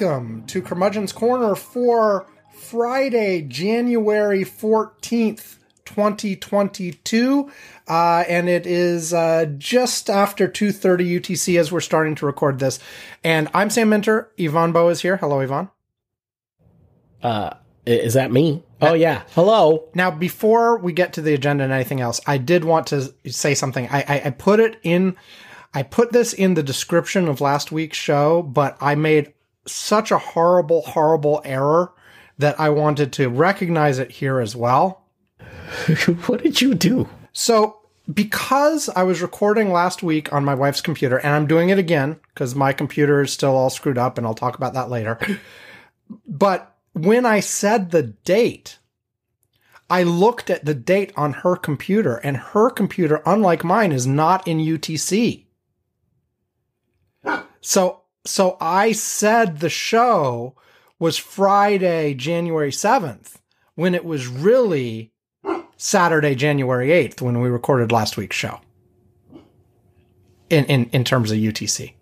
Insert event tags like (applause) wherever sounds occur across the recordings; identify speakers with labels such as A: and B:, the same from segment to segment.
A: welcome to Curmudgeon's Corner for Friday, January 14th, 2022. Uh, and it is uh, just after 2.30 UTC as we're starting to record this. And I'm Sam Minter. Ivan Boothe is here. Hello, Ivan.
B: Uh, is that me? Oh, yeah. Hello.
A: Now, before we get to the agenda and anything else, I did want to say something. I, I, I put it in, I put this in the description of last week's show, but I made such a horrible, horrible error that I wanted to recognize it here as well. (laughs)
B: what did you do?
A: So, because I was recording last week on my wife's computer, and I'm doing it again because my computer is still all screwed up, and I'll talk about that later. (laughs) but when I said the date, I looked at the date on her computer, and her computer, unlike mine, is not in UTC. So, so I said the show was Friday, January 7th, when it was really Saturday, January 8th, when we recorded last week's show. In, in, in terms of UTC.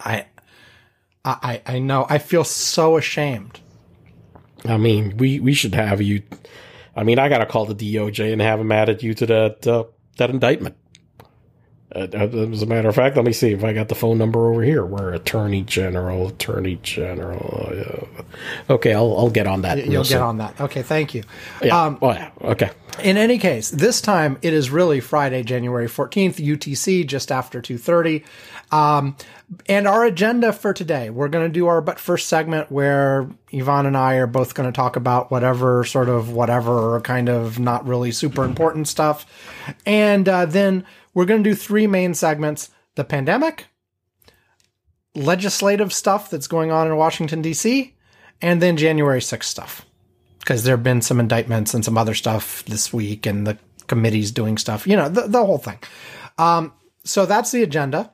A: I, I, I know. I feel so ashamed.
B: I mean, we, we should have you. I mean, I got to call the DOJ and have them added you to that, uh, that indictment. Uh, as a matter of fact, let me see if I got the phone number over here. We're Attorney General, Attorney General. Uh, okay, I'll, I'll get on that.
A: You'll get on that. Okay, thank you.
B: Yeah. Um, oh, yeah. Okay.
A: In any case, this time it is really Friday, January 14th, UTC, just after 2.30. Um, and our agenda for today, we're going to do our but first segment where Ivan and I are both going to talk about whatever sort of whatever kind of not really super important stuff. And uh, then we're going to do three main segments the pandemic, legislative stuff that's going on in Washington, D.C., and then January 6th stuff. Because there have been some indictments and some other stuff this week, and the committee's doing stuff, you know, the, the whole thing. Um, so that's the agenda.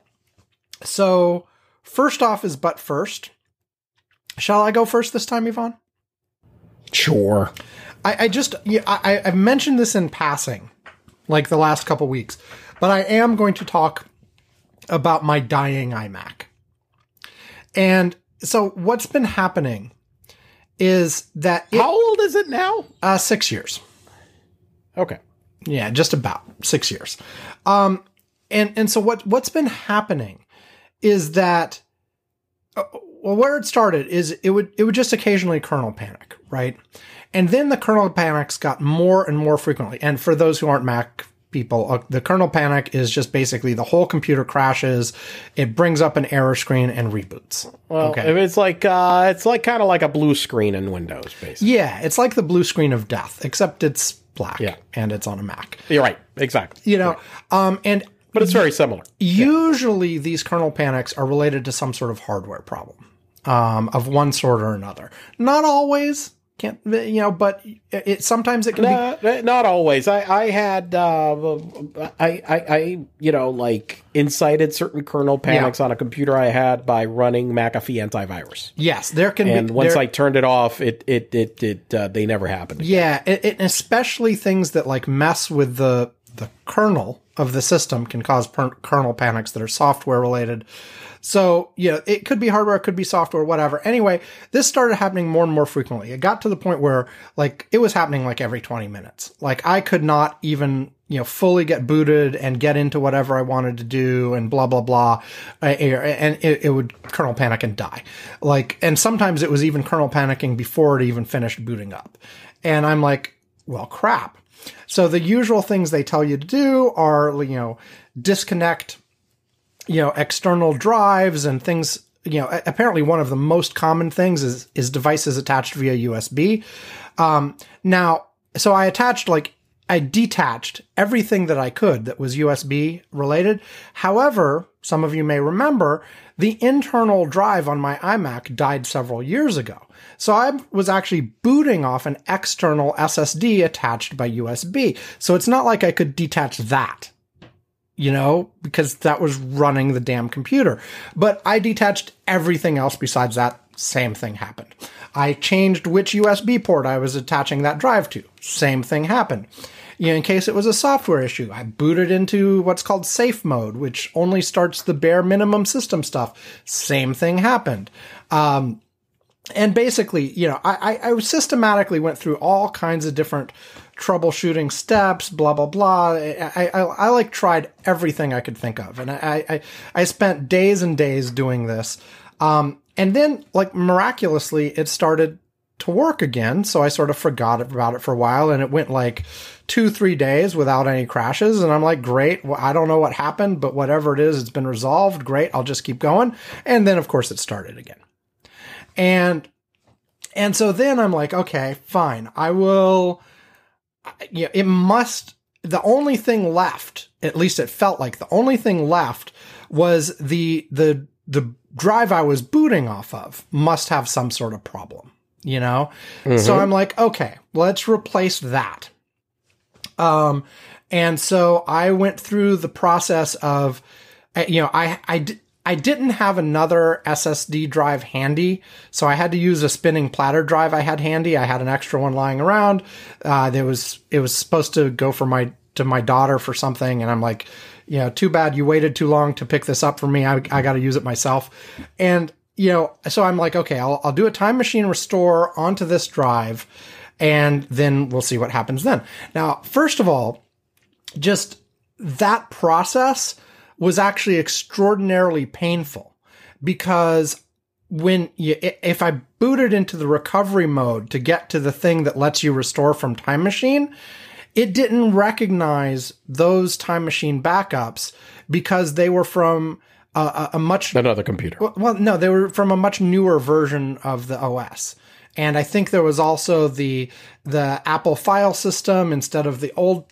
A: So, first off is but first. Shall I go first this time, Ivan?
B: Sure.
A: I, I just, yeah, I, I've mentioned this in passing, like the last couple weeks but I am going to talk about my dying iMac. And so what's been happening is that
B: it, how old is it now?
A: Uh, six years.
B: Okay.
A: Yeah, just about six years. Um, and and so what what's been happening is that uh, well, where it started is it would it would just occasionally kernel panic, right? And then the kernel panics got more and more frequently. And for those who aren't Mac people. Uh, the kernel panic is just basically the whole computer crashes, it brings up an error screen and reboots.
B: Well, okay. it's like uh, it's like kind of like a blue screen in Windows, basically.
A: Yeah, it's like the blue screen of death, except it's black. Yeah. and it's on a Mac.
B: You're right, exactly.
A: You know,
B: right.
A: um, and
B: but it's very similar.
A: Usually, yeah. these kernel panics are related to some sort of hardware problem. Um, of one sort or another. Not always, can't you know but it sometimes it can
B: not, be not always i i had uh I, I i you know like incited certain kernel panics yeah. on a computer i had by running mcafee antivirus
A: yes there can be
B: and
A: be,
B: once
A: there,
B: i turned it off it it it, it uh, they never happened
A: again. yeah it, it, especially things that like mess with the the kernel of the system can cause per- kernel panics that are software related so, you know, it could be hardware, it could be software, whatever. Anyway, this started happening more and more frequently. It got to the point where, like, it was happening like every 20 minutes. Like, I could not even, you know, fully get booted and get into whatever I wanted to do and blah, blah, blah. And it, it would kernel panic and die. Like, and sometimes it was even kernel panicking before it even finished booting up. And I'm like, well, crap. So the usual things they tell you to do are, you know, disconnect you know, external drives and things. You know, apparently one of the most common things is is devices attached via USB. Um, now, so I attached like I detached everything that I could that was USB related. However, some of you may remember the internal drive on my iMac died several years ago. So I was actually booting off an external SSD attached by USB. So it's not like I could detach that you know, because that was running the damn computer. But I detached everything else besides that. Same thing happened. I changed which USB port I was attaching that drive to. Same thing happened. You know, in case it was a software issue, I booted into what's called safe mode, which only starts the bare minimum system stuff. Same thing happened. Um, and basically, you know, I, I, I systematically went through all kinds of different troubleshooting steps, blah blah blah. I, I, I like tried everything I could think of, and I, I, I spent days and days doing this. Um, and then, like miraculously, it started to work again. So I sort of forgot about it for a while, and it went like two, three days without any crashes. And I'm like, great. Well, I don't know what happened, but whatever it is, it's been resolved. Great. I'll just keep going. And then, of course, it started again. And and so then I'm like, okay, fine. I will yeah, it must the only thing left, at least it felt like the only thing left was the the the drive I was booting off of must have some sort of problem, you know? Mm-hmm. So I'm like, okay, let's replace that. Um and so I went through the process of you know, I I I didn't have another SSD drive handy, so I had to use a spinning platter drive I had handy. I had an extra one lying around. Uh, there was it was supposed to go for my to my daughter for something, and I'm like, you know, too bad you waited too long to pick this up for me. I, I got to use it myself, and you know, so I'm like, okay, I'll, I'll do a time machine restore onto this drive, and then we'll see what happens then. Now, first of all, just that process was actually extraordinarily painful because when you, if I booted into the recovery mode to get to the thing that lets you restore from Time Machine, it didn't recognize those Time Machine backups because they were from a, a much
B: another computer.
A: Well, well, no, they were from a much newer version of the OS. And I think there was also the the Apple file system instead of the old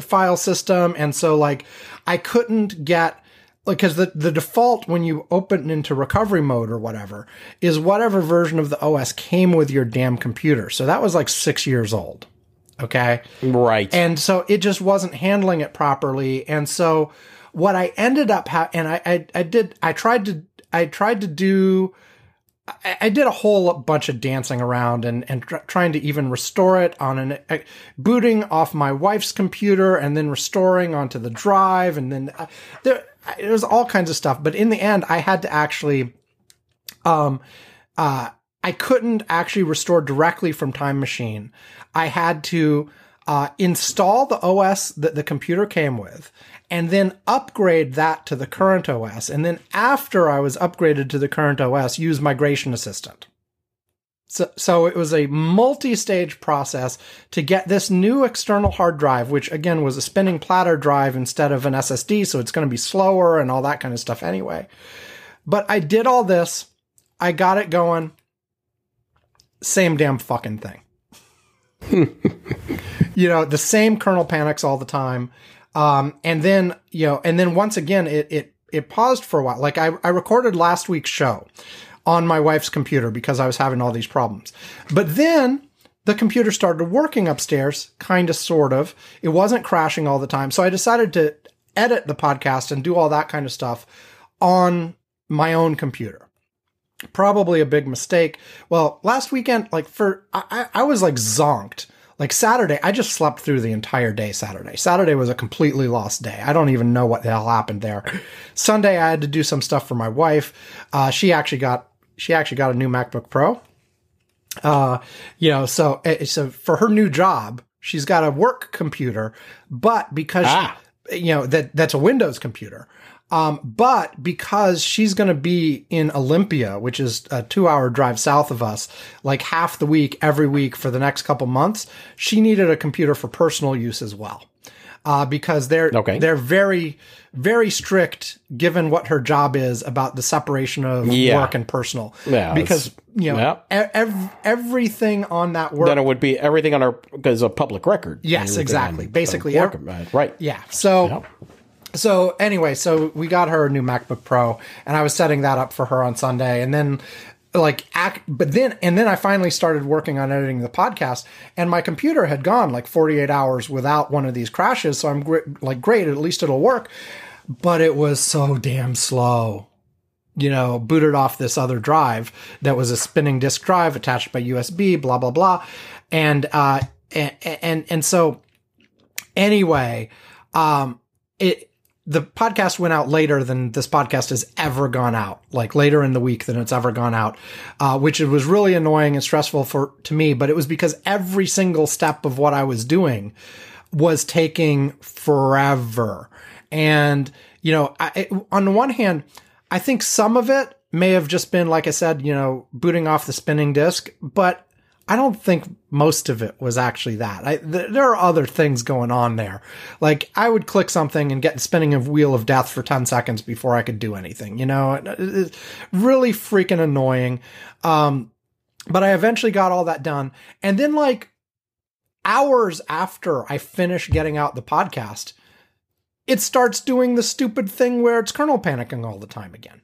A: file system. And so like I couldn't get like because the, the default when you open into recovery mode or whatever is whatever version of the OS came with your damn computer. So that was like six years old. Okay.
B: Right.
A: And so it just wasn't handling it properly. And so what I ended up ha- and I, I, I did I tried to I tried to do I did a whole bunch of dancing around and, and tr- trying to even restore it on an uh, booting off my wife's computer and then restoring onto the drive and then uh, there it was all kinds of stuff. But in the end, I had to actually, um, uh, I couldn't actually restore directly from Time Machine. I had to uh, install the OS that the computer came with and then upgrade that to the current OS. And then after I was upgraded to the current OS, use Migration Assistant. So, so it was a multi-stage process to get this new external hard drive, which again was a spinning platter drive instead of an SSD. So it's going to be slower and all that kind of stuff anyway. But I did all this. I got it going. Same damn fucking thing. (laughs) you know, the same kernel panics all the time. Um, and then, you know, and then once again, it, it, it paused for a while. Like I, I recorded last week's show on my wife's computer because I was having all these problems. But then the computer started working upstairs, kind of, sort of. It wasn't crashing all the time. So I decided to edit the podcast and do all that kind of stuff on my own computer. Probably a big mistake. Well, last weekend, like for, I, I was like zonked like Saturday, I just slept through the entire day Saturday. Saturday was a completely lost day. I don't even know what the hell happened there. Sunday, I had to do some stuff for my wife. Uh, she actually got, she actually got a new MacBook Pro. Uh, you know, so, eh, so for her new job, she's got a work computer, but because, ah. she, you know, that, that's a Windows computer. Um, but because she's going to be in Olympia, which is a two hour drive south of us, like half the week, every week for the next couple months, she needed a computer for personal use as well. Uh, because they're, okay. they're very, very strict given what her job is about the separation of yeah. work and personal. Yeah, because, you know, yeah. ev- everything on that work.
B: Then it would be everything on our, because a public record.
A: Yes, exactly. Basically. Work,
B: right.
A: Yeah. So, so anyway, so we got her a new MacBook Pro, and I was setting that up for her on Sunday, and then like act, but then and then I finally started working on editing the podcast, and my computer had gone like 48 hours without one of these crashes. So I'm gr- like, great, at least it'll work. But it was so damn slow. You know, booted off this other drive that was a spinning disk drive attached by USB, blah blah blah, and uh, and and, and so Anyway, um, it, the podcast went out later than this podcast has ever gone out, like later in the week than it's ever gone out, uh, which it was really annoying and stressful for, to me, but it was because every single step of what I was doing was taking forever. And, you know, I, it, on the one hand, I think some of it may have just been, like I said, you know, booting off the spinning disk, but I don't think most of it was actually that. I, th- there are other things going on there. Like I would click something and get spinning a wheel of death for 10 seconds before I could do anything, you know, it, it's really freaking annoying. Um, but I eventually got all that done. And then like hours after I finished getting out the podcast, it starts doing the stupid thing where it's kernel panicking all the time again.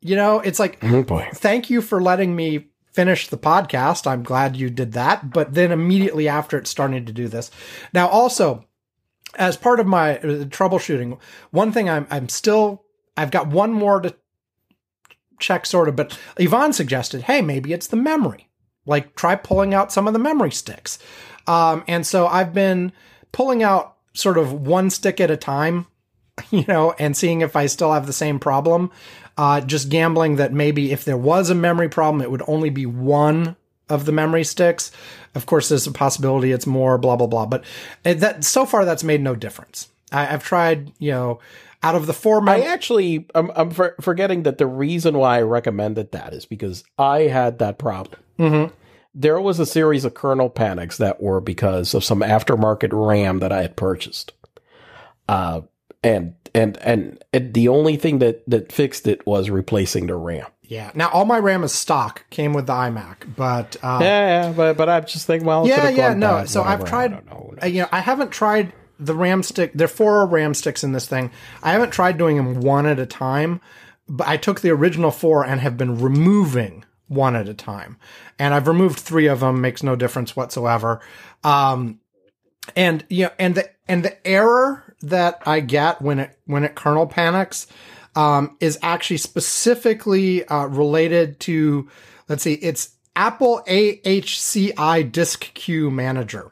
A: You know, it's like,
B: Oh boy.
A: thank you for letting me finish the podcast. I'm glad you did that. But then immediately after it started to do this. Now, also, as part of my uh, troubleshooting, one thing I'm, I'm still, I've got one more to check sort of, but Ivan suggested, hey, maybe it's the memory. Like try pulling out some of the memory sticks. Um, and so I've been pulling out sort of one stick at a time, (laughs) you know, and seeing if I still have the same problem. Uh, just gambling that maybe if there was a memory problem, it would only be one of the memory sticks. Of course, there's a possibility it's more, blah, blah, blah. But that so far, that's made no difference. I, have tried, you know, out of the four.
B: Mem- I actually, I'm, I'm for, forgetting that the reason why I recommended that is because I had that problem.
A: Mm-hmm.
B: There was a series of kernel panics that were because of some aftermarket RAM that I had purchased. Uh, and and and it, the only thing that that fixed it was replacing the RAM.
A: Yeah. Now all my RAM is stock, came with the iMac, but uh,
B: yeah, yeah, but but I'm just thinking, well,
A: yeah, yeah, no. So I've tried. I know. You know, I haven't tried the RAM stick. There are four RAM sticks in this thing. I haven't tried doing them one at a time, but I took the original four and have been removing one at a time, and I've removed three of them. Makes no difference whatsoever. Um, and you know, and the and the error that I get when it when it kernel panics um, is actually specifically uh, related to let's see, it's Apple AHCI Disk Queue Manager.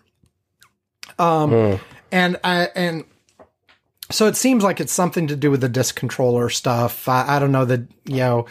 A: Um, mm. and I and so it seems like it's something to do with the disk controller stuff. I, I don't know that you know.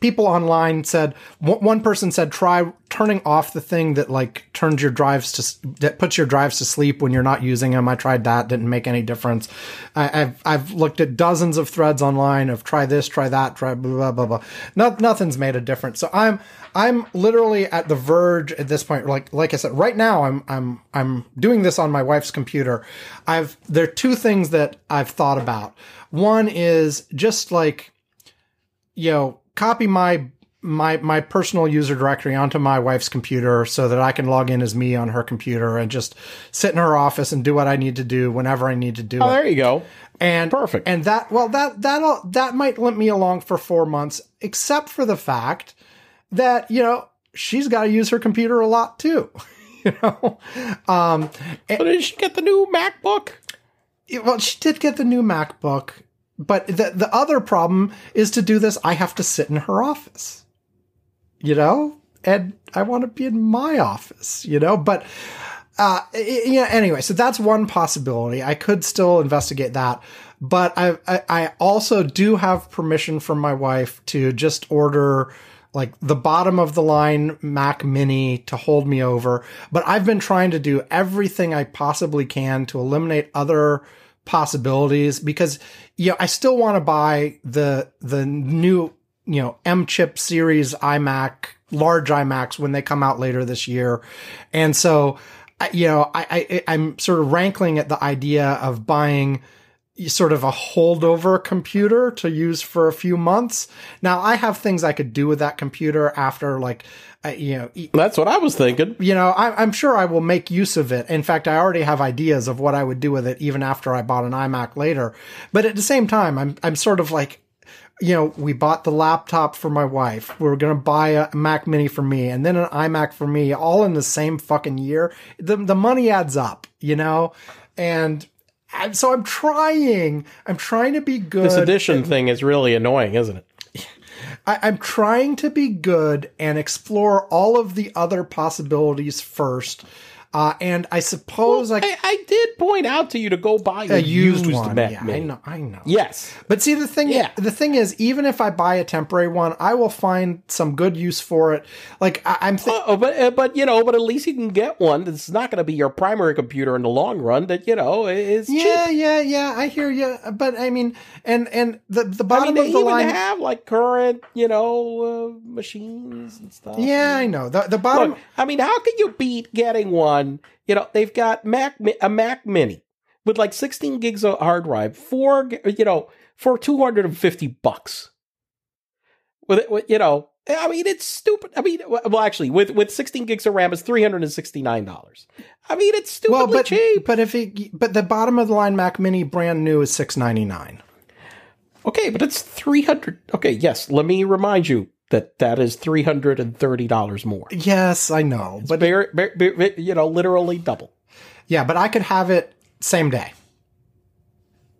A: People online said one person said try turning off the thing that like turns your drives to that puts your drives to sleep when you're not using them. I tried that, didn't make any difference. I, have I've looked at dozens of threads online of try this, try that, try blah blah blah. blah. No, nothing's made a difference. So I'm I'm literally at the verge at this point. Like like I said, right now I'm I'm I'm doing this on my wife's computer. I've there are two things that I've thought about. One is just like you know, copy my my my personal user directory onto my wife's computer so that I can log in as me on her computer and just sit in her office and do what I need to do whenever I need to do
B: oh,
A: it.
B: there you go.
A: And
B: perfect.
A: And that well that that that might limp me along for 4 months except for the fact that, you know, she's got to use her computer a lot too. (laughs) you know. Um
B: so did she get the new MacBook?
A: Well, she did get the new MacBook, but the the other problem is to do this I have to sit in her office. You know? And I want to be in my office, you know? But uh yeah, anyway, so that's one possibility. I could still investigate that. But I, I, I also do have permission from my wife to just order like the bottom of the line Mac Mini to hold me over. But I've been trying to do everything I possibly can to eliminate other possibilities because you know I still want to buy the the new you know M chip series iMac large iMacs when they come out later this year, and so you know I, I I'm sort of rankling at the idea of buying sort of a holdover computer to use for a few months. Now I have things I could do with that computer after like, uh, you know,
B: that's what I was thinking.
A: You know, I, am sure I will make use of it. In fact, I already have ideas of what I would do with it even after I bought an iMac later. But at the same time, I'm, I'm sort of like, you know, we bought the laptop for my wife. We are going to buy a Mac mini for me and then an iMac for me all in the same fucking year. The, the money adds up, you know, and and so I'm trying. I'm trying to be good.
B: This edition and, thing is really annoying, isn't it?
A: I, am trying to be good and explore all of the other possibilities first. Uh, and I suppose I,
B: I, I did point out to you to go buy a,
A: used,
B: used
A: one. Yeah, I know. I know.
B: Yes.
A: But see, the thing,
B: Yeah.
A: the thing is, even if I buy a temporary one, I will find some good use for it. Like I, I'm, th-
B: Oh, but uh, but you know, but at least you can get one that's not going to be your primary computer in the long run. That you know is
A: yeah,
B: cheap.
A: yeah, yeah. I hear you, but I mean, and and the the
B: I
A: bottom
B: mean,
A: of the line.
B: have like current, you know, uh, machines and stuff.
A: yeah, I know the the bottom.
B: Look, I mean, how can you beat getting one? You know, they've got Mac a Mac Mini with like 16 gigs of hard drive, four, g- you know, for 250 bucks. With with, you know, I mean, it's stupid. I mean, well, actually, with with 16 gigs of RAM, it's 369 dollars. I mean, it's stupidly
A: well, but
B: cheap.
A: but if it, but the bottom of the line Mac Mini brand new is six ninety nine.
B: Okay, but it's 300. Okay, yes. Let me remind you that that is 330 dollars more.
A: Yes, I know, but
B: very, very, you know, literally double.
A: yeah, but I could have it same day.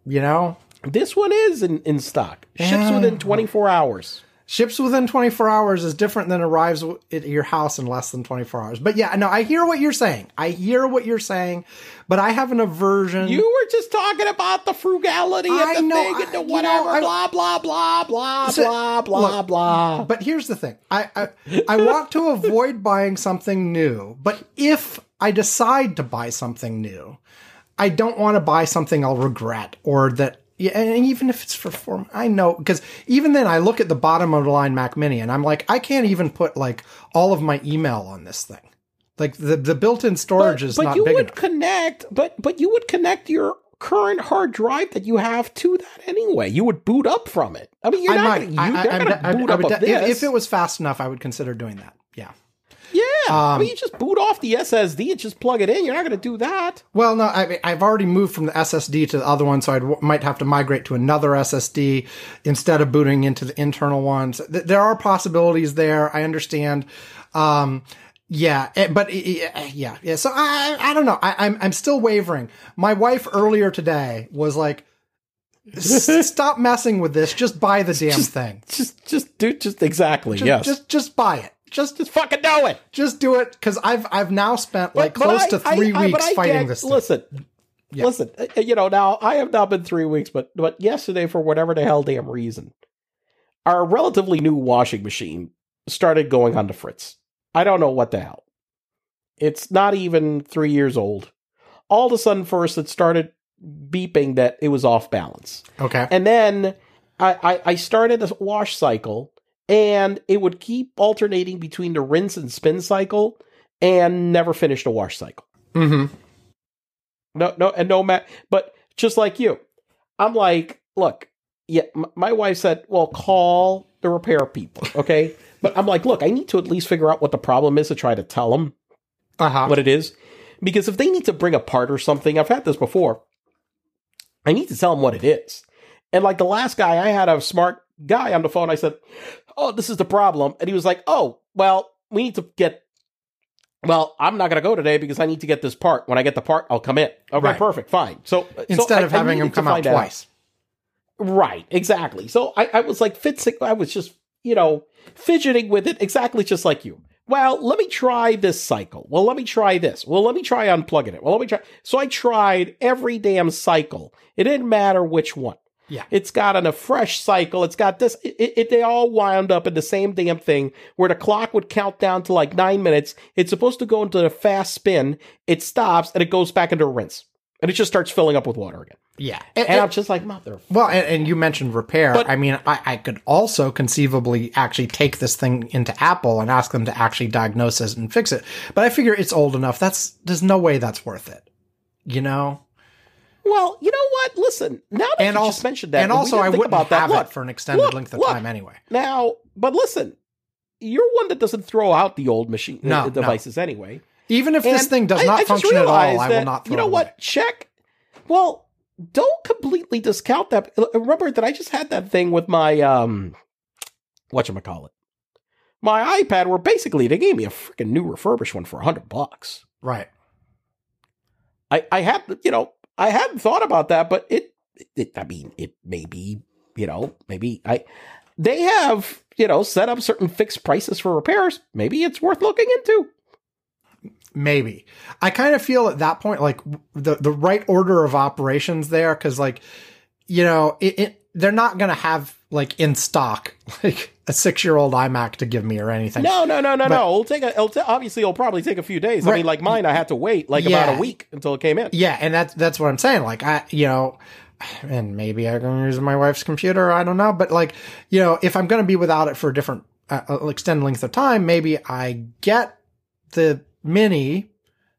A: You know,
B: This one is in, in stock. Ships
A: Yeah.
B: within 24 hours.
A: Ships within 24 hours is different than arrives at your house in less than 24 hours. But yeah, no, I hear what you're saying. I hear what you're saying, but I have an aversion.
B: You were just talking about the frugality of
A: I
B: the
A: know,
B: thing and
A: I-
B: the
A: you know,
B: whatever,
A: I-
B: blah, blah, blah, blah,
A: So-
B: blah, blah,
A: look,
B: blah.
A: But here's the thing. I, I I want to avoid buying something new, but if I decide to buy something new, I don't want to buy something I'll regret or that yeah, and even if it's for form, I know because even then I look at the bottom of the line Mac Mini and I'm like, I can't even put like all of my email on this thing. Like the the built-in storage
B: but,
A: is
B: but
A: not
B: you would
A: enough.
B: connect, but but you would connect your current hard drive that you have to that anyway. You would boot up from it. I mean, you're
A: I
B: not
A: might.
B: gonna, you,
A: I, I,
B: not
A: I'm
B: gonna
A: I-
B: boot
A: I
B: up
A: would
B: of
A: de- if, if it was fast enough, I would consider doing that. Yeah.
B: Yeah, I
A: Um,
B: mean, you just boot off the SSD and just plug it in. You're not going to do that.
A: Well, no, I, I've already moved from the SSD to the other one, so I might have to migrate to another SSD instead of booting into the internal ones. Th- there are possibilities there. I understand. Um, yeah, eh, but eh, eh, yeah, yeah. So I, I don't know. I, I'm, I'm still wavering. My wife earlier today was like, (laughs) "Stop messing with this. Just buy the damn thing.
B: Just, just do, just exactly.
A: Just,
B: yes,
A: just, just buy it. Just,
B: just fucking do it.
A: just do it." Because I've, I've now spent like
B: But- but
A: close
B: I-
A: to three
B: I-
A: weeks
B: I
A: fighting this. Thing.
B: Listen, listen. uh, You know, now I have not been three weeks, but but yesterday, for whatever the hell damn reason, our relatively new washing machine started going on the fritz. I don't know what the hell. It's not even three years old. All of a sudden, first it started beeping that it was off balance.
A: Okay.
B: And then I, I, I started a wash cycle and it would keep alternating between the rinse and spin cycle and never finish the wash cycle.
A: Mm-hmm.
B: No, no, and no, Matt, but just like you, I'm like, look, yeah, m- my wife said, well, call the repair people, okay? (laughs) but I'm like, look, I need to at least figure out what the problem is to try to tell them
A: Uh huh.
B: what it is. Because if they need to bring a part or something, I've had this before, I need to tell them what it is. And like the last guy, I had a smart guy on the phone. I said, Oh, this is the problem. And he was like, Oh, well, we need to get, well, I'm not going to go today because I need to get this part. When I get the part, I'll come in. Okay,
A: Right.
B: perfect, fine. So uh, so
A: Instead
B: I-
A: of
B: I
A: having
B: needed
A: him come out twice.
B: Right, exactly. So I, I was like fidgeting, I was just, you know, fidgeting with it exactly just like you. Well, let me try this cycle. Well, let me try this. Well, let me try unplugging it. Well, let me try. So I tried every damn cycle. It didn't matter which one.
A: Yeah.
B: It's got an, a fresh cycle. It's got this. It, it, it- they all wound up in the same damn thing where the clock would count down to like nine minutes. It's supposed to go into a fast spin. It stops and it goes back into a rinse. And it just starts filling up with water again.
A: Yeah.
B: And I'm just like, mother
A: Well, and, and you mentioned repair.
B: But-
A: I mean, I, I could also conceivably actually take this thing into Apple and ask them to actually diagnose it and fix it. But I figure it's old enough. That's there's no way that's worth it. You know.
B: Well, you know what? Listen, now that
A: And
B: you
A: also,
B: just mentioned that,
A: and also, I wouldn't
B: about that.
A: have
B: Look,
A: it for an extended
B: look,
A: length of
B: look.
A: time anyway.
B: now, but listen, you're one that doesn't throw out the old machine
A: No,
B: uh,
A: no.
B: devices anyway.
A: Even if this thing does not
B: I
A: function at all, I will not throw
B: You know what? Check. Well, don't completely discount that. Uh, Remember that I just had that thing with my um, what you call it, my iPad, where basically they gave me a freaking new refurbished one for a hundred bucks.
A: Right.
B: I, I had, you know, I hadn't thought about that, but it, it, I mean, it may be, you know, maybe I, they have, you know, set up certain fixed prices for repairs. Maybe it's worth looking into.
A: maybe. I kind of feel at that point like the the right order of operations there because like you know it, it they're not gonna have like in stock (laughs) like a six year old iMac to give me or anything.
B: No, no, no, no,
A: But-
B: no. It'll take a. It'll t- obviously, it'll probably take a few days. I mean, like mine, I had to wait like
A: Yeah.
B: about a week until it came in.
A: Yeah, and that's that's what I'm saying. Like I, you know, and maybe I'm going to use my wife's computer. I don't know, but like you know, if I'm going to be without it for a different uh, uh, extended length of time, maybe I get the mini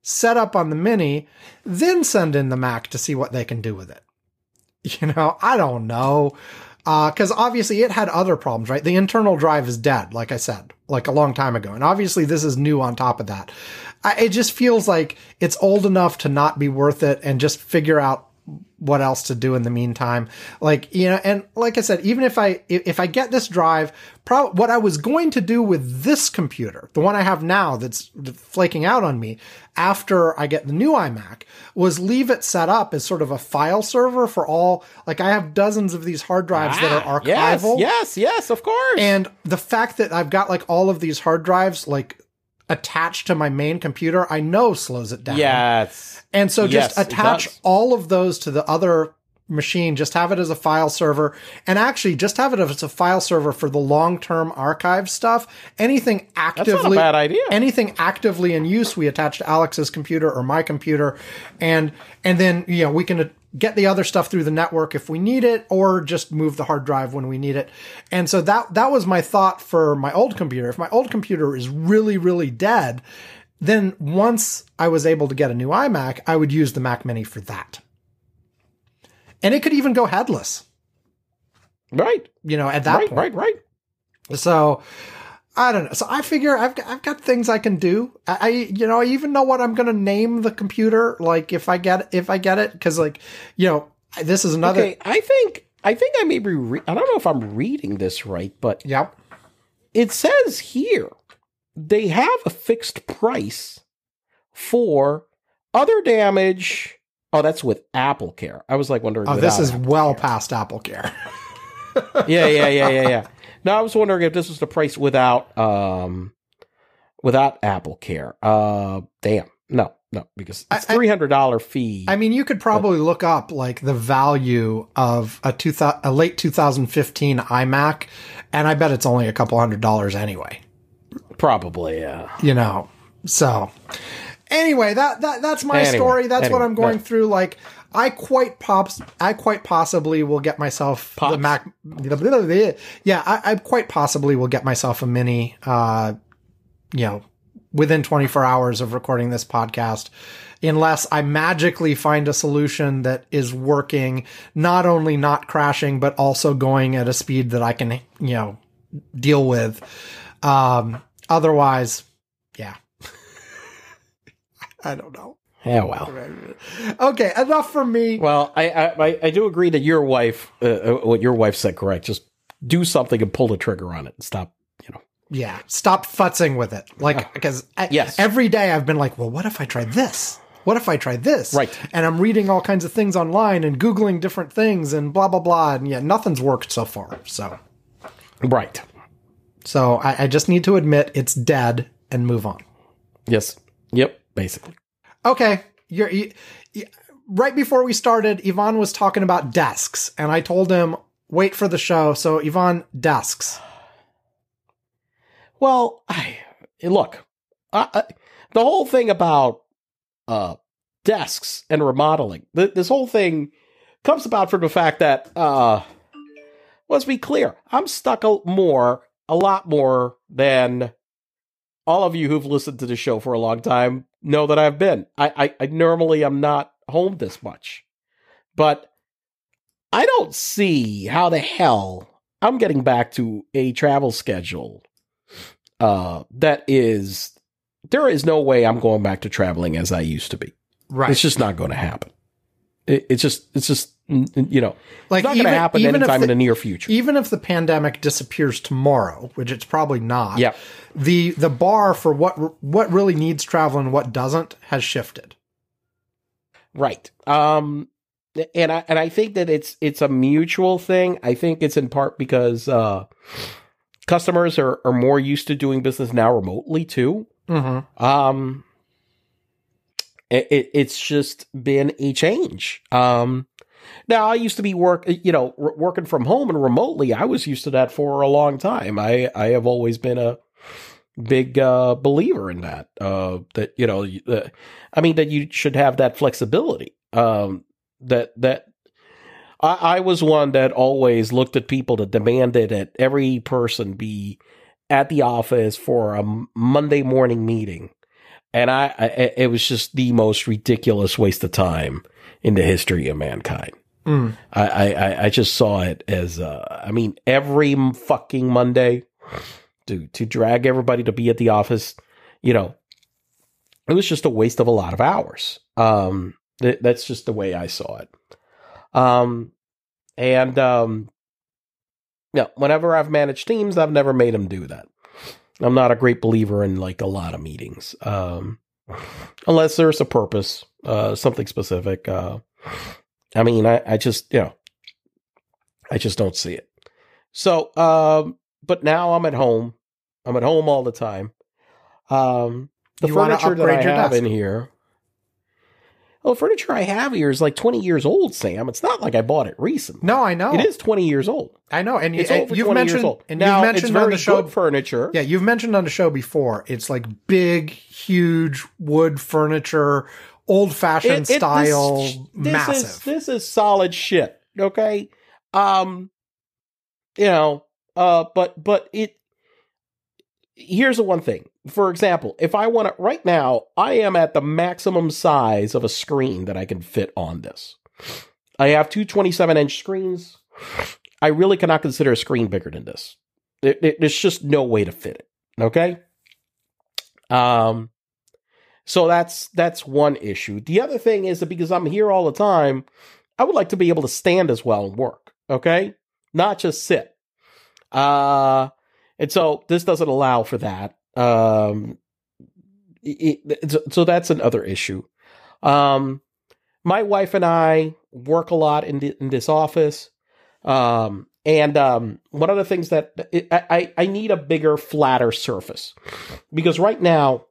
A: set up on the mini, then send in the Mac to see what they can do with it. (laughs) You know, I don't know. Uh, because obviously it had other problems, right? The internal drive is dead, like I said, like a long time ago. And obviously this is new on top of that. I, it just feels like it's old enough to not be worth it and just figure out what else to do in the meantime. Like, you know, and like I said, even if I, if I get this drive, pro- what I was going to do with this computer, the one I have now that's flaking out on me after I get the new iMac was leave it set up as sort of a file server for all, like I have dozens of these hard drives that are
B: Ah, yes,
A: archival.
B: yes, yes, of course.
A: And the fact that I've got like all of these hard drives, like attached to my main computer, I know slows it down.
B: yes,
A: And so just
B: Yes,
A: attach all of those to the other machine, just have it as a file server, and actually just have it as a file server for the long term archive stuff. Anything actively
B: bad idea.
A: anything actively in use we attach to Alex's computer or my computer and and then you know we can get the other stuff through the network if we need it or just move the hard drive when we need it. And so that that was my thought for my old computer. If my old computer is really really dead, then once I was able to get a new iMac, I would use the Mac Mini for that. And it could even go headless,
B: right,
A: you know, at that
B: right,
A: point.
B: right, right.
A: So I don't know. So I figure I've got, I've got things I can do. I, I you know I even know what I'm going to name the computer. Like if I get if I get it because like you know this is another.
B: Okay, I think I think I may be. Re- I don't know if I'm reading this right, but
A: Yep.
B: it says here they have a fixed price for other damage. Oh, that's with Apple Care. I was like wondering.
A: Oh, this is
B: Apple
A: well
B: Care.
A: past Apple Care. (laughs)
B: yeah, yeah, yeah, yeah, yeah. No, I was wondering if this was the price without um without Apple Care. Uh, damn, no, no, because it's three hundred dollar fee.
A: I mean, you could probably look up like the value of a two a late 2015 iMac, and I bet it's only a couple hundred dollars anyway.
B: Probably, yeah.
A: you know. So anyway, that that that's my
B: Anyway,
A: story. That's what I'm going through. Like I quite pops I quite possibly will get myself the
B: Pops?
A: Mac Yeah, I, I quite possibly will get myself a mini uh you know within 24 hours of recording this podcast unless I magically find a solution that is working not only not crashing but also going at a speed that I can you know deal with um otherwise yeah (laughs) I don't know.
B: Yeah, well.
A: Okay, enough from me.
B: Well, I, I I- do agree that your wife, uh, uh, what your wife said, correct. Just do something and pull the trigger on it and stop. You know,
A: Yeah, stop futzing with it. Like, because
B: Yes.
A: every day I've been like, well, what if I try this? What if I try this?
B: Right.
A: And I'm reading all kinds of things online and Googling different things and blah, blah, blah. And yeah, nothing's worked so far. So,
B: right?
A: so I, I just need to admit it's dead and move on.
B: Yes. Yep. Basically.
A: Okay. You're, you, you- right before we started, Ivan was talking about desks and I told him, wait for the show. So Ivan, desks.
B: Well, I, look, I, I, the whole thing about uh, desks and remodeling, th- this whole thing comes about from the fact that, uh, let's be clear, I'm stuck a, more, a lot more than all of you who've listened to the show for a long time know that I've been. I, I, I normally am not home this much, but I don't see how the hell I'm getting back to a travel schedule uh, that is there is no way I'm going back to traveling as I used to be.
A: Right.
B: It's just not going to happen. It, it's just it's just you know
A: like
B: it's not going to happen anytime
A: if
B: in
A: the,
B: the near future.
A: even if the pandemic disappears tomorrow, which it's probably not.
B: Yeah.
A: The the bar for what what really needs travel and what doesn't has shifted.
B: Right. Um and I and I think that it's it's a mutual thing. I think it's in part because uh customers are are more used to doing business now remotely too.
A: Mm-hmm.
B: Um It, it, it's just been a change. Um, now I used to be work, you know, r- working from home and remotely. I was used to that for a long time. I, I have always been a big, uh, believer in that, uh, that, you know, uh, I mean, that you should have that flexibility. Um, that, that, I, I was one that always looked at people that demanded that every person be at the office for a Monday morning meeting. And I, I, it was just the most ridiculous waste of time in the history of mankind.
A: Mm.
B: I, I, I just saw it as, uh, I mean, every fucking Monday, to to drag everybody to be at the office, you know, it was just a waste of a lot of hours. Um, th- that's just the way I saw it. Um, and um, yeah, whenever I've managed teams, I've never made them do that. I'm not a great believer in like a lot of meetings, um, unless there's a purpose, uh, something specific. Uh, I mean, I, I just you know, I just don't see it. So, um, but now I'm at home. I'm at home all the time. Um, the
A: You
B: furniture that I have
A: desk.
B: in here. Well, the furniture I have here is like 20 years old, Sam. It's not like I bought it recently.
A: No, I know.
B: It is 20 years old.
A: I know. And,
B: It's
A: and
B: over
A: you've
B: 20
A: mentioned
B: years old.
A: and
B: now,
A: you've mentioned
B: it's very
A: on the show
B: furniture.
A: Yeah, you've mentioned on the show before. It's like big, huge wood furniture, old fashioned style,
B: this, this
A: massive.
B: Is, this is solid shit. Okay. Um, you know, uh, but, but it, here's the one thing. For example, if I want it right now, I am at the maximum size of a screen that I can fit on this. I have two 27 inch screens. I really cannot consider a screen bigger than this. It- it- there's just no way to fit it. Okay. Um, so that's that's one issue. The other thing is that because I'm here all the time, I would like to be able to stand as well and work. Okay, not just sit. Uh, and so this doesn't allow for that. Um, it, it- so- that's another issue. Um, my wife and I work a lot in the, in this office. Um, and um, one of the things that I, I I need a bigger, flatter surface because right now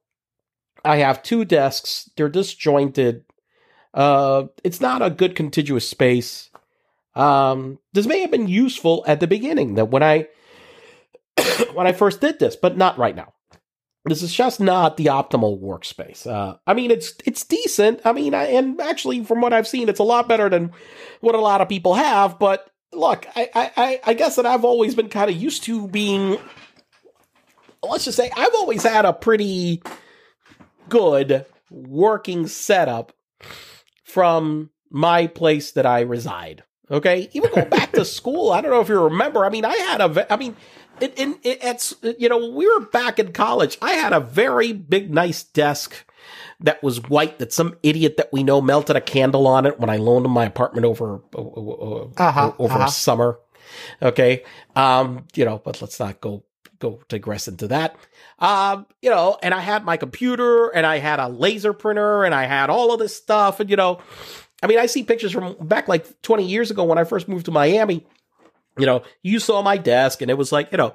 B: I have two desks. They're disjointed. Uh, it's not a good contiguous space. Um, this may have been useful at the beginning that when I (coughs) when I first did this, but not right now. This is just not the optimal workspace. Uh, I mean, it's it's decent. I mean, I, and actually, from what I've seen, it's a lot better than what a lot of people have. But look, I I, I- guess that I've always been kind of used to being. Let's just say I've always had a pretty good working setup from my place that I reside. Okay, even going back to (laughs) school, I don't know if you remember. I mean, I had a. I mean, it, it, it, it's you know, we were back in college. I had a very big, nice desk that was white. That some idiot that we know melted a candle on it when I loaned him my apartment over uh, uh,
A: Uh-huh,
B: over
A: uh-huh.
B: summer. Okay, um, you know, but let's not go go digress into that. Um, you know, and I had my computer and I had a laser printer and I had all of this stuff. And, you know, I mean, I see pictures from back like 20 years ago when I first moved to Miami. You know, you saw my desk and it was like, you know,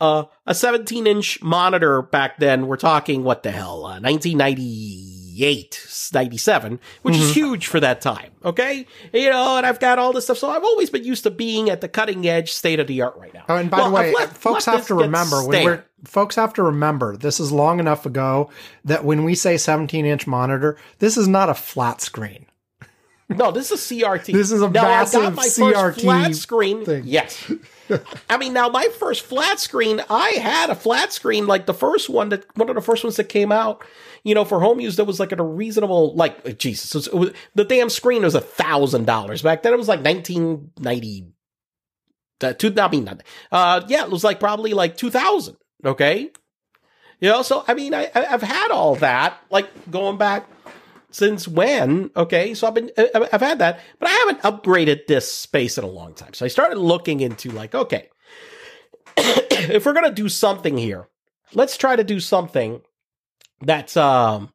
B: uh, a 17 inch monitor back then. We're talking, what the hell, uh, 1998, 97, which is huge for that time. Okay. You know, and I've got all this stuff. So I've always been used to being at the cutting edge state of the art right now.
A: Oh, and by
B: Well,
A: the way, folks have to remember when we're folks have to remember this is long enough ago that when we say 17 inch monitor, this is not a flat screen.
B: No, this is a CRT.
A: This is a
B: now,
A: massive
B: I got my
A: CRT
B: first flat screen.
A: thing.
B: Yes. I mean, now my first flat screen, I had a flat screen like the first one that one of the first ones that came out. You know, for home use, that was like at a reasonable, like Jesus, it was, it was- the damn screen was a thousand dollars back then. It was like nineteen ninety. Uh, two, I mean, not, uh, yeah, it was like probably like two thousand. Okay, you know, so I mean, I- I've had all that, like going back since when? Okay, so I've been I- I've had that, but I haven't upgraded this space in a long time. So I started looking into like, okay, (clears throat) if we're gonna do something here, let's try to do something that's um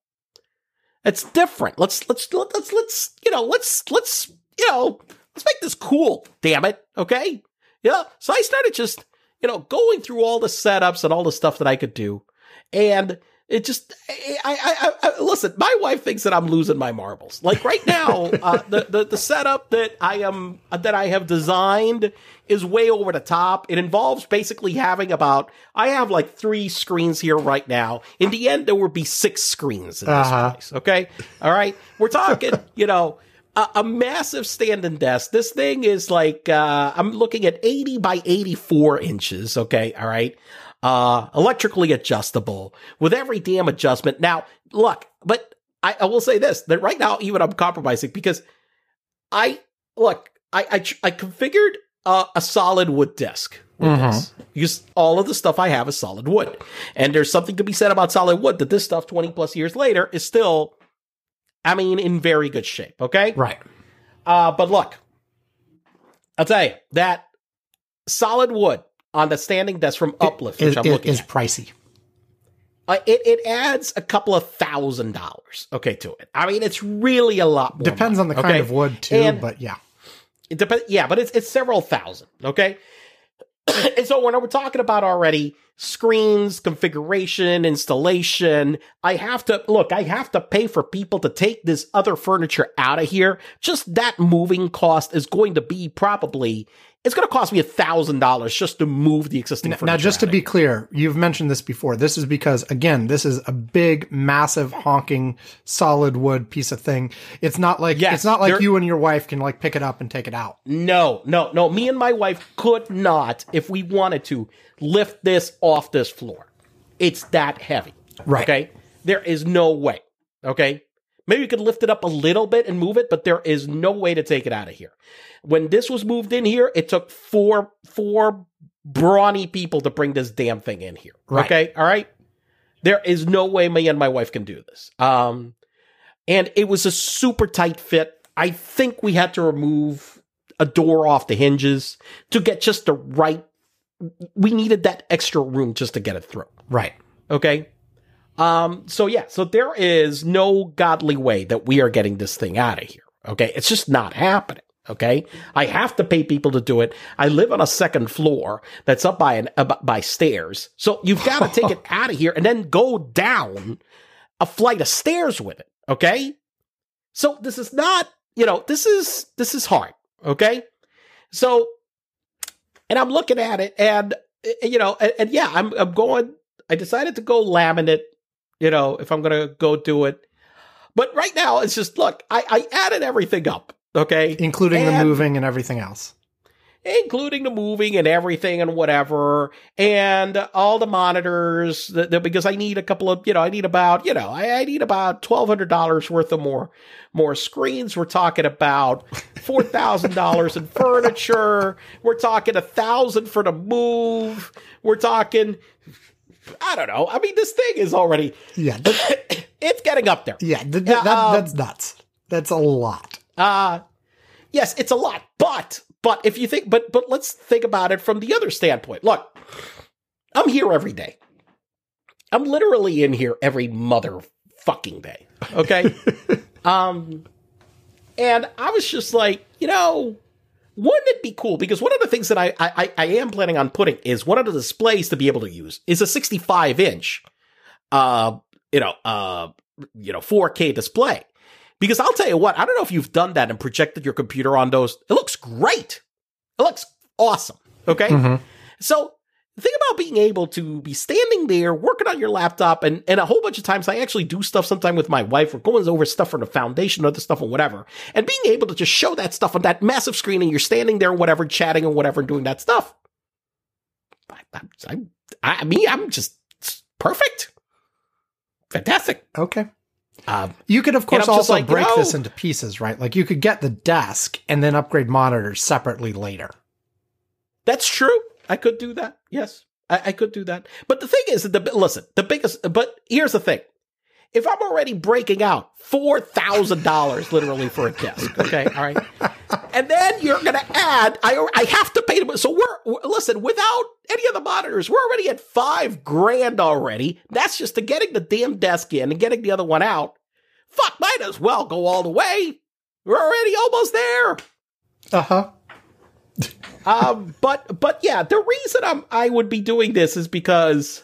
B: that's different. Let's let's let's let's you know let's let's you know let's make this cool. Damn it, okay? Yeah. So I started just you know going through all the setups and all the stuff that I could do, and It just, I, I, I, listen. My wife thinks that I'm losing my marbles. Like right now, (laughs) uh, the, the the setup that I am that I have designed is way over the top. It involves basically having about I have like three screens here right now. In the end, there will be six screens in this
A: Uh-huh.
B: place. Okay, all right. We're talking, (laughs) you know. A, a massive standing desk. This thing is like uh, I'm looking at 80 by 84 inches. Okay, all right uh, electrically adjustable with every damn adjustment. Now, look, but I, I will say this that right now, even I'm compromising because I look, I, I, I configured uh, a solid wood with
A: Mhm.
B: this because all of the stuff I have is solid wood. And there's something to be said about solid wood that this stuff 20 plus years later is still, I mean, in very good shape. Okay.
A: Right.
B: Uh, but look, I'll tell you that solid wood on the standing desk from Uplift, which
A: Is,
B: I'm looking
A: is
B: at,
A: pricey.
B: uh, it, it adds a couple of thousand dollars, okay, to it. I mean, it's really a lot more.
A: Depends on
B: money,
A: the kind
B: okay?
A: of wood too,
B: And-
A: but yeah.
B: It depends. Yeah, but it's it's several thousand. Okay. (clears throat) and so when we're talking about already screens, configuration, installation, I have to look. I have to pay for people to take this other furniture out of here. Just that moving cost is going to be probably. It's going to cost me a thousand dollars just to move the existing
A: Now,
B: furniture.
A: now, just to be clear, you've mentioned this before. This is because, again, this is a big, massive, honking, solid wood piece of thing. It's not like
B: Yes,
A: it's not like you and your wife can like pick it up and take it out.
B: No, no, no. Me and my wife could not, if we wanted to, lift this off this floor. It's that heavy.
A: Right.
B: Okay. There is no way. Okay. Maybe we could lift it up a little bit and move it, but there is no way to take it out of here. When this was moved in here, it took four four brawny people to bring this damn thing in here.
A: Right.
B: Okay. All right. There is no way me and my wife can do this. Um, and it was a super tight fit. I think we had to remove a door off the hinges to get just the right. We needed that extra room just to get it through.
A: Right.
B: Okay. Um, so yeah, so there is no godly way that we are getting this thing out of here. Okay. It's just not happening. Okay. I have to pay people to do it. I live on a second floor that's up by an, uh, by stairs. So you've got to take it (laughs) out of here and then go down a flight of stairs with it. Okay. So this is not, you know, this is, this is hard. Okay. So, and I'm looking at it and, uh, you know, and, and yeah, I'm, I'm going, I decided to go laminate, you know, if I'm going to go do it. But right now it's just, look, I, I added everything up. Okay.
A: Including the moving and everything else.
B: Including the moving and everything and whatever, and all the monitors. The, the- because I need a couple of, you know, I need about, you know, I, I need about twelve hundred dollars worth of more more screens. We're talking about four thousand dollars in furniture. We're talking a thousand for the move. We're talking. I don't know. I mean, this thing is already
A: Yeah. (coughs)
B: it's getting up there.
A: yeah. th-
B: Yeah,
A: that,
B: um,
A: that's nuts. That's a lot.
B: Uh yes, it's a lot, but but if you think but but let's think about it from the other standpoint. Look, I'm here every day. I'm literally in here every mother fucking day. Okay? (laughs) um and I was just like, you know, wouldn't it be cool? Because one of the things that I, I I am planning on putting is one of the displays to be able to use is a 65 inch, uh, you know, uh, you know, 4K display. Because I'll tell you what, I don't know if you've done that and projected your computer on those. It looks great. It looks awesome. Okay.
A: Mhm.
B: So think about being able to be standing there working on your laptop and, and a whole bunch of times I actually do stuff sometime with my wife. We're going over stuff for the foundation, other stuff or whatever. And being able to just show that stuff on that massive screen and you're standing there whatever, chatting or whatever and doing that stuff. I, I, I, I mean, I'm just perfect. Fantastic.
A: Okay.
B: Um,
A: You could, of course, also
B: like, you
A: break
B: know-
A: this into pieces, right? Like you could get the desk and then upgrade monitors separately later.
B: That's true. I could do that. Yes, I, I could do that. But the thing is, that the listen, the biggest. But here's the thing: if I'm already breaking out four thousand dollars literally for a desk, okay, all right, (laughs) and then you're gonna add, I I have to pay them. So we're, we're listen without any of the monitors, we're already at five grand already. That's just to getting the damn desk in and getting the other one out. Fuck, might as well go all the way. We're already almost there.
A: Uh huh. (laughs)
B: um, but but yeah, the reason I'm I would be doing this is because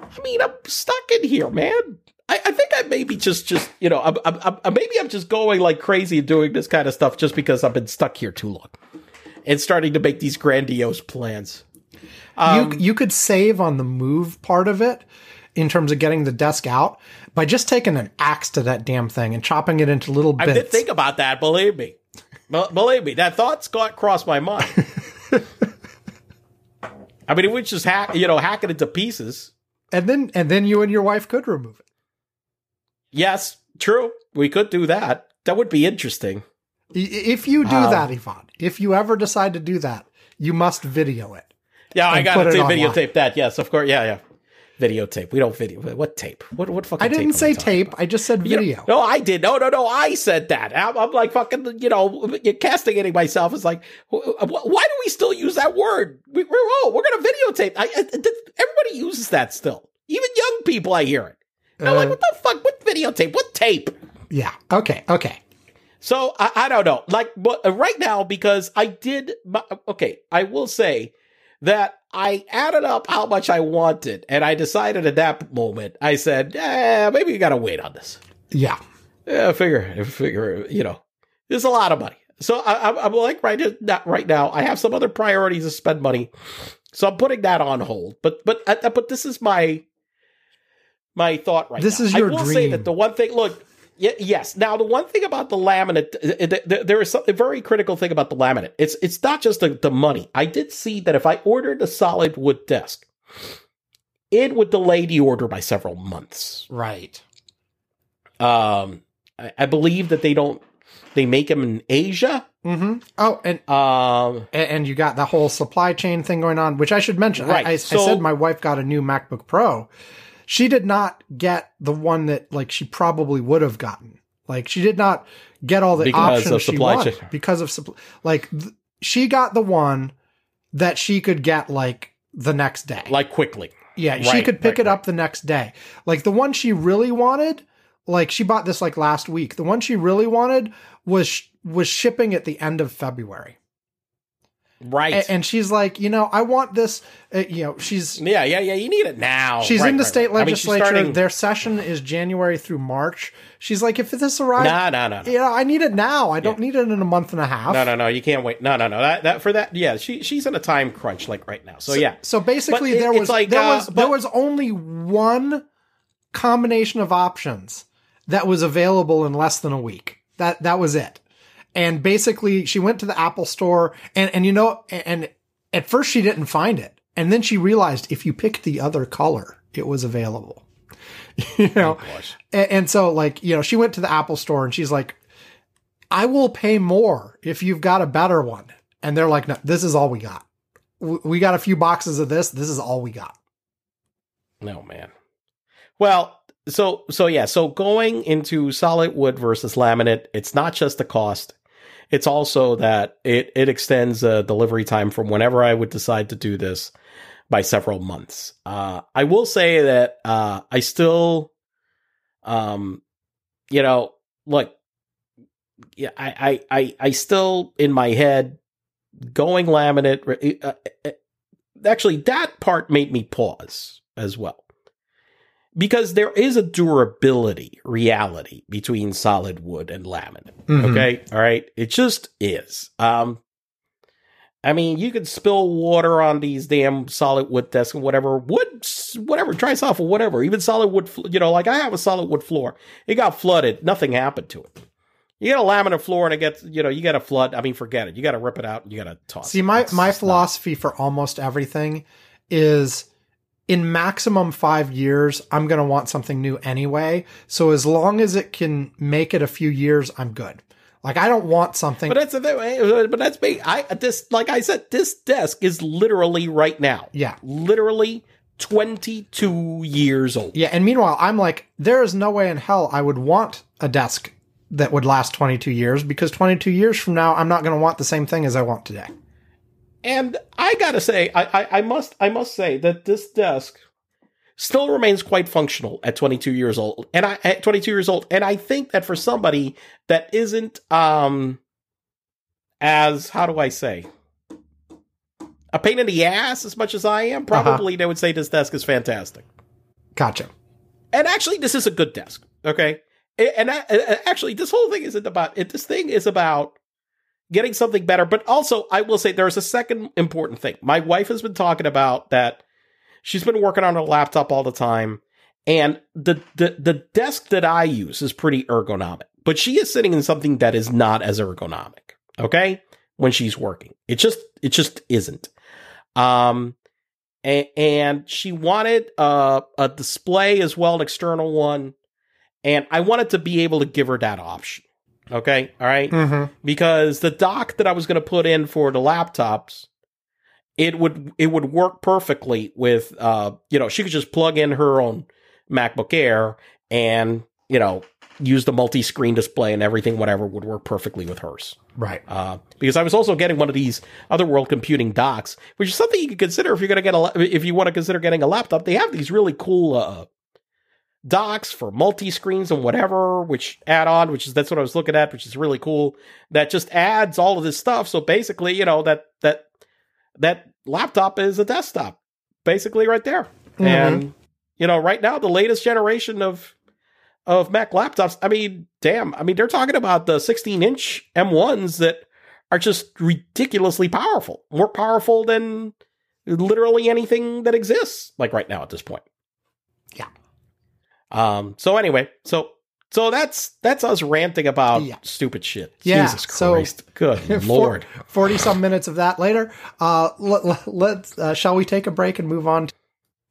B: I mean, I'm stuck in here, man. I, I think I maybe just, just you know, I'm, I'm, I'm, maybe I'm just going like crazy and doing this kind of stuff just because I've been stuck here too long and starting to make these grandiose plans.
A: Um, you you could save on the move part of it in terms of getting the desk out by just taking an axe to that damn thing and chopping it into little bits.
B: I did think about that. Believe me, believe me, that thought's got crossed my mind. (laughs) I mean, it would just hack, you know, hack it into pieces,
A: and then and then you and your wife could remove it.
B: Yes, true. We could do that. That would be interesting.
A: If you do um, that, Ivan, if you ever decide to do that, you must video it.
B: Yeah, I got to videotape that. Yes, of course. Yeah, yeah. Videotape. We don't video. What tape? What what fucking?
A: I didn't say tape.
B: About?
A: I just said video. You
B: know, no, I did. No, no, no. I said that. I'm, I'm like fucking. You know, castigating myself. Is like, why do we still use that word? We, are oh, we're gonna videotape. I, I, everybody uses that still. Even young people, I hear it. I'm uh, like, what the fuck? What videotape? What tape?
A: Yeah. Okay. Okay.
B: So I, I don't know. Like, but uh, right now, because I did. Okay, I will say that I added up how much I wanted, and I decided at that moment, I said, eh, maybe you got to wait on this.
A: Yeah.
B: Yeah, figure, figure, you know, there's a lot of money. So I, am like right now, right now, I have some other priorities to spend money, so I'm putting that on hold. But but uh, but this is my my thought right
A: this
B: now.
A: is your
B: I will
A: dream.
B: say that the one thing, look, yes. Now, the one thing about the laminate, there is a very critical thing about the laminate. It's it's not just the, the money. I did see that if I ordered a solid wood desk, it would delay the order by several months.
A: Right.
B: Um, I, I believe that they don't. They make them in Asia.
A: Mm-hmm. Oh, and um, and you got the whole supply chain thing going on, which I should mention. Right. I, I, so, I said my wife got a new MacBook Pro she did not get the one that like she probably would have gotten. Like she did not get all the because options she wanted chain. because of supply. Like th- she got the one that she could get like the next day,
B: like quickly.
A: Yeah, right, she could pick right, it up the next day. Like the one she really wanted, like she bought this like last week. The one she really wanted was was shipping at the end of February.
B: Right.
A: And, and, she's like, you know, I want this, uh, you know, she's.
B: Yeah, yeah, yeah, you need it now.
A: She's
B: right,
A: in the
B: right,
A: state
B: right.
A: legislature. I mean, starting... Their session is January through March. She's like, if this arrives.
B: No, no, no.
A: Yeah, I need it now. I don't yeah. need it in a month and a half.
B: No, no, no. You can't wait. No, no, no. That, that for that. Yeah, she she's in a time crunch like right now. So,
A: so
B: yeah.
A: So basically, there was like, there uh, was but, there was only one combination of options that was available in less than a week. That that was it. And basically, she went to the Apple store, and and you know, and at first she didn't find it. And then she realized if you picked the other color, it was available. (laughs) you know? Oh, and, and so like, you know, she went to the Apple store and she's like, I will pay more if you've got a better one. And they're like, no, this is all we got. We got a few boxes of this. This is all we got.
B: No, man. Well, so, so yeah, so going into solid wood versus laminate, it's not just the cost. It's also that it, it extends a delivery time from whenever I would decide to do this by several months. Uh, I will say that, uh, I still, um, you know, look, yeah, I, I, I, I still in my head going laminate. Uh, uh, actually, that part made me pause as well because there is a durability reality between solid wood and laminate. Mm-hmm. Okay. All right. It just is. Um, I mean, you could spill water on these damn solid wood desks and whatever, wood, whatever, try soft or whatever, even solid wood, you know, like I have a solid wood floor. It got flooded. Nothing happened to it. You get a laminate floor and it gets, you know, you got a flood. I mean, forget it. You got to rip it out and you got to toss
A: See, my, my philosophy not. for almost everything is in maximum five years, I'm going to want something new anyway. So as long as it can make it a few years, I'm good. Like I don't want something.
B: But that's the eh, but that's me. I this like I said, this desk is literally right now.
A: Yeah,
B: literally 22 years old.
A: Yeah, and meanwhile, I'm like, there is no way in hell I would want a desk that would last 22 years because 22 years from now, I'm not going to want the same thing as I want today.
B: And I gotta say, I, I, I must I must say that this desk still remains quite functional at 22 years old, and I at 22 years old, and I think that for somebody that isn't um as how do I say a pain in the ass as much as I am, uh-huh. probably uh-huh. they would say this desk is fantastic.
A: Gotcha.
B: And actually, this is a good desk. Okay. And, and actually, this whole thing isn't about it. This thing is about getting something better. But also, I will say there's a second important thing. My wife has been talking about that she's been working on her laptop all the time. And the, the, the desk that I use is pretty ergonomic, but she is sitting in something that is not as ergonomic. Okay. When she's working, it just, it just isn't. Um, and, and she wanted uh, a display as well, an external one. And I wanted to be able to give her that option. Okay. All right?
A: Mm-hmm.
B: Because the dock that I was going to put in for the laptops, it would, it would work perfectly with, uh, you know, she could just plug in her own MacBook Air and, you know, use the multi-screen display and everything, whatever would work perfectly with hers.
A: Right.
B: Uh, because I was also getting one of these other world computing docks, which is something you could consider if you're going to get a, if you want to consider getting a laptop. They have these really cool, uh, docks for multi screens and whatever, which add on, which is, that's what I was looking at, which is really cool. That just adds all of this stuff. So basically, you know, that, that, that laptop is a desktop basically right there.
A: Mhm.
B: And, you know, right now, the latest generation of, of Mac laptops. I mean, damn. I mean, they're talking about the 16 inch M1s that are just ridiculously powerful, more powerful than literally anything that exists, like right now at this point.
A: Yeah.
B: Um. So anyway, so so that's that's us ranting about
A: Yeah.
B: stupid shit.
A: Yeah,
B: Jesus
A: so-
B: Good (laughs) lord.
A: 40 some minutes of that later. Uh, let, let, let's, uh, shall we take a break and move on? To,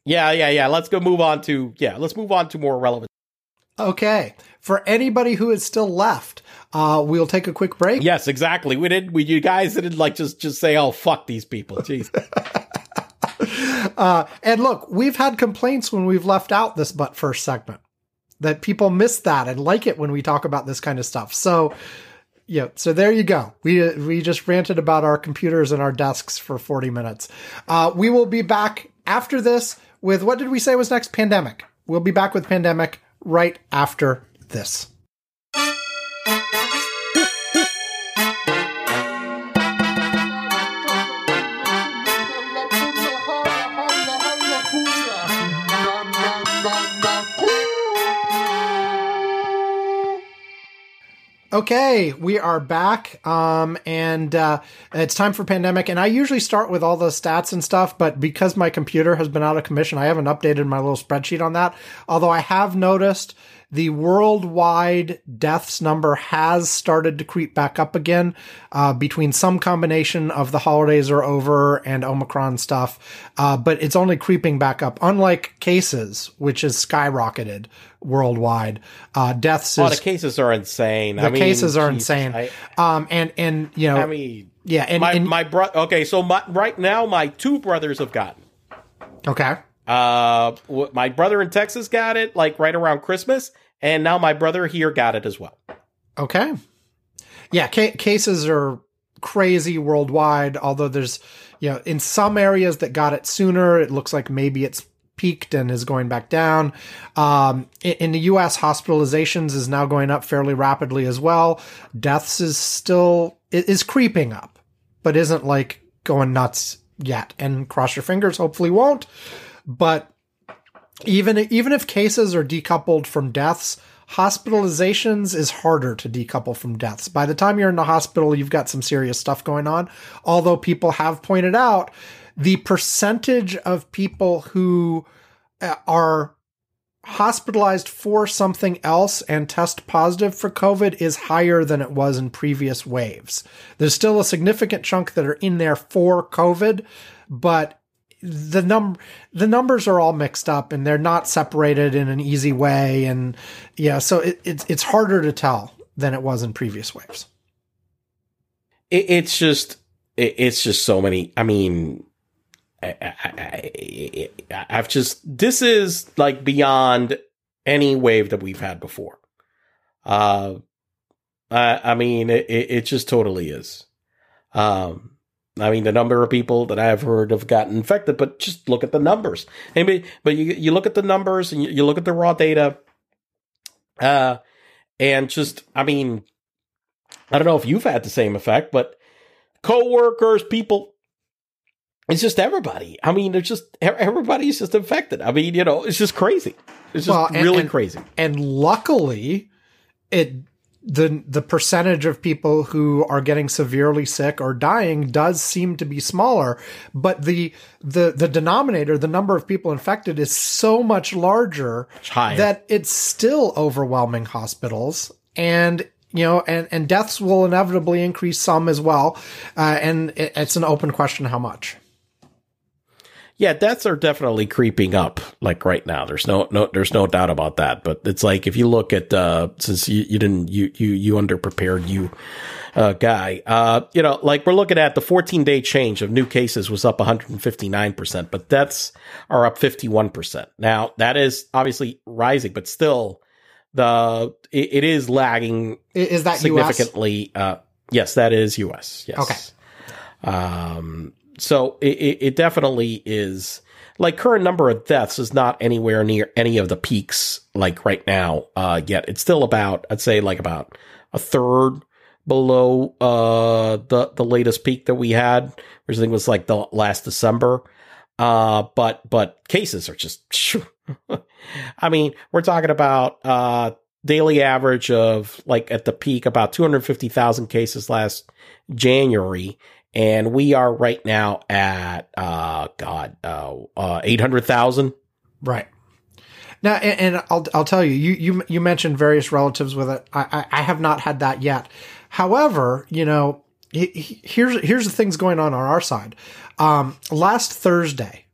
B: Yeah, yeah, yeah. Let's go move on to yeah. Let's move on to more relevant.
A: okay. For anybody who is still left, uh, we'll take a quick break.
B: Yes, exactly. We didn't. We you guys didn't like just just say oh fuck these people. Jeez. (laughs)
A: Uh, and look, we've had complaints when we've left out this but first segment that people miss that and like it when we talk about this kind of stuff. So, yeah, so there you go. We we just ranted about our computers and our desks for 40 minutes. Uh, we will be back after this with what did we say was next? Pandemic. We'll be back with pandemic right after this. Okay, we are back, um, and uh, it's time for pandemic. And I usually start with all the stats and stuff, but because my computer has been out of commission, I haven't updated my little spreadsheet on that. Although I have noticed the worldwide deaths number has started to creep back up again uh, between some combination of the holidays are over and Omicron stuff, uh, but it's only creeping back up. Unlike cases, which is skyrocketed worldwide, uh, deaths
B: Oh,
A: is
B: the cases are insane.
A: the
B: I mean,
A: cases are
B: Jesus,
A: insane.
B: I,
A: um, and and you know,
B: I mean,
A: yeah, and,
B: my
A: and
B: my bro. Okay, so my, right now my two brothers have gotten.
A: okay,
B: Uh, my brother in Texas got it like right around Christmas, and now my brother here got it as well.
A: okay, yeah, ca- cases are crazy worldwide. Although there's, you know, in some areas that got it sooner, it looks like maybe it's peaked and is going back down. Um, in, in the U.S., hospitalizations is now going up fairly rapidly as well. Deaths is still is creeping up, but isn't like going nuts yet. And cross your fingers, hopefully won't. But even even if cases are decoupled from deaths, hospitalizations is harder to decouple from deaths. By the time you're in the hospital, you've got some serious stuff going on. Although people have pointed out the percentage of people who uh, are hospitalized for something else and test positive for COVID is higher than it was in previous waves. There's still a significant chunk that are in there for COVID, but the num the numbers are all mixed up and they're not separated in an easy way and yeah so it, it's it's harder to tell than it was in previous waves
B: It, it's just it, it's just so many. I mean, I, I, I've just this is like beyond any wave that we've had before. Uh, I, I mean, it it just totally is. Um, I mean, the number of people that I've heard have gotten infected, but just look at the numbers. I mean, but you you look at the numbers and you, you look at the raw data, uh, and just I mean, I don't know if you've had the same effect, but coworkers, people, it's just everybody. I mean, it's just everybody's just infected. I mean, you know, it's just crazy. It's just
A: Well, and-
B: really
A: and-
B: crazy.
A: and luckily it the the percentage of people who are getting severely sick or dying does seem to be smaller but the the the denominator the number of people infected is so much larger that it's still overwhelming hospitals and you know and and deaths will inevitably increase some as well. Uh, and it, it's an open question how much
B: Yeah, deaths are definitely creeping up. Like right now, there's no no there's no doubt about that. But it's like if you look at uh since you, you didn't you you you underprepared you uh guy uh you know like we're looking at the 14 day change of new cases was up 159 percent, but deaths are up 51 percent. Now that is obviously rising, but still the it, it is lagging
A: is that US?
B: significantly. Uh, yes, that is U.S. Yes.
A: Okay.
B: Um, so it, it, it definitely is like current number of deaths is not anywhere near any of the peaks like right now uh, yet. It's still about I'd say like about a third below uh, the the latest peak that we had, which I think was like the last December. Uh, but but cases are just. (laughs) I mean, we're talking about uh, daily average of like at the peak about 250,000 cases last January. And we are right now at, uh, God, uh, uh, 800,000.
A: Right. Now, and, and I'll I'll tell you, you you you mentioned various relatives with it. I I, I have not had that yet. However, you know, he- he- here's here's the things going on on our side. Um, last Thursday,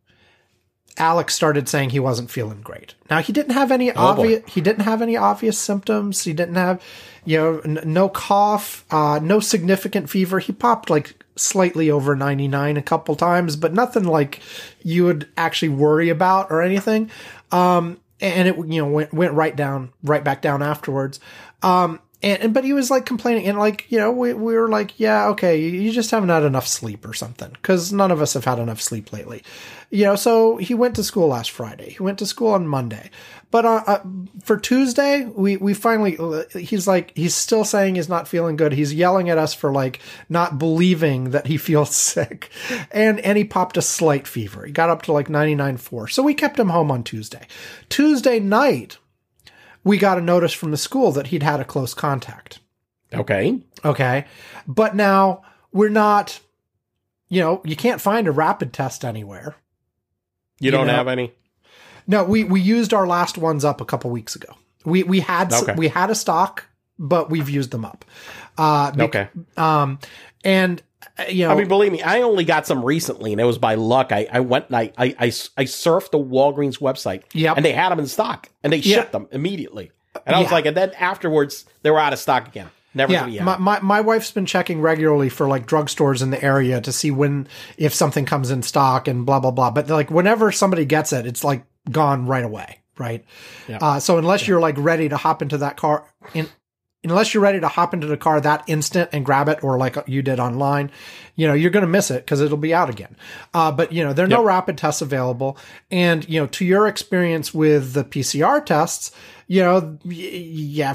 A: Alex started saying he wasn't feeling great. Now he didn't have any
B: boy.
A: obvious he didn't have any obvious symptoms. He didn't have, you know, n- no cough, uh, no significant fever. He popped like slightly over 99 a couple times, but nothing like you would actually worry about or anything. Um, and it you know went went right down right back down afterwards. Um, and, and but he was like complaining and like you know we we were like yeah okay you, you just haven't had enough sleep or something because none of us have had enough sleep lately, you know. So he went to school last Friday. He went to school on Monday, but uh, uh, for Tuesday we we finally he's like he's still saying he's not feeling good. He's yelling at us for like not believing that he (laughs) feels sick, and and he popped a slight fever. He got up to like ninety nine four. So we kept him home on Tuesday. Tuesday night we got a notice from the school that he'd had a close contact.
B: Okay.
A: Okay. But now we're not, you know, you can't find a rapid test anywhere.
B: You, don't
A: know-
B: have any?
A: No, we, we used our last ones up a couple weeks ago. We, we had,
B: Okay.
A: we had a stock, but we've used them up. Uh, bec-
B: Okay.
A: Um, and, uh, you know,
B: I mean, believe me, I only got some recently, and it was by luck. I, I went and I, I, I, I surfed the Walgreens website,
A: Yep.
B: and they had them in stock, and they
A: Yeah.
B: shipped them immediately. And I was like, and then afterwards, they were out of stock again. Never
A: yeah, my, my, my wife's been checking regularly for like drugstores in the area to see when, if something comes in stock and blah, blah, blah. But like whenever somebody gets it, it's like gone right away. Right.
B: Yeah.
A: Uh, so unless you're like ready to hop into that car in, unless you're ready to hop into the car that instant and grab it or like you did online, you know, you're going to miss it because it'll be out again. Uh, but you know, there are no rapid tests available. And, you know, to your experience with the PCR tests, you know, y- yeah,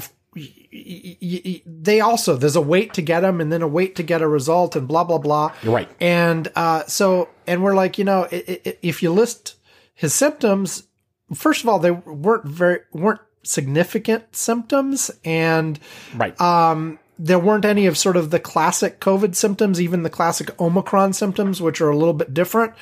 A: they also, there's a wait to get them and then a wait to get a result and blah, blah, blah.
B: You're right.
A: And, uh, so, and we're like, you know, if you list his symptoms, first of all, they weren't very, weren't significant symptoms and,
B: Right.
A: um, there weren't any of sort of the classic COVID symptoms, even the classic Omicron symptoms, which are a little bit different.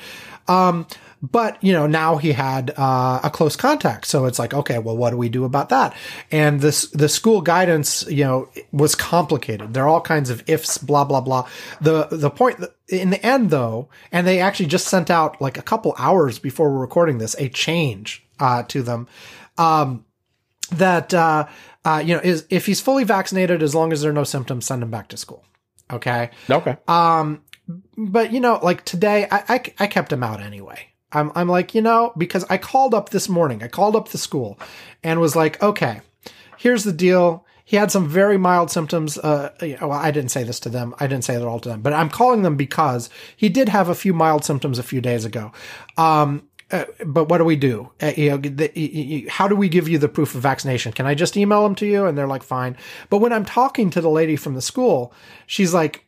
A: Um, but you know, now he had uh, a close contact, so it's like, okay, well, what do we do about that? And this the school guidance, you know, was complicated. There are all kinds of ifs, blah blah blah. The the point that, in the end, though, and they actually just sent out like a couple hours before we're recording this a change uh, to them. Um, that uh, uh, you know is if he's fully vaccinated, as long as there are no symptoms, send him back to school. Okay.
B: okay.
A: Um, but you know, like today, I, I, I kept him out anyway. I'm, I'm like, you know, because I called up this morning, I called up the school and was like, okay, here's the deal. He had some very mild symptoms. Uh, well, I didn't say this to them. I didn't say that all to them, but I'm calling them because he did have a few mild symptoms a few days ago. Um, uh, but what do we do? Uh, you know, the, y- y- how do we give you the proof of vaccination? Can I just email them to you? And they're like, fine. But when I'm talking to the lady from the school, she's like,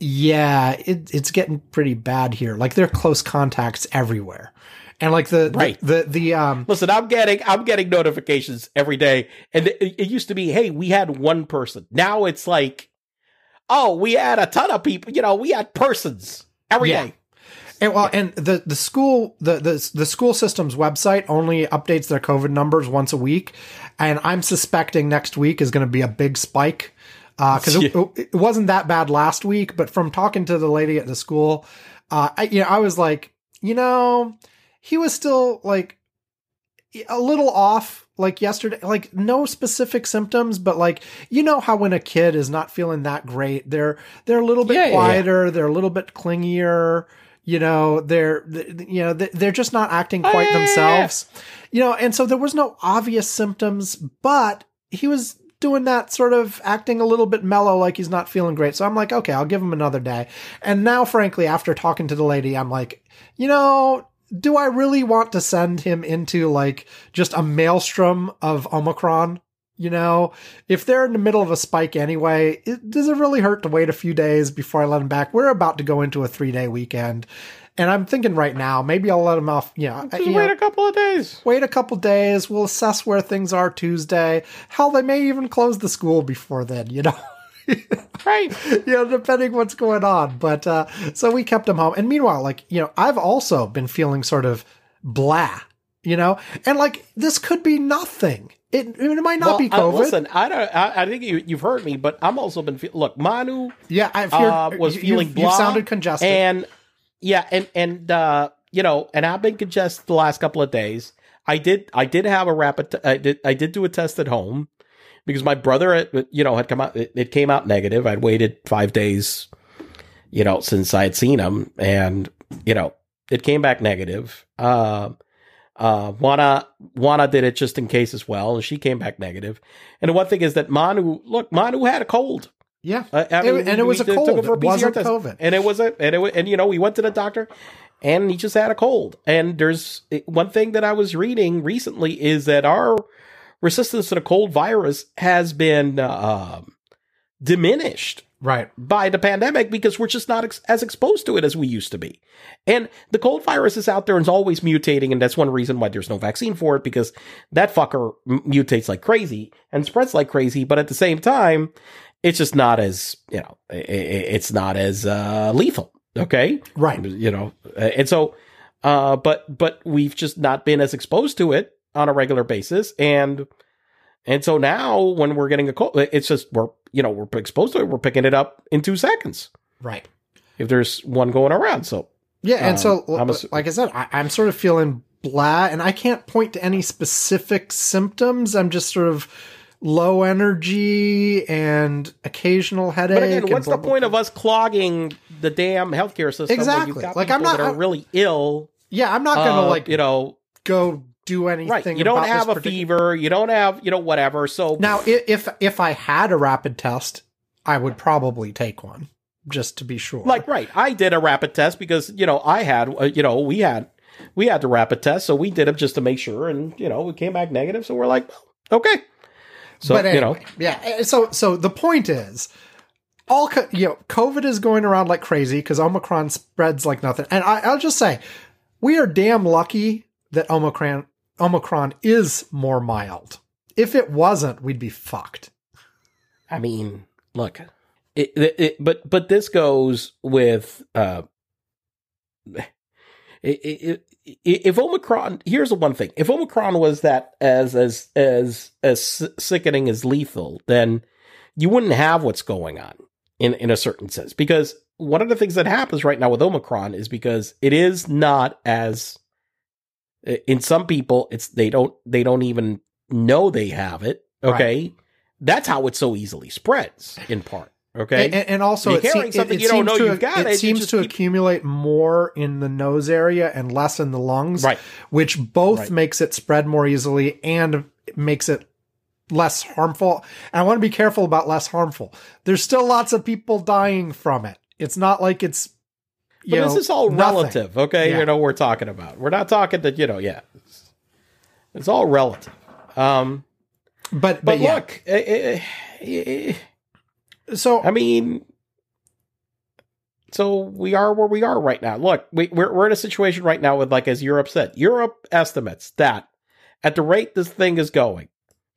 A: Yeah, it, it's getting pretty bad here. Like they're close contacts everywhere, and like the
B: Right.
A: the the, the um
B: Listen, I'm getting I'm getting notifications every day, and it, it used to be, hey, we had one person. Now it's like, oh, we had a ton of people. You know, we had persons every day.
A: Yeah. And well, and the the school the, the the school system's website only updates their COVID numbers once a week, and I'm suspecting next week is going to be a big spike because (laughs) it, it wasn't that bad last week. But from talking to the lady at the school, uh, I, you know, I was like, you know, he was still like a little off like yesterday like no specific symptoms but like you know how when a kid is not feeling that great they're they're a little bit
B: Yeah, yeah, yeah.
A: quieter they're a little bit clingier you know they're th- you know they're just not acting quite
B: yeah, yeah, yeah.
A: themselves you know and so there was no obvious symptoms but he was doing that sort of acting a little bit mellow like he's not feeling great so i'm like okay i'll give him another day and now frankly after talking to the lady i'm like you know do I really want to send him into like just a maelstrom of Omicron? You know, if they're in the middle of a spike anyway, it, does it really hurt to wait a few days before I let him back? We're about to go into a three day weekend. And I'm thinking right now, maybe I'll let him off. You know,
B: Just
A: you
B: wait
A: know,
B: a couple of days.
A: wait a couple days. We'll assess where things are Tuesday. Hell, they may even close the school before then, you know? (laughs)
B: Right.
A: you know, depending what's going on. But uh, so we kept him home. And meanwhile, like, you know, I've also been feeling sort of blah, you know, and like this could be nothing. It, it might not
B: Well,
A: be COVID.
B: listen, I don't. I, I think you, you've heard me, but I'm also been. Fe- look, Manu
A: yeah, I've heard,
B: uh, was
A: you-
B: feeling
A: you've,
B: blah.
A: you've sounded congested.
B: And yeah, and and uh, you know, and I've been congested the last couple of days. I did I did have a rapid. T- I did I did do a test at home because my brother, you know, had come out. It, it came out negative. I'd waited five days, you know, since I had seen him, and you know, it came back negative. Uh, uh, Juana Juana did it just in case as well, and she came back negative. And the one thing is that Manu, look, Manu had a cold.
A: Yeah.
B: Uh, I
A: It- and it was a cold. It wasn't
B: test.
A: COVID.
B: and it was a and it and you know we went to the doctor, and he just had a cold. And there's one thing that I was reading recently is that our resistance to the cold virus has been uh, diminished
A: Right.
B: by the pandemic because we're just not ex- as exposed to it as we used to be. And the cold virus is out there and is always mutating. And that's one reason why there's no vaccine for it because that fucker mutates like crazy and spreads like crazy. But at the same time, it's just not as, you know, it's not as uh, lethal. Okay.
A: Right.
B: You know, and so, uh, but, but we've just not been as exposed to it on a regular basis. And, and so now when we're getting a cold, it's just, we're, you know, we're exposed to it. We're picking it up in two seconds
A: Right.
B: if there's one going around. So
A: Yeah, and
B: Um,
A: so, like I said, I, I'm sort of feeling blah, and I can't point to any specific symptoms. I'm just sort of low energy and occasional headache.
B: But again, what's
A: blah,
B: the
A: blah,
B: point
A: blah.
B: of us clogging the damn healthcare system?
A: Exactly. Like, I'm not-
B: that are really ill.
A: Yeah, I'm not gonna
B: uh,
A: like
B: you know,
A: go do anything.
B: right? You don't have a
A: particular-
B: fever. You don't have you know whatever. So
A: Now, if if I had a rapid test, I would probably take one just to be sure.
B: like right, I did a rapid test because you know I had uh, you know we had we had the rapid test, so we did it just to make sure, and you know we came back negative. So we're like, okay. So
A: but
B: you know,
A: yeah. eh, So so the point is, all co- you know, COVID is going around like crazy because Omicron spreads like nothing. And I, I'll just say, we are damn lucky that Omicron Omicron is more mild. If it wasn't, we'd be fucked.
B: I mean, look, it, it, it- but but this goes with uh, it, if Omicron. Here's the one thing: if Omicron was that as as as as sickening as lethal, then you wouldn't have what's going on in in a certain sense. Because one of the things that happens right now with Omicron is because it is not as in some people it's they don't they don't even know they have it. Okay. That's how it so easily spreads in part. Okay.
A: And, and also,
B: You're
A: it, se-
B: carrying
A: it, it
B: you don't
A: seems
B: know
A: to,
B: you've got
A: it
B: it,
A: seems to
B: keep-
A: accumulate more in the nose area and less in the lungs,
B: right.
A: which both
B: Right.
A: makes it spread more easily and makes it less harmful. And I want to be careful about less harmful. There's still lots of people dying from it. It's not like it's you
B: But
A: know,
B: this is all
A: nothing.
B: relative. Okay.
A: Yeah.
B: You know, we're talking about. We're not talking that, you know, yeah. It's, it's all relative. Um,
A: But but,
B: but
A: yeah.
B: look, eh, eh, eh,
A: so
B: I mean, so we are where we are right now. Look, we, we're we're in a situation right now with like as Europe said, Europe estimates that at the rate this thing is going,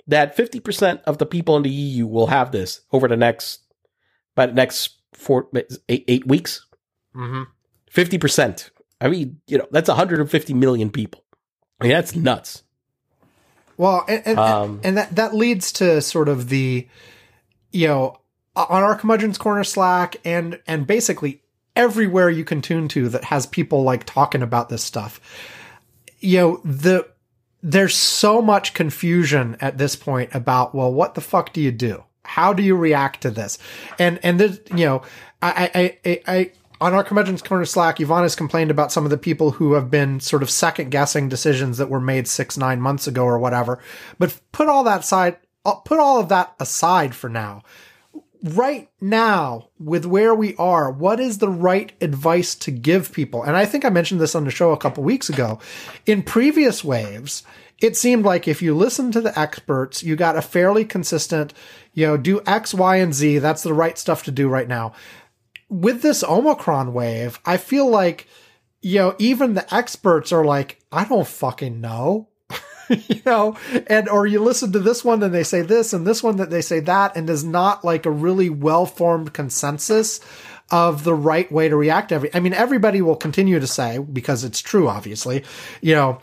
B: that fifty percent of the people in the EU will have this over the next by the next four eight, eight weeks.
A: Mm-hmm.
B: 50 percent. I mean, you know, that's 150 million people. I mean, that's nuts.
A: Well, and and,
B: Um,
A: and that that leads to sort of the, you know, Uh, on our curmudgeon's corner Slack and and basically everywhere you can tune to that has people like talking about this stuff. You know, the there's so much confusion at this point about well, what the fuck do you do? How do you react to this? And and this, you know, I I I. I on our curmudgeon's corner Slack, Ivan has complained about some of the people who have been sort of second guessing decisions that were made six, nine months ago or whatever. But put all that side, uh, put all of that aside for now. Right now, with where we are, what is the right advice to give people? And I think I mentioned this on the show a couple weeks ago. In previous waves, it seemed like if you listened to the experts, you got a fairly consistent, you know, do X, Y, and Z. That's the right stuff to do right now with this Omicron wave, I feel like, you know, even the experts are like, I don't fucking know. (laughs) you know, and or you listen to this one and they say this and this one that they say that, and there's not like a really well formed consensus of the right way to react to every I mean, everybody will continue to say, because it's true, obviously, you know,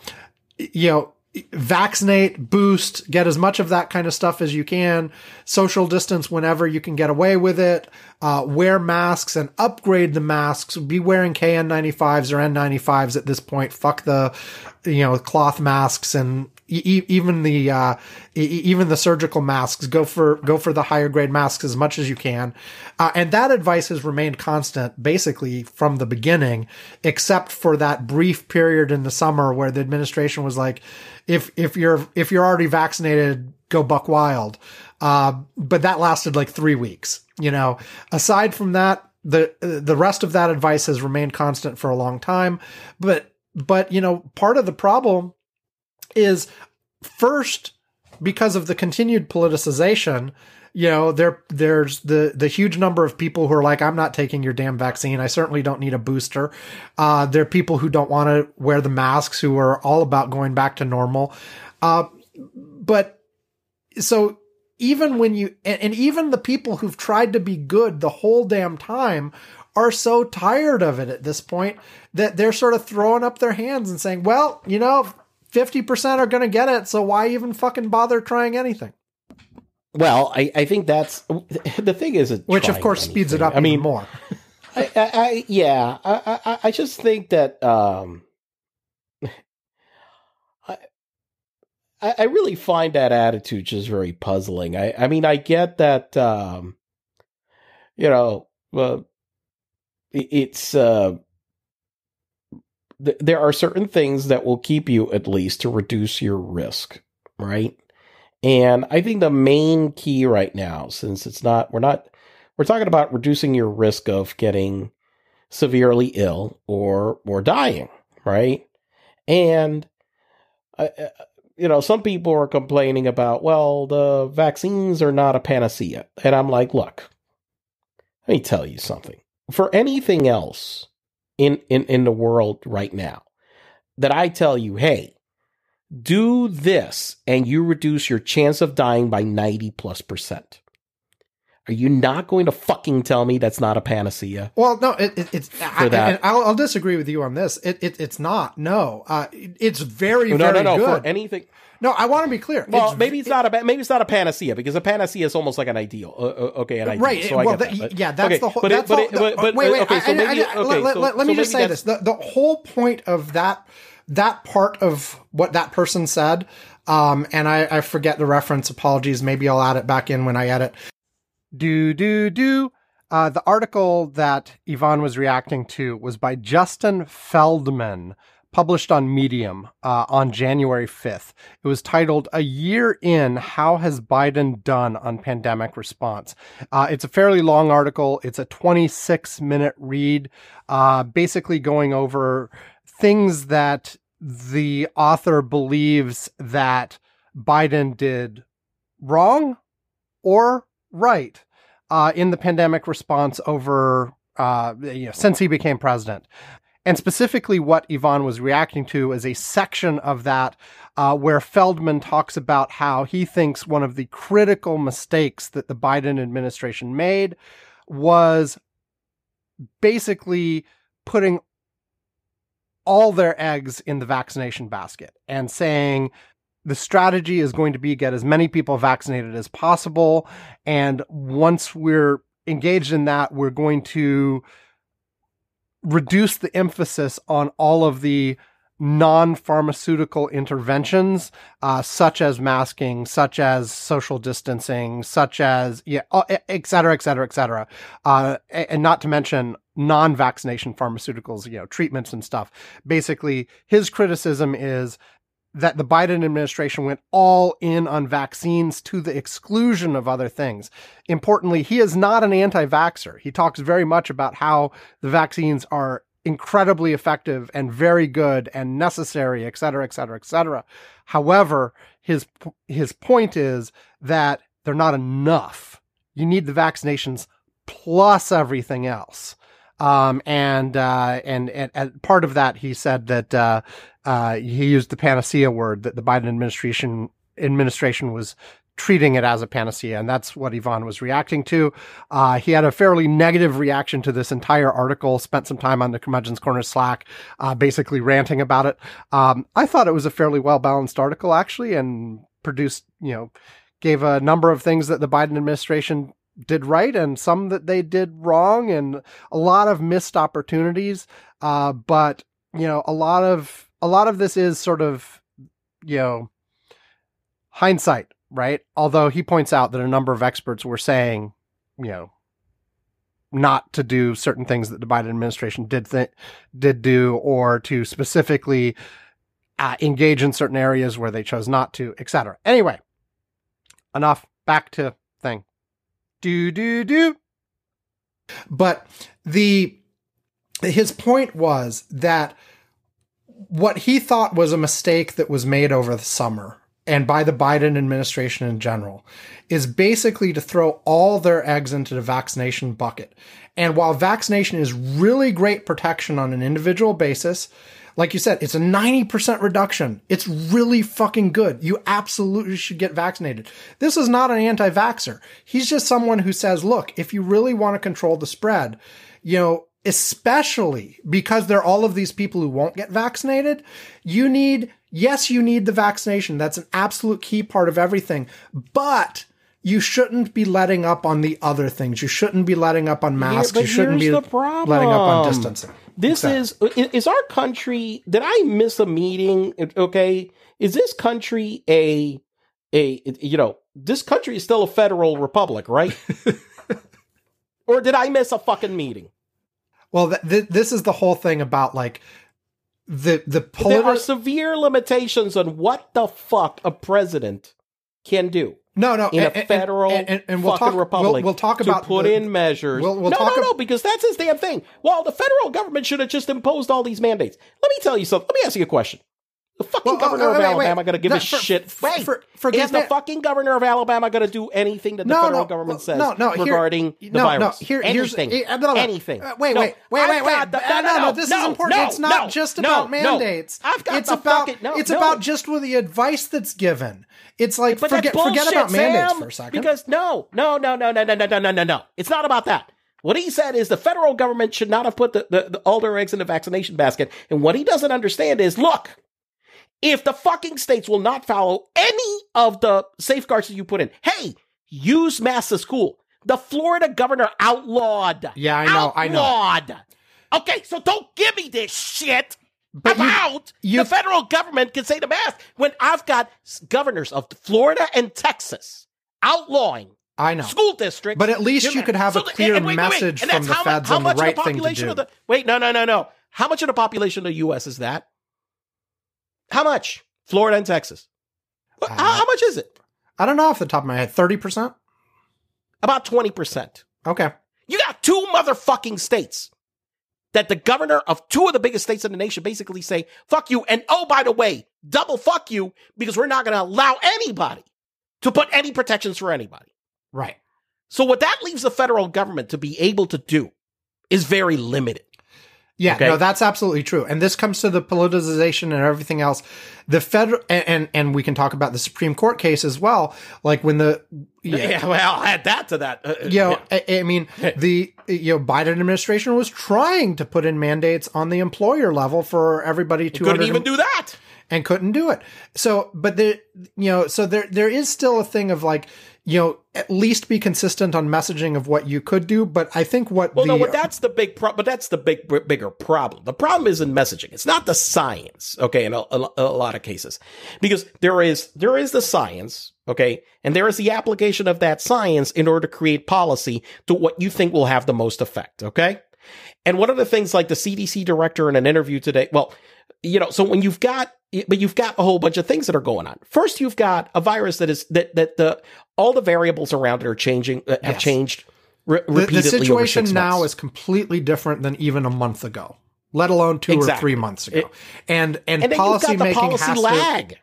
A: you know, vaccinate, boost, get as much of that kind of stuff as you can, social distance whenever you can get away with it, uh, wear masks and upgrade the masks, be wearing KN95s or N95s at this point. Fuck the, you know, cloth masks and even the, uh, even the surgical masks. Go for, go for the higher grade masks as much as you can. Uh, and that advice has remained constant basically from the beginning, except for that brief period in the summer where the administration was like, if if you're if you're already vaccinated, go buck wild. Uh, but that lasted like three weeks. You know, aside from that, the the rest of that advice has remained constant for a long time. But but you know, part of the problem is first because of the continued politicization you know there there's the the huge number of people who are like i'm not taking your damn vaccine. I certainly don't need a booster. Uh, there are people who don't want to wear the masks who are all about going back to normal. Uh, but so even when you and, and even the people who've tried to be good the whole damn time are so tired of it at this point that they're sort of throwing up their hands and saying well you know 50% are going to get it so why even fucking bother trying anything?
B: Well, I, I think that's the thing is, it
A: which of course speeds it up
B: I mean,
A: even more. (laughs)
B: I, I, I yeah, I, I, I just think that um, I, I really find that attitude just very puzzling. I, I mean, I get that, um, you know, it- it's uh, th- there are certain things that will keep you at least to reduce your risk, right? And I think the main key right now, since it's not, we're not, we're talking about reducing your risk of getting severely ill or or dying, right? And uh, uh, you know, some people are complaining about, well, the vaccines are not a panacea, and I'm like, look, let me tell you something. For anything else in in in the world right now, that I tell you, hey, do this, and you reduce your chance of dying by ninety plus percent. Are you not going to fucking tell me that's not a panacea?
A: Well, no, it, it, it's I,
B: that.
A: and I'll, I'll disagree with you on this. It, it it's not. No, uh, it- it's very
B: No,
A: very
B: no, no, no.
A: good.
B: For anything,
A: no, I want to be clear.
B: well,
A: It's-
B: maybe it's not a maybe it's not a panacea because a panacea is almost like an ideal. Uh, uh, okay, an ideal.
A: Right.
B: So I
A: well,
B: get
A: that-
B: that.
A: Yeah, that's
B: okay,
A: the whole.
B: But,
A: that's
B: but, it- but,
A: wait, wait.
B: okay, so
A: I- I-
B: maybe
A: I-
B: okay.
A: let,
B: so,
A: let- let me just say this: the the whole point of that that part of what that person said, um, and I, I forget the reference. Apologies. Maybe I'll add it back in when I edit. Do do do. Uh, the article that Ivan was reacting to was by Justin Feldman, published on Medium uh, on January 5th. It was titled A Year In How Has Biden Done on Pandemic Response? Uh, it's a fairly long article. It's a 26 minute read, uh, basically going over things that the author believes that Biden did wrong or right uh, in the pandemic response over uh, you know, since he became president. And specifically, what Ivan was reacting to is a section of that uh, where Feldman talks about how he thinks one of the critical mistakes that the Biden administration made was basically putting all their eggs in the vaccination basket and saying the strategy is going to be get as many people vaccinated as possible. And once we're engaged in that, we're going to reduce the emphasis on all of the non-pharmaceutical interventions, uh, such as masking, such as social distancing, such as yeah, et cetera, et cetera, et cetera, uh, and not to mention non-vaccination pharmaceuticals, you know, treatments and stuff. Basically, his criticism is that the Biden administration went all in on vaccines to the exclusion of other things. Importantly, he is not an anti vaxxer. He talks very much about how the vaccines are incredibly effective and very good and necessary, et cetera, et cetera, et cetera. However, his, his point is that they're not enough. You need the vaccinations plus everything else. Um, and, uh, and, and, and, part of that, he said that, uh, uh, he used the panacea word that the Biden administration, administration was treating it as a panacea. And that's what Ivan was reacting to. Uh, he had a fairly negative reaction to this entire article, spent some time on the Curmudgeon's Corner Slack, uh, basically ranting about it. Um, I thought it was a fairly well balanced article, actually, and produced, you know, gave a number of things that the Biden administration did right and some that they did wrong and a lot of missed opportunities. Uh, but you know, a lot of, a lot of this is sort of, you know, hindsight, right? Although he points out that a number of experts were saying, you know, not to do certain things that the Biden administration did th- did do, or to specifically uh, engage in certain areas where they chose not to, etc. Anyway, enough. Back to. Do, do, do.
C: But the, his point was that what he thought was a mistake that was made over the summer and by the Biden administration in general is basically to throw all their eggs into the vaccination bucket. And while vaccination is really great protection on an individual basis, like you said, it's a 90% reduction. It's really fucking good. You absolutely should get vaccinated. This is not an anti vaxxer. He's just someone who says, look, if you really want to control the spread, you know, especially because there are all of these people who won't get vaccinated, you need, yes, you need the vaccination. That's an absolute key part of everything. But you shouldn't be letting up on the other things. You shouldn't be letting up on masks.
B: Yeah,
C: you shouldn't be letting up on distancing.
B: This exactly. is is our country. Did I miss a meeting? Okay, is this country a a you know this country is still a federal republic, right? (laughs) or did I miss a fucking meeting?
C: Well, th- th- this is the whole thing about like the the
B: politi- there are severe limitations on what the fuck a president can do.
C: No, no,
B: in and, a federal and, and, and we'll fucking talk, republic.
C: We'll, we'll talk about
B: put the, in measures.
C: We'll, we'll
B: no, no, no, because that's his damn thing. Well, the federal government should have just imposed all these mandates. Let me tell you something. Let me ask you a question. The fucking well, governor uh, of wait, Alabama going to give no, a for, shit. Wait, for, forget is the fucking governor of Alabama going to do anything that the
C: no,
B: federal
C: no,
B: government says
C: no, no,
B: regarding
C: here,
B: the
C: no,
B: virus?
C: No, here,
B: anything,
C: here's,
B: uh, anything.
C: Uh, wait, wait, wait, wait, wait. The, no, no, no, This is important. it's not just about mandates.
B: I've got
C: it's about
B: fucking,
C: it's about just with the advice that's given. It's like but forget forget about mandates for a second.
B: Because no, no, no, no, no, no, no, no, no, no. It's not about that. What he said is the federal government should not have put the, the, the, all their eggs in the vaccination basket. And what he doesn't understand is, look, if the fucking states will not follow any of the safeguards that you put in, hey, use masks at school. The Florida governor outlawed.
C: Yeah, I know.
B: Outlawed.
C: I
B: know. Okay, so don't give me this shit but about you, the federal government can say the mask when I've got governors of Florida and Texas outlawing
C: I know
B: school districts.
C: But at least you could have so a clear and, and wait, message wait, wait. from the feds on the right the thing to do.
B: The, wait, no, no, no, no. How much of the population of the U.S. is that? How much? Florida and Texas. Uh, how, how, much is it?
C: I don't know off the top of my head. 30%?
B: About 20%.
C: Okay.
B: You got two motherfucking states that the governor of two of the biggest states in the nation basically say, fuck you. And oh, by the way, double fuck you because we're not going to allow anybody to put any protections for anybody.
C: Right.
B: So what that leaves the federal government to be able to do is very limited.
A: Yeah,
B: Okay.
A: no, that's absolutely true. And this comes to the politicization and everything else. The federal and, and and we can talk about the Supreme Court case as well. Like when the yeah,
B: Yeah, (laughs) well, add that to that. Uh,
A: you know, I, I mean, (laughs) the you know Biden administration was trying to put in mandates on the employer level for everybody to
B: couldn't even do that.
A: and couldn't do it. So, but there, you know, so there there is still a thing of like, you know, at least be consistent on messaging of what you could do. But I think what
B: Well,
A: the
B: no, but that's the big problem. But that's the big, b- bigger problem. The problem is in messaging. It's not the science, okay, in a, a, a lot of cases, because there is there is the science, okay, and there is the application of that science in order to create policy to what you think will have the most effect, okay. And one of the things, like the CDC director in an interview today, well, you know, so when you've got, but you've got a whole bunch of things that are going on. First, you've got a virus that is that that the all the variables around it are changing, uh, have
A: Yes.
B: changed. Re-
A: the,
B: repeatedly
A: the situation now
B: months.
A: is completely different than even a month ago, let alone two or three months ago. and and,
B: and
A: policy
B: the
A: making
B: policy
A: has
B: lag.
A: to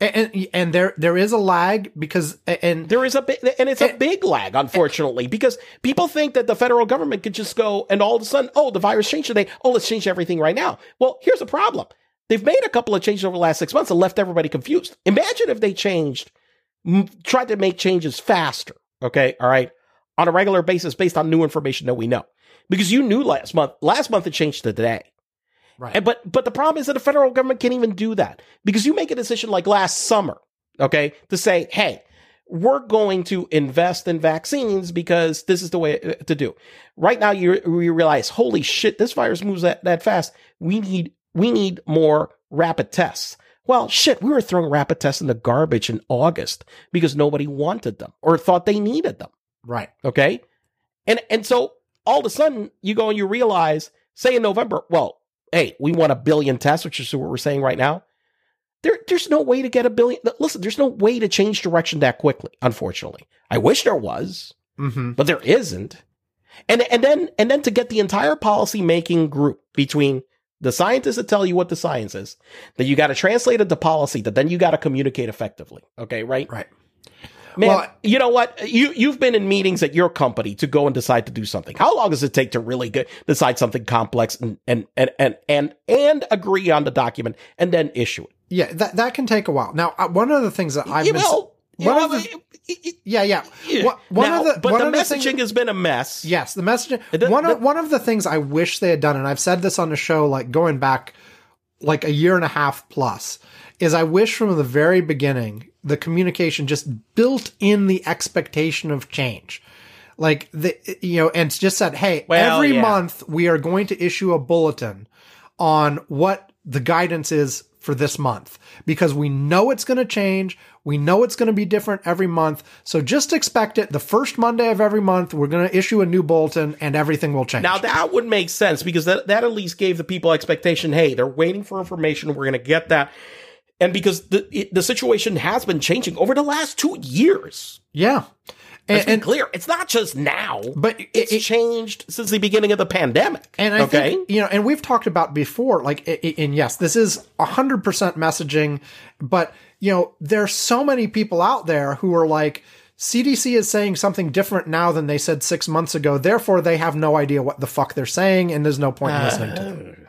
A: and, and and there there is a lag because and
B: There is a big, and it's a big lag, unfortunately, because people think that the federal government could just go and all of a sudden, oh, the virus changed today. Oh, let's change everything right now. Well, here's the problem. They've made a couple of changes over the last six months and left everybody confused. Imagine if they changed, m- tried to make changes faster. Okay. All right. On a regular basis based on new information that we know. Because you knew last month, last month it changed to today.
A: Right
B: And but but the problem is that the federal government can't even do that because you make a decision like last summer, okay, to say, hey, we're going to invest in vaccines because this is the way uh, to do. Right now, you you realize, holy shit, this virus moves that, that fast. We need we need more rapid tests. Well, shit, we were throwing rapid tests in the garbage in August because nobody wanted them or thought they needed them.
A: right
B: Okay. And and so all of a sudden you go and you realize, say in November, well, hey, we want a billion tests, which is what we're saying right now. There, there's no way to get a billion. Listen, there's no way to change direction that quickly, unfortunately. I wish there was,
A: mm-hmm.
B: but there isn't. And and then and then to get the entire policy making group between the scientists that tell you what the science is, that you got to translate it to policy, that then you got to communicate effectively. Okay, right?
A: right
B: Man,
A: Well-
B: you know what? You you've been in meetings at your company to go and decide to do something. How long does it take to really decide something complex and and and and and and agree on the document and then issue it?
A: yeah that that can take a while now uh, one of the things that I've
B: You
A: been one of the-
B: it- it-
A: yeah yeah
B: it-
A: One-
B: now,
A: of the
B: but
A: one
B: the
A: of the things-
B: messaging has been a mess.
A: Yes, the messaging.
B: The-
A: one of one of the things I wish they had done, and I've said this on the show, like going back like a year and a half plus, is I wish from the very beginning the communication just built in the expectation of change. Like the you know, and just said, hey,
B: Well,
A: every
B: yeah.
A: month we are going to issue a bulletin on what the guidance is for this month because we know it's going to change. We know it's going to be different every month. So just expect it. The first Monday of every month, we're going to issue a new bulletin and everything will change.
B: Now that would make sense because that that at least gave the people expectation. Hey, they're waiting for information. We're going to get that, and because the it, the situation has been changing over the last two years.
A: yeah.
B: Let's
A: And,
B: be
A: and,
B: clear, it's not just now,
A: but it-
B: it's
A: it-
B: changed since the beginning of the pandemic.
A: And I
B: okay,
A: think, you know, and we've talked about before, like, and yes, this is 100% messaging, but, you know, there's so many people out there who are like, CDC is saying something different now than they said six months ago. Therefore, they have no idea what the fuck they're saying, and there's no point in listening to them. Ah.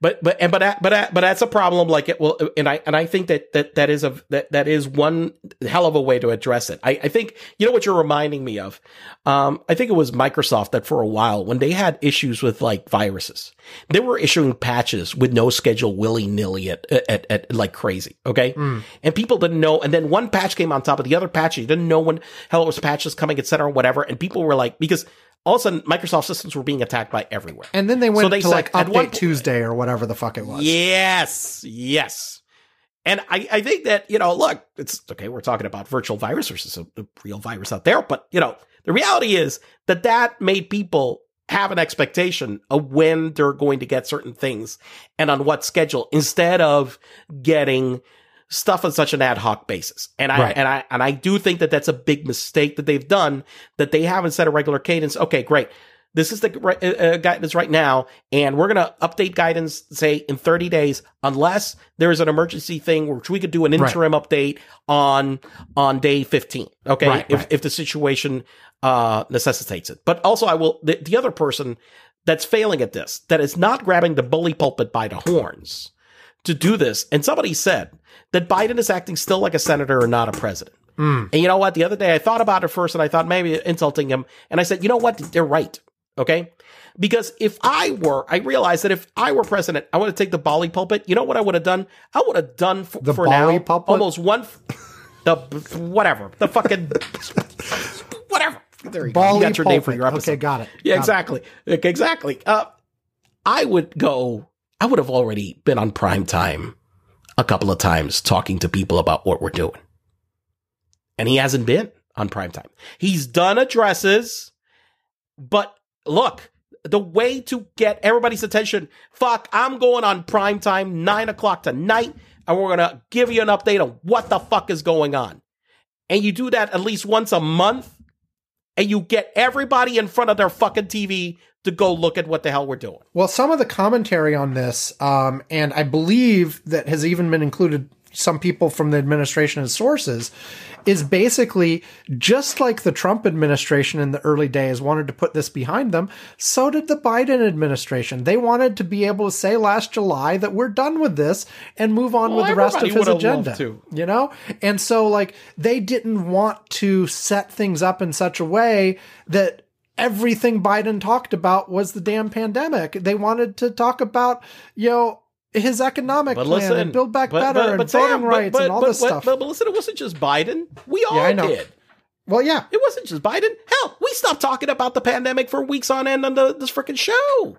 B: But but and but that- but that- but that's a problem. Like it will, and I and I think that that that is a that that is one hell of a way to address it. I, I think you know what you're reminding me of. Um, I think it was Microsoft that for a while when they had issues with like viruses, they were issuing patches with no schedule willy nilly at, at at like crazy. Okay, and people didn't know. And then one patch came on top of the other patch. You didn't know when hell it was patches coming, et cetera, whatever. And people were like because. All of a sudden, Microsoft systems were being attacked by everywhere.
A: And then they went so
B: they
A: to
B: said
A: like Update
B: po-
A: Tuesday or whatever the fuck it was.
B: Yes, yes. And I, I think that, you know, look, it's okay. We're talking about virtual virus versus a, a real virus out there. But, you know, the reality is that that made people have an expectation of when they're going to get certain things and on what schedule instead of getting stuff on such an ad hoc basis. And I,
A: Right.
B: and I, and I do think that that's a big mistake that they've done that they haven't set a regular cadence. Okay, great. This is the uh, uh, guidance right now, and we're going to update guidance, say in 30 days, unless there is an emergency thing, which we could do an interim right. update on on day 15. Okay,
A: right,
B: if if the situation uh, necessitates it. But also, I will the, the other person that's failing at this, that is not grabbing the bully pulpit by the horns to do this. And somebody said that Biden is acting still like a senator and not a president.
A: Mm.
B: And you know what? The other day I thought about it first and I thought maybe insulting him. And I said, you know what? They're right. Okay. Because if I were, I realized that if I were president, I would have taken the Bali pulpit. You know what I would have done? I would have done f-
A: The
B: for
A: Bali
B: now
A: pulpit?
B: almost one, the whatever, the fucking (laughs) whatever. There you go.
A: Bali
B: You got your name for
A: pulpit.
B: your episode.
A: Okay, got it.
B: Yeah,
A: Got it.
B: exactly. Exactly. Uh, I would go, I would have already been on prime time a couple of times talking to people about what we're doing. And he hasn't been on prime time. He's done addresses, but look, the way to get everybody's attention, fuck, I'm going on prime time, nine o'clock tonight, and we're to give you an update on what the fuck is going on. And you do that at least once a month, and you get everybody in front of their fucking TV to go look at what the hell we're doing.
A: Well, some of the commentary on this, um, and I believe that has even been included some people from the administration as sources, is basically just like the Trump administration in the early days wanted to put this behind them, so did the Biden administration. They wanted to be able to say last July that we're done with this and move on
B: Well,
A: with the rest of his
B: would have loved
A: agenda.
B: to.
A: You know? And so, like, they didn't want to set things up in such a way that everything Biden talked about was the damn pandemic. They wanted to talk about, you know, his economic
B: But
A: plan
B: listen,
A: and build back
B: but-
A: better
B: but-
A: and
B: but
A: voting
B: Sam, but-
A: rights and all this stuff.
B: But, listen, it wasn't just Biden. We all
A: Yeah,
B: did.
A: well, yeah.
B: It wasn't just Biden. Hell, we stopped talking about the pandemic for weeks on end on the, this freaking show.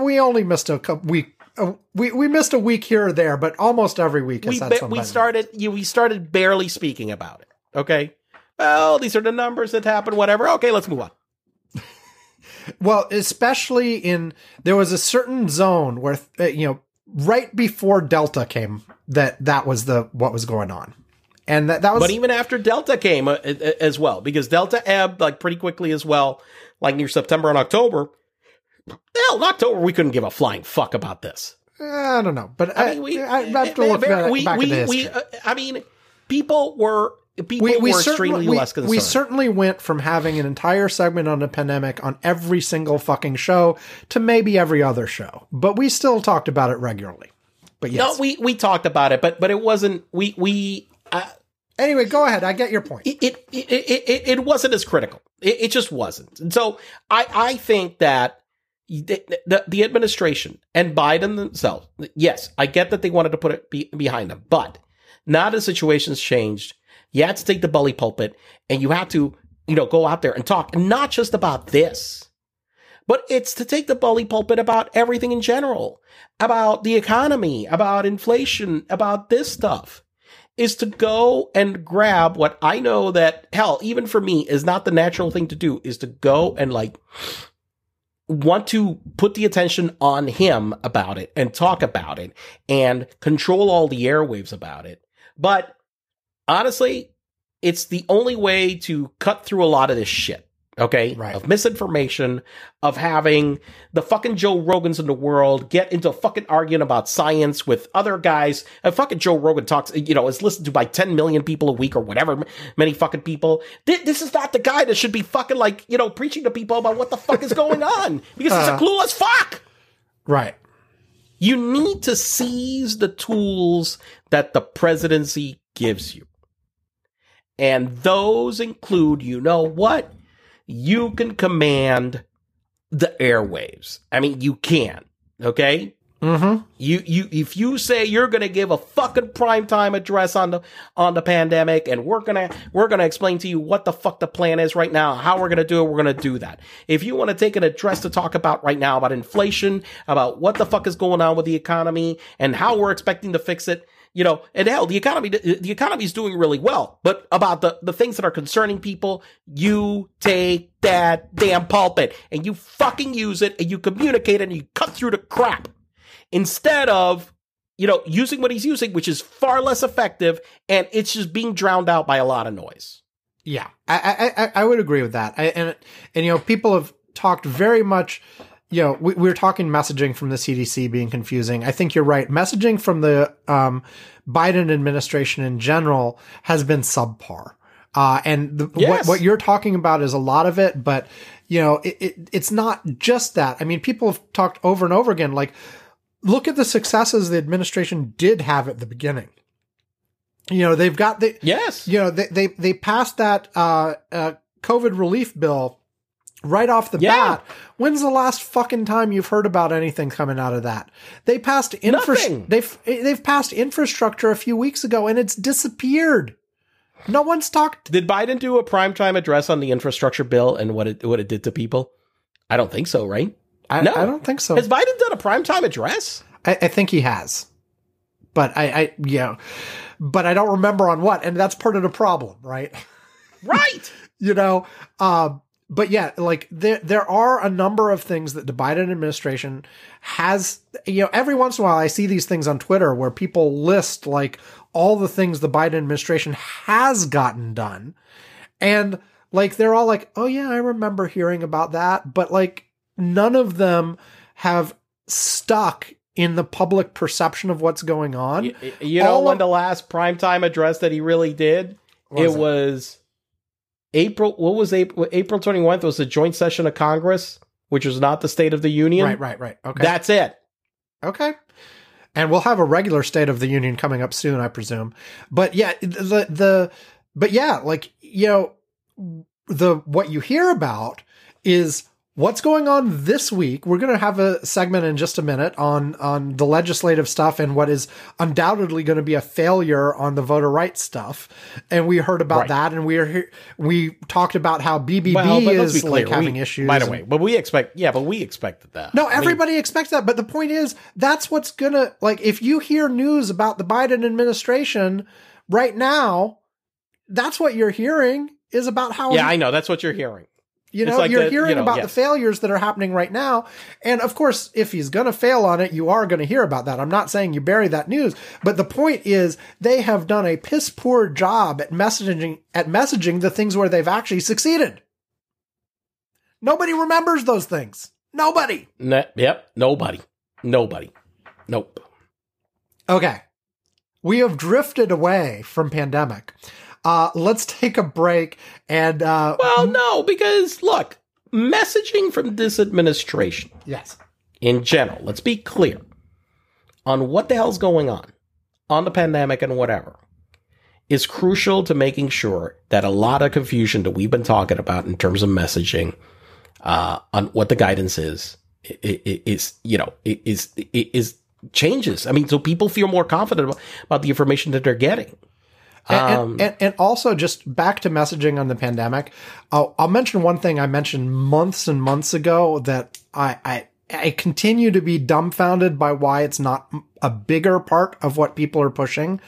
A: We only missed a couple week. Uh, we we missed a week here or there, but almost every week
B: We ba- we started you we started barely speaking about it. Okay. Well, these are the numbers that happened. Whatever. Okay, let's move on.
A: Well, especially in there was a certain zone where uh, you know right before Delta came that that was the what was going on, and that that was
B: But even after Delta came uh, uh, as well, because Delta ebbed like pretty quickly as well, like near September and October. Hell, in October we couldn't give a flying fuck about this.
A: I don't know, but
B: I mean, we
A: I, I have to
B: eh,
A: look back,
B: we,
A: back
B: we,
A: at the
B: we,
A: history.
B: uh, I mean, people were people
A: we, we
B: were
A: certainly
B: extremely
A: we,
B: less concerned.
A: we certainly went from having an entire segment on the pandemic on every single fucking show to maybe every other show, but we still talked about it regularly. But yes,
B: No, we we talked about it, but but it wasn't. We we uh,
A: anyway, go ahead. I get your point.
B: it, it it it it wasn't as critical. It, it just wasn't. And so I I think that the, the the administration and Biden themselves, yes, I get that they wanted to put it be, behind them, but now the situation's changed. You had to take the bully pulpit, and you had to you know go out there and talk, not just about this. But it's to take the bully pulpit about everything in general, about the economy, about inflation, about this stuff is to go and grab what I know that hell, even for me, is not the natural thing to do, is to go and like want to put the attention on him about it and talk about it and control all the airwaves about it. But honestly, it's the only way to cut through a lot of this shit. Okay.
A: Right.
B: Of misinformation, of having the fucking Joe Rogans in the world get into a fucking argument about science with other guys. And fucking Joe Rogan talks, you know, is listened to by 10 million people a week or whatever, many fucking people. This is not the guy that should be fucking like, you know, preaching to people about what the fuck is going (laughs) on because he's a
A: Uh.
B: clueless fuck.
A: Right.
B: You need to seize the tools that the presidency gives you. And those include, you know what? You can command the airwaves. I mean, you can. Okay?
A: Mm-hmm.
B: You you if you say you're going to give a fucking primetime address on the on the pandemic and we're to we're going to explain to you what the fuck the plan is right now, how we're going to do it, we're going to do that. If you want to take an address to talk about right now about inflation, about what the fuck is going on with the economy and how we're expecting to fix it, you know, and hell, the economy the economy is doing really well, but about the the things that are concerning people, you take that damn pulpit and you fucking use it and you communicate and you cut through the crap instead of you know using what he's using which is far less effective and it's just being drowned out by a lot of noise.
A: Yeah, I, I I would agree with that. I, and and you know, people have talked very much you know, we, we were talking messaging from the CDC being confusing. I think you're right. Messaging from the um, Biden administration in general has been subpar. Uh, and the,
B: Yes.
A: what, what you're talking about is a lot of it, but you know, it, it, it's not just that. I mean, people have talked over and over again, like, look at the successes the administration did have at the beginning. You know, they've got the,
B: Yes.
A: you know, they, they, they passed that, uh, uh, COVID relief bill right off the
B: Yeah.
A: bat. When's the last fucking time you've heard about anything coming out of that? They passed infrastructure.
B: Nothing.
A: They've, they've passed infrastructure a few weeks ago and it's disappeared. No one's talked.
B: Did Biden do a primetime address on the infrastructure bill and what it what it did to people? I don't think so, right?
A: I,
B: No.
A: I don't think so.
B: Has Biden done a primetime address?
A: I, I think he has, but I, I, yeah, but I don't remember on what, and that's part of the problem, right?
B: Right. (laughs)
A: you know, um, but yeah, like there there are a number of things that the Biden administration has. You know, every once in a while, I see these things on Twitter where people list like all the things the Biden administration has gotten done, and like they're all like, "Oh yeah, I remember hearing about that," but like none of them have stuck in the public perception of what's going on.
B: you, you know
A: All
B: when
A: of-
B: the last primetime address that he really did?
A: What
B: it
A: it?
B: was April. What was April? April 29th was the joint session of Congress, which was not the State of the Union.
A: Right, right, right. Okay.
B: That's it.
A: Okay. And we'll have a regular State of the Union coming up soon, I presume. But yeah, the the but yeah, like you know, the what you hear about is what's going on this week. We're going to have a segment in just a minute on on the legislative stuff and what is undoubtedly going to be a failure on the voter rights stuff. And we heard about
B: Right.
A: that, and we are here, we talked about how BBB
B: Well,
A: is like having
B: we,
A: issues.
B: By the way, but we expect. Yeah, but we expected that.
A: no,
B: I mean,
A: everybody expects that, but the point is that's what's gonna like if you hear news about the Biden administration right now, that's what you're hearing is about how
B: yeah, I know. That's what you're hearing.
A: You know
B: like
A: you're hearing
B: you know,
A: about the failures that are happening right now. And of course, if he's gonna fail on it, you are gonna hear about that. I'm not saying you bury that news, but the point is they have done a piss poor job at messaging at messaging the things where they've actually succeeded. Nobody remembers those things. Nobody.
B: Ne- yep. Nobody. Nobody. Nope.
A: Okay. We have drifted away from pandemic. Uh, let's take a break and, uh,
B: Well, no, because look, messaging from this administration
A: yes.
B: in general, let's be clear on what the hell's going on on the pandemic and whatever is crucial to making sure that a lot of confusion that we've been talking about in terms of messaging uh, on what the guidance is is you know is is changes. I mean, so people feel more confident about, about the information that they're getting.
A: And,
B: Um,
A: and, and, and also just back to messaging on the pandemic. I'll, I'll mention one thing I mentioned months and months ago that I, I, I continue to be dumbfounded by why it's not a bigger part of what people are pushing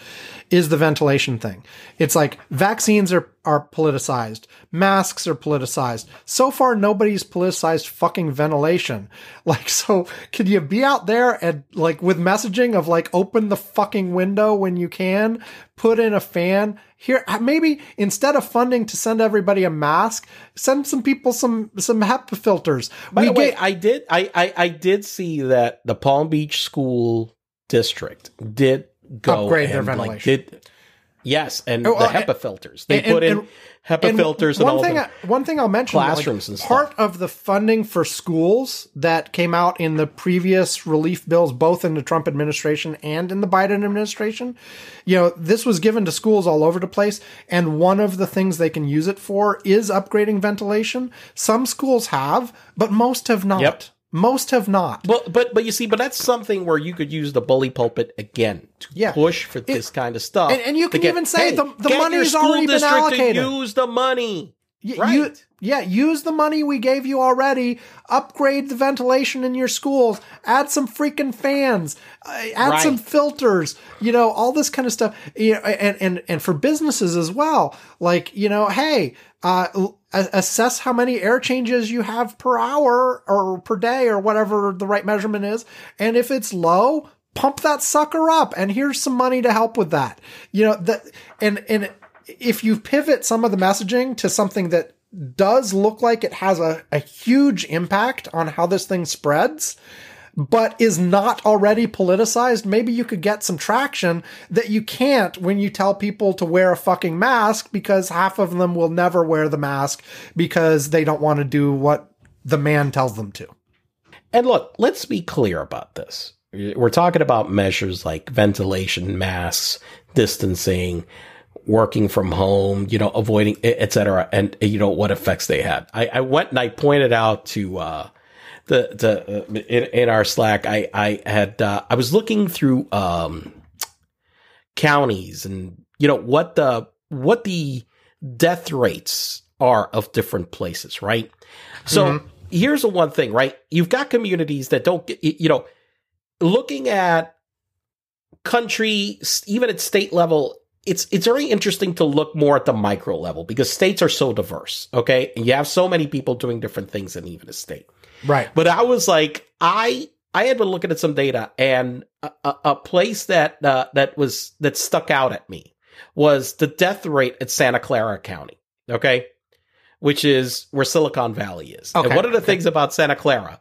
A: is the ventilation thing. It's like vaccines are, are politicized. Masks are politicized. So far, nobody's politicized fucking ventilation. (laughs) Like, so could you be out there and like with messaging of like open the fucking window when you can, put in a fan here, maybe instead of funding to send everybody a mask, send some people some, some HEPA filters.
B: By
A: we
B: the way,
A: get,
B: I did I, I I did see that the Palm Beach school district did go
A: Upgrade their
B: and, like,
A: ventilation.
B: did yes, and
A: Oh,
B: the
A: well,
B: HEPA filters. They
A: and-
B: put in
A: and-
B: HEPA
A: And
B: filters and
A: one
B: all
A: thing,
B: the
A: I, one thing I'll mention, like,
B: classrooms and stuff.
A: part of the funding for schools that came out in the previous relief bills, both in the Trump administration and in the Biden administration, you know, this was given to schools all over the place. And one of the things they can use it for is upgrading ventilation. Some schools have, but most have not.
B: Yep.
A: Most have not.
B: Well, but but you see, but that's something where you could use the bully pulpit again to
A: Yeah.
B: push for this kind of stuff.
A: and- and you can even say the- the
B: get
A: money's already been allocated.
B: To use the money,
A: Y-
B: right?
A: you- yeah, use the money we gave you already. Upgrade the ventilation in your schools. Add some freaking fans. Uh, add
B: Right.
A: some filters. You know, all this kind of stuff. You know, and and and for businesses as well. Like you know, hey, uh, assess how many air changes you have per hour or per day or whatever the right measurement is. And if it's low, pump that sucker up. And here's some money to help with that. You know that and and if you pivot some of the messaging to something that does look like it has a, a huge impact on how this thing spreads, but is not already politicized, maybe you could get some traction that you can't when you tell people to wear a fucking mask because half of them will never wear the mask because they don't want to do what the man tells them to.
B: And look, let's be clear about this. We're talking about measures like ventilation, masks, distancing, working from home, you know, avoiding, et cetera, and, you know, what effects they had. I, I went and I pointed out to, uh, the, the, uh, in, in our Slack, I, I had, uh, I was looking through, um, counties and, you know, what the, what the death rates are of different places, right? So, mm-hmm here's the one thing, right? You've got communities that don't get, you know, looking at country, even at state level, it's it's very interesting to look more at the micro level because states are so diverse, okay? And you have so many people doing different things in even a state.
A: Right.
B: But I was like, I I had been looking at some data and a, a, a place that uh, that was that stuck out at me was the death rate at Santa Clara County. Okay which is where Silicon Valley is. Okay. And one of the okay. things about Santa Clara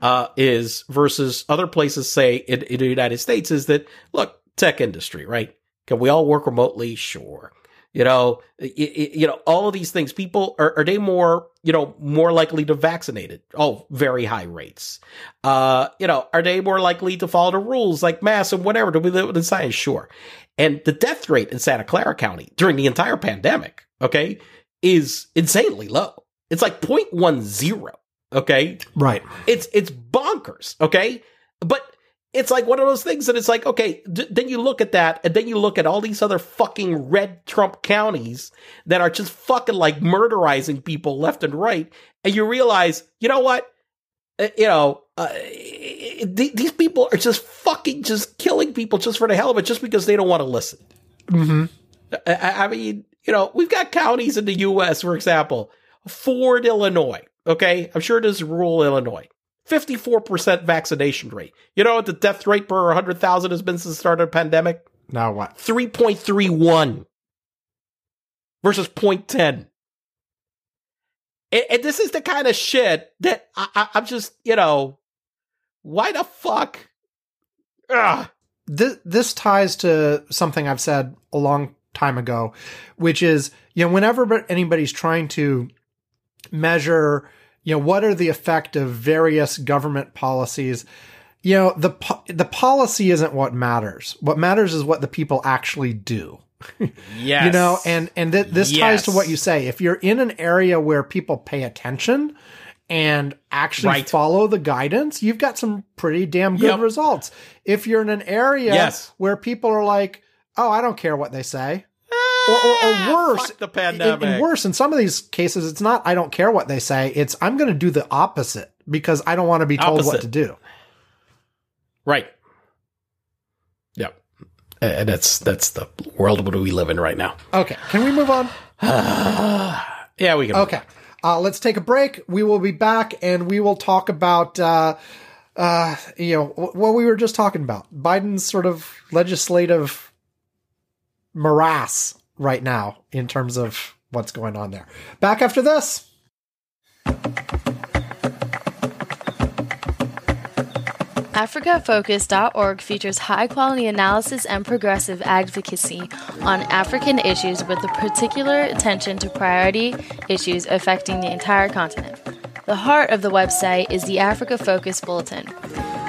B: uh, is versus other places, say in, in, the United States, is that look, tech industry, right? Can we all work remotely? Sure. You know, you, you know, all of these things. People are, are they more, you know, more likely to vaccinate it? Oh, very high rates. Uh, you know, are they more likely to follow the rules like masks and whatever? Do we live in science? Sure. And the death rate in Santa Clara County during the entire pandemic, okay, is insanely low. It's like 0.10. Okay.
A: Right.
B: It's, it's bonkers. Okay. But it's like one of those things that it's like, okay, d- then you look at that and then you look at all these other fucking red Trump counties that are just fucking like murderizing people left and right. And you realize, you know what? Uh, you know, uh, th- these people are just fucking just killing people just for the hell of it, just because they don't want to listen.
A: Mm-hmm.
B: I, I mean, you know, we've got counties in the U.S., for example, Ford, Illinois. Okay. I'm sure it is rural Illinois. 54% vaccination rate. You know what the death rate per 100,000 has been since the start of the pandemic?
A: Now what?
B: 3.31 versus 0.10. And, and, this is the kind of shit that I, I, I'm just, you know, why the fuck? Ugh.
A: This, this ties to something I've said a long time ago, which is, you know, whenever anybody's trying to measure, you know, what are the effect of various government policies, you know, the the policy isn't what matters. What matters is what the people actually do.
B: yes. (laughs)
A: You know, and and th- this yes. ties to what you say. If you're in an area where people pay attention, and actually right. follow the guidance, you've got some pretty damn good yep. results. If you're in an area yes. where people are like, "Oh, I don't care what they say," or, or, or worse,
B: the pandemic.
A: And, worse, in some of these cases, it's not I don't care what they say. It's I'm going to do the opposite because I don't want to be told opposite. what to do.
B: Right. Yep. And that's that's the world we live in right now.
A: Okay. Can we move on? (sighs)
B: yeah, we can.
A: Okay. Uh, let's take a break. We will be back and we will talk about, uh, uh, you know, what we were just talking about Biden's sort of legislative morass right now in terms of what's going on there. Back after this.
D: AfricaFocus.org features high quality analysis and progressive advocacy on African issues with a particular attention to priority issues affecting the entire continent. The heart of the website is the Africa Focus Bulletin.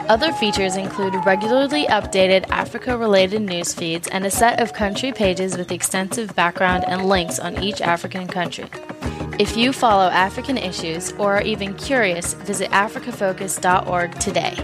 D: Other features include regularly updated Africa related news feeds and a set of country pages with extensive background and links on each African country. If you follow African issues or are even curious, visit africafocus.org today.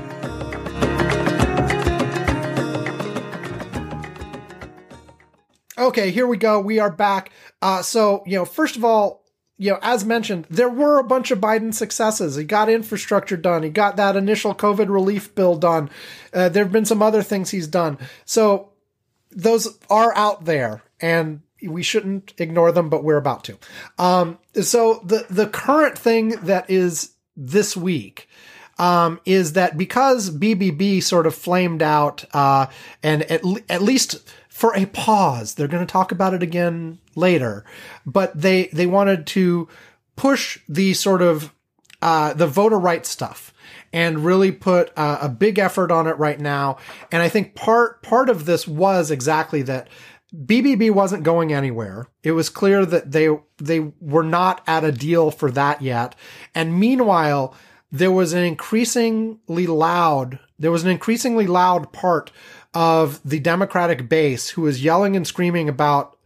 A: Okay, here we go. We are back. Uh, so, you know, first of all, you know, as mentioned, there were a bunch of Biden successes. He got infrastructure done. He got that initial COVID relief bill done. Uh, there have been some other things he's done. So those are out there and we shouldn't ignore them, but we're about to. Um, so the, the current thing that is this week, um, is that because BBB sort of flamed out, uh, and at, at least for a pause. They're going to talk about it again later, but they they wanted to push the sort of uh, the voter rights stuff and really put uh, a big effort on it right now. And I think part part of this was exactly that BBB wasn't going anywhere. It was clear that they they were not at a deal for that yet. And meanwhile, there was an increasingly loud there was an increasingly loud part of the Democratic base who was yelling and screaming about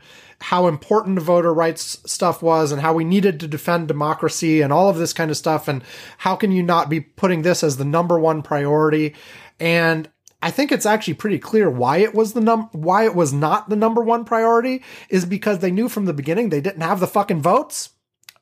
A: how important voter rights stuff was and how we needed to defend democracy and all of this kind of stuff. And how can you not be putting this as the number one priority? And I think it's actually pretty clear why it was the num why it was not the number one priority is because they knew from the beginning they didn't have the fucking votes.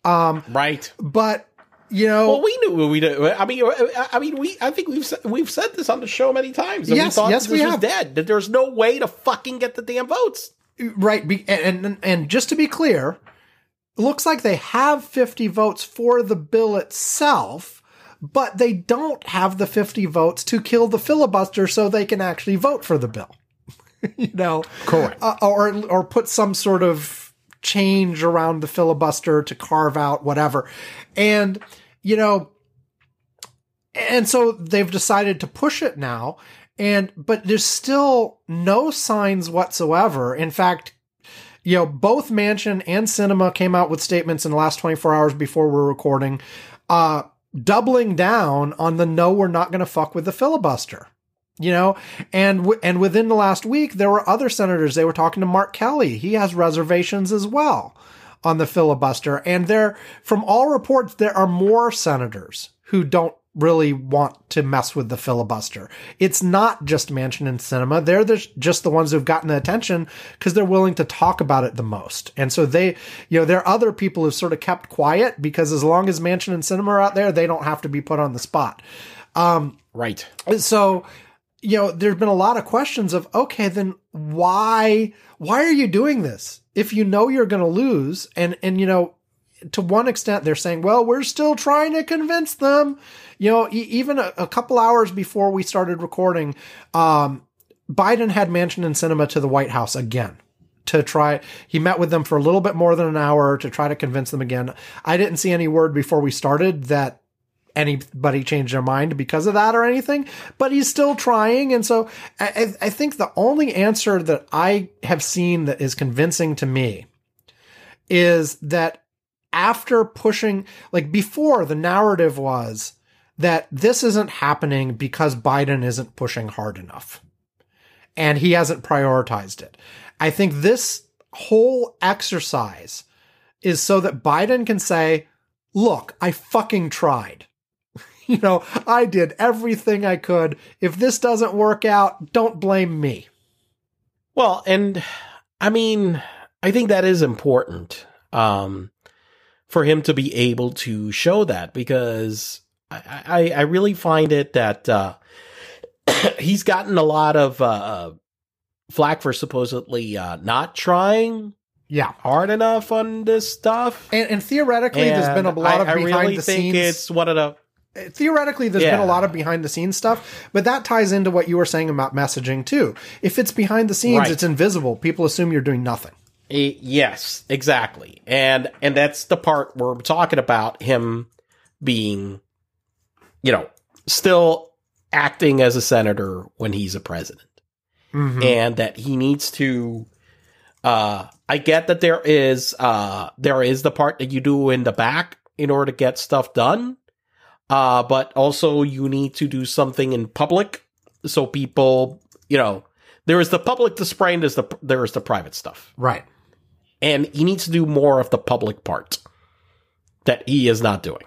A: Um,
B: right.
A: But you know,
B: well, we knew we did. I mean, I mean, we. I think we've said, we've said this on the show many times.
A: Yes,
B: we thought
A: yes,
B: this
A: we
B: was
A: have.
B: dead. That there's no way to fucking get the damn votes.
A: Right. Be, and, and, and just to be clear, it looks like they have 50 votes for the bill itself, but they don't have the 50 votes to kill the filibuster so they can actually vote for the bill. (laughs) you know,
B: Correct.
A: uh, or or put some sort of change around the filibuster to carve out whatever. And you know, and so they've decided to push it now. And but there's still no signs whatsoever. In fact you know both Manchin and Sinema came out with statements in the last 24 hours before we're recording uh doubling down on the no we're not going to fuck with the filibuster you know and w- and within the last week there were other senators they were talking to Mark Kelly he has reservations as well on the filibuster and there from all reports there are more senators who don't really want to mess with the filibuster. It's not just Manchin and Sinema. They're the, just the ones who've gotten the attention because they're willing to talk about it the most. And so they, you know, there are other people who've sort of kept quiet because as long as Manchin and Sinema are out there, they don't have to be put on the spot. Um,
B: right.
A: So, you know, there's been a lot of questions of, okay, then why, why are you doing this? If you know you're going to lose and, and, you know, to one extent, they're saying, well, we're still trying to convince them. You know, e- even a, a, couple hours before we started recording, um, Biden had Manchin and Sinema to the White House again to try. He met with them for a little bit more than an hour to try to convince them again. I didn't see any word before we started that anybody changed their mind because of that or anything, but he's still trying. And so I, I think the only answer that I have seen that is convincing to me is that after pushing, like before, the narrative was that this isn't happening because Biden isn't pushing hard enough and he hasn't prioritized it. I think this whole exercise is so that Biden can say, look, I fucking tried. (laughs) you know, I did everything I could. If this doesn't work out, don't blame me.
B: Well, and I mean, I think that is important. Um, for him to be able to show that because I, I, I really find it that uh, (clears throat) he's gotten a lot of uh, flack for supposedly uh, not trying
A: yeah
B: hard enough on this stuff.
A: And, and theoretically, and there's been a lot of
B: I,
A: behind
B: I really
A: the
B: think
A: scenes.
B: It's one of the
A: theoretically there's yeah. been a lot of behind the scenes stuff but that ties into what you were saying about messaging too if it's behind the scenes right. it's invisible people assume you're doing nothing
B: yes, exactly. And and that's the part where we're talking about him being you know, still acting as a senator when he's a president. Mm-hmm. And that he needs to uh I get that there is uh there is the part that you do in the back in order to get stuff done. Uh but also you need to do something in public so people, you know, there is the public display and there's the there is the private stuff.
A: Right
B: and he needs to do more of the public part that he is not doing.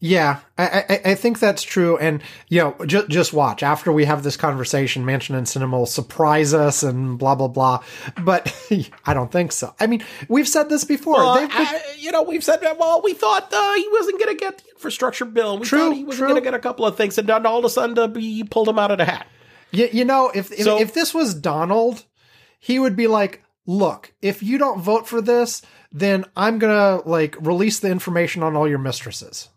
A: Yeah, I, I, I think that's true, and you know, just just watch after we have this conversation. Manchin and Sinema will surprise us and blah blah blah, but (laughs) I don't think so. I mean, we've said this before.
B: Well, been, I, you know, we've said well, we thought uh, he wasn't going to get the infrastructure bill. We
A: true,
B: thought he wasn't going to get a couple of things, and then all of a sudden, uh, he pulled him out of the hat.
A: You, you know, if if,
B: So-
A: if this was Donald, he would be like, "Look, if you don't vote for this, then I'm gonna like release the information on all your mistresses."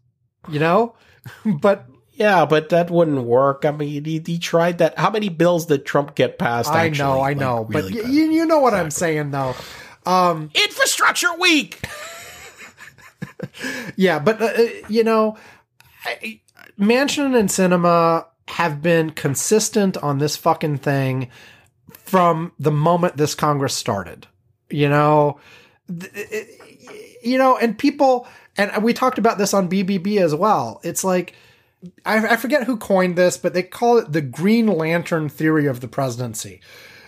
A: You know, (laughs) but
B: Yeah, but that wouldn't work. I mean, he, he tried that. How many bills did Trump get passed?
A: I know, I
B: Like,
A: know, but y- you know what I'm saying though. Um,
B: infrastructure week. (laughs)
A: yeah, but uh, you know, I, Manchin and Sinema have been consistent on this fucking thing from the moment this Congress started. You know, you know, and people, and we talked about this on BBB as well. It's like, I, I forget who coined this, but they call it the Green Lantern theory of the presidency,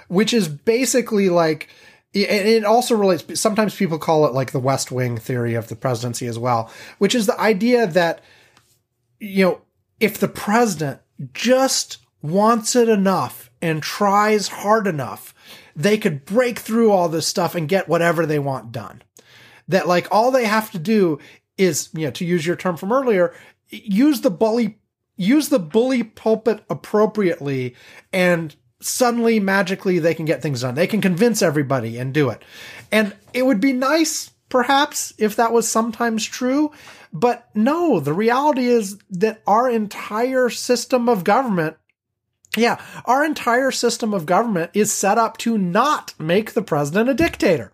A: which is basically like, it also relates, sometimes people call it like the West Wing theory of the presidency as well, which is the idea that, you know, if the president just wants it enough and tries hard enough, they could break through all this stuff and get whatever they want done. That like all they have to do is, you know, to use your term from earlier, use the bully use the bully pulpit appropriately and suddenly magically they can get things done. They can convince everybody and do it. And it would be nice perhaps if that was sometimes true, but no, the reality is that our entire system of government yeah, our entire system of government is set up to not make the president a dictator.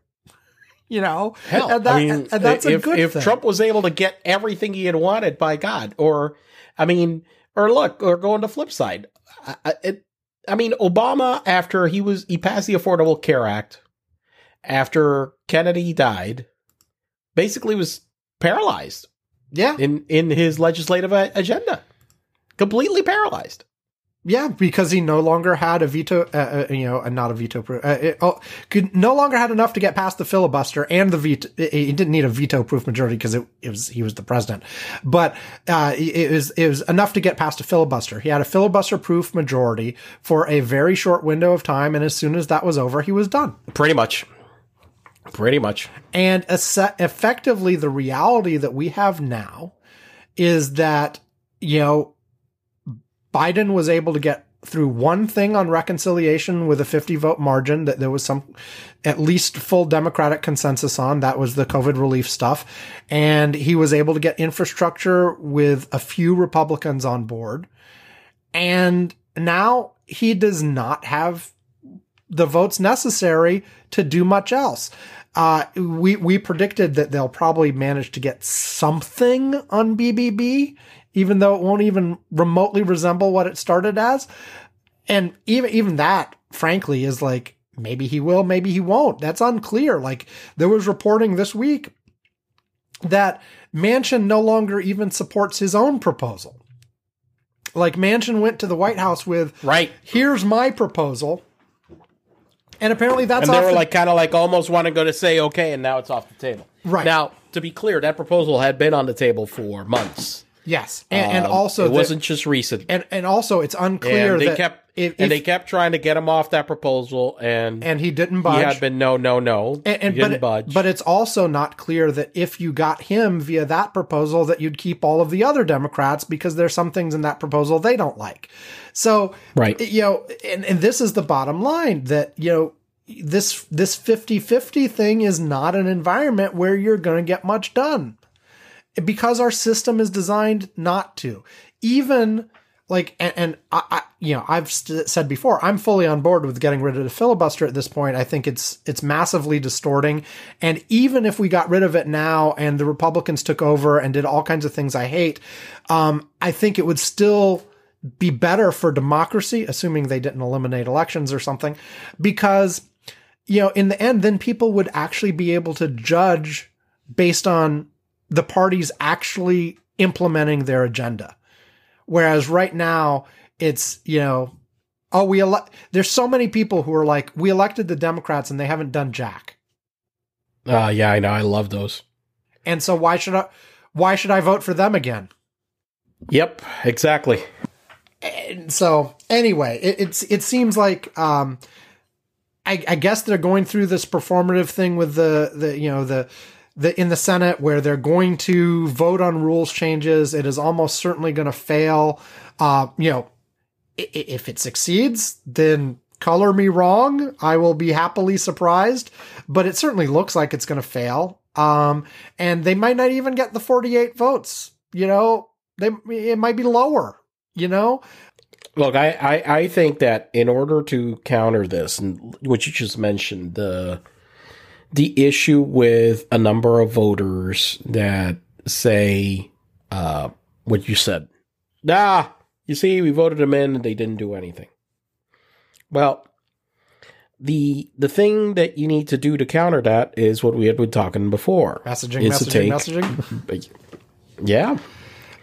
A: You know,
B: Hell, and that, I mean, and that's if, a good if thing. Trump was able to get everything he had wanted, by God, or I mean, or look, or go on the flip side, I, it, I mean, Obama after he was he passed the Affordable Care Act, after Kennedy died, basically was paralyzed.
A: Yeah,
B: in in his legislative agenda, completely paralyzed.
A: Yeah, because he no longer had a veto, uh, uh, you know, uh, not a veto proof. Uh, it, oh, could no longer had enough to get past the filibuster and the veto. He didn't need a veto proof majority because it, it, was he was the president, but uh, it was it was enough to get past a filibuster. He had a filibuster proof majority for a very short window of time, and as soon as that was over, he was done.
B: Pretty much. Pretty much.
A: And effectively, the reality that we have now is that you know Biden was able to get through one thing on reconciliation with a 50 vote margin that there was some at least full democratic consensus on. That was the covid relief stuff. And he was able to get infrastructure with a few republicans on board. And now he does not have the votes necessary to do much else. Uh, we we predicted that they'll probably manage to get something on BBB even though it won't even remotely resemble what it started as. And even even that, frankly, is like maybe he will, maybe he won't. That's unclear. Like there was reporting this week that Manchin no longer even supports his own proposal. Like Manchin went to the White House with,
B: right,
A: here's my proposal. And apparently that's
B: and they were the- like kind of like almost wanting to go to say okay, and now it's off the table.
A: Right
B: now, to be clear, that proposal had been on the table for months.
A: Yes, and, and um, also
B: it wasn't just recent,
A: and and also it's unclear
B: and they
A: that
B: kept if, and they kept trying to get him off that proposal, and
A: and he didn't budge.
B: He had been no, no, no,
A: and, and but budge. but it's also not clear that if you got him via that proposal, that you'd keep all of the other Democrats because there's some things in that proposal they don't like. So
B: right,
A: you know, and and this is the bottom line that you know this this 50-50 thing is not an environment where you're going to get much done because our system is designed not to. Even like, and, and I, I, you know, I've st- said before, I'm fully on board with getting rid of the filibuster at this point. I think it's it's massively distorting, and even if we got rid of it now and the Republicans took over and did all kinds of things I hate, um, I think it would still be better for democracy, assuming they didn't eliminate elections or something, because you know, in the end, then people would actually be able to judge based on the parties actually implementing their agenda. Whereas right now, it's, you know, oh, we elect, there's so many people who are like, we elected the Democrats and they haven't done jack.
B: Uh, yeah, I know. I love those.
A: And so why should I, why should I vote for them again?
B: Yep, exactly.
A: And so anyway, it, it's, it seems like, um, I, I guess they're going through this performative thing with the, the, you know, the, the in the Senate where they're going to vote on rules changes. It is almost certainly going to fail. Uh, you know, if it succeeds, then color me wrong. I will be happily surprised, but it certainly looks like it's going to fail. Um, and they might not even get the 48 votes. You know, they it might be lower. You know,
B: Look, I, I, I, think that in order to counter this, and what you just mentioned, the the issue with a number of voters that say uh, what you said. Nah, you see, we voted them in and they didn't do anything. Well, the the thing that you need to do to counter that is what we had been talking before.
A: Messaging,
B: It's
A: messaging, messaging.
B: Yeah,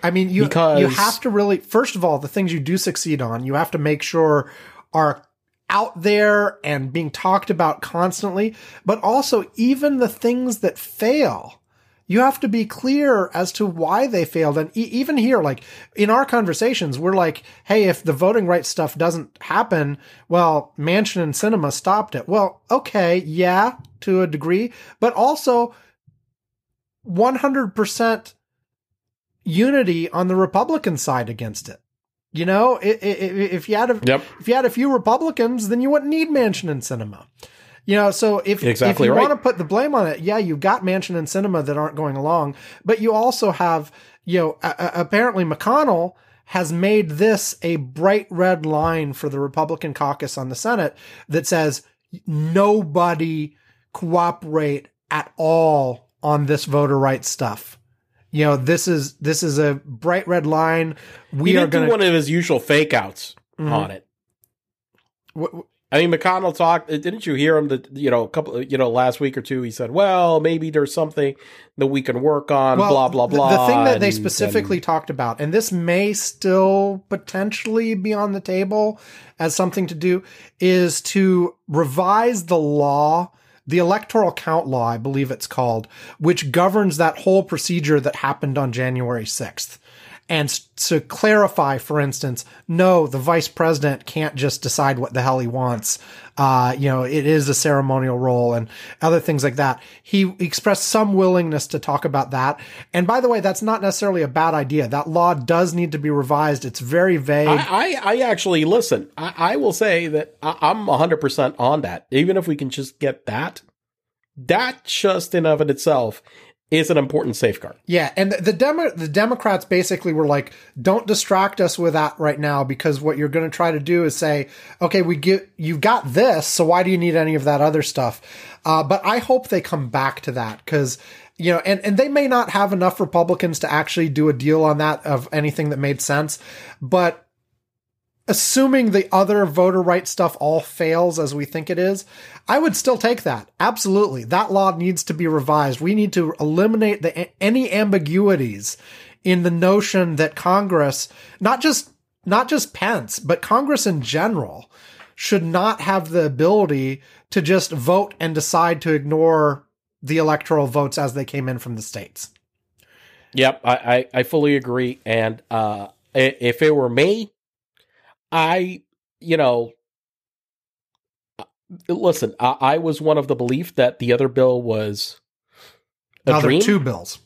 A: I mean, you
B: Because-
A: you have to really first of all, the things you do succeed on, you have to make sure are out there and being talked about constantly, but also even the things that fail. You have to be clear as to why they failed. And e- even here, like in our conversations, we're like, Hey, if the voting rights stuff doesn't happen, well, Manchin and Sinema stopped it. Well, okay. Yeah, to a degree, but also 100% unity on the Republican side against it. You know, if you had a
B: Yep.
A: if you had a few Republicans, then you wouldn't need Manchin and Sinema. You know, so if
B: Exactly
A: if you
B: right.
A: want to put the blame on it, yeah, you've got Manchin and Sinema that aren't going along, but you also have, you know, apparently McConnell has made this a bright red line for the Republican caucus on the Senate that says nobody cooperate at all on this voter rights stuff. You know, this is this is a bright red line. We
B: he
A: are going
B: do one of his usual fake outs
A: Mhm.
B: on it.
A: to.
B: I mean, McConnell talked. Didn't you hear him? That you know, a couple, you know, last week or two, he said, "Well, maybe there's something that we can work on." blah blah blah.
A: The, thing that they
B: and-
A: specifically talked about, and this may still potentially be on the table as something to do, is to revise the law, the electoral count law, I believe it's called, which governs that whole procedure that happened on January 6th. And to clarify, for instance, no, the vice president can't just decide what the hell he wants. Uh, you know, it is a ceremonial role and other things like that. He expressed some willingness to talk about that. And by the way, that's not necessarily a bad idea. That law does need to be revised. It's very vague.
B: I, I, I actually listen. I, I will say that I, I'm 100 percent on that. Even if we can just get that, that just in of it itself is an important safeguard.
A: Yeah, and the Demo- the Democrats basically were like, "Don't distract us with that right now, because what you're going to try to do is say, okay, we get you've got this, so why do you need any of that other stuff?" Uh, but I hope they come back to that because you know, and and they may not have enough Republicans to actually do a deal on that of anything that made sense, but assuming the other voter rights stuff all fails as we think it is, I would still take that. Absolutely. That law needs to be revised. We need to eliminate the any ambiguities in the notion that Congress, not just not just Pence, but Congress in general should not have the ability to just vote and decide to ignore the electoral votes as they came in from the states.
B: Yep, I, I, I fully agree. And uh, if it were me, I, you know, listen, I, I was one of the belief that the other bill was a
A: Now there are two bills.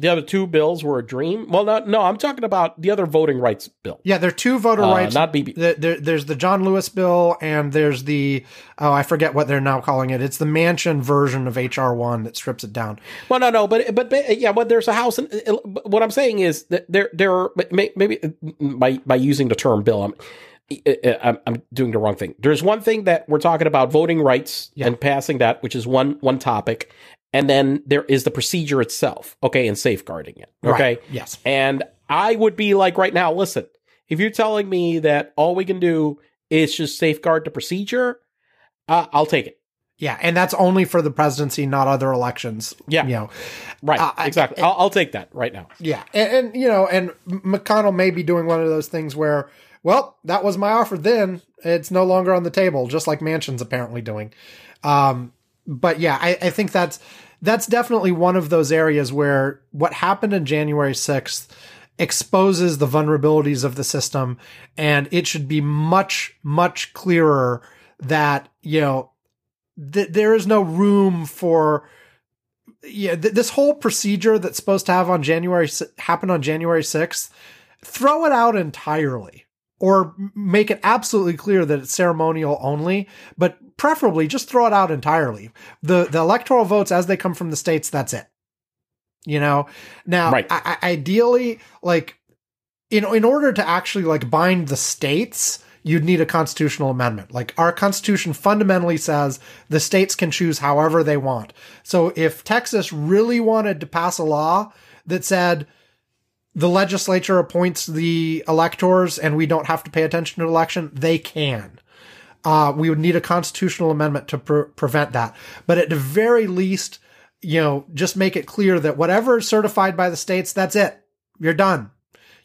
B: The other two bills were a dream. Well, not no, I'm talking about the other voting rights bill,
A: Yeah, there are two voter
B: uh,
A: rights
B: not BB.
A: the, there, there's the John Lewis bill, and there's the oh, I forget what they're now calling it. It's the Manchin version of HR one that strips it down.
B: Well, no, no, but but, but yeah, but there's a house. And uh, what I'm saying is that there there are maybe mm, by by using the term bill, I'm. Uh, uh, I'm, I'm doing the wrong thing. There's one thing that we're talking about voting rights
A: Yeah.
B: and passing that, which is one one topic, and then there is the procedure itself, okay, and safeguarding it, okay.
A: Right. Yes.
B: And I would be like right now, listen, if you're telling me that all we can do is just safeguard the procedure, uh, I'll take it.
A: Yeah, and that's only for the presidency, not other elections.
B: Yeah.
A: You know.
B: Right,
A: Uh, I-
B: exactly. I'll, I'll take that right now.
A: Yeah, and, and you know, and McConnell may be doing one of those things where, well, that was my offer then. It's no longer on the table, just like Manchin's apparently doing. Um, but yeah, I, I think that's that's definitely one of those areas where what happened in January sixth exposes the vulnerabilities of the system, and it should be much much clearer that you know th- there is no room for yeah, th- this whole procedure that's supposed to have on January si- happen on January 6th, throw it out entirely or make it absolutely clear that it's ceremonial only, but preferably just throw it out entirely. The the electoral votes as they come from the states, that's it. You know. Now,
B: Right.
A: I, I, ideally like in in order to actually like bind the states, you'd need a constitutional amendment. Like our constitution fundamentally says the states can choose however they want. So if Texas really wanted to pass a law that said the legislature appoints the electors and we don't have to pay attention to election, they can. Uh, we would need a constitutional amendment to pre- prevent that. But at the very least, you know, just make it clear that whatever is certified by the states, that's it. You're done.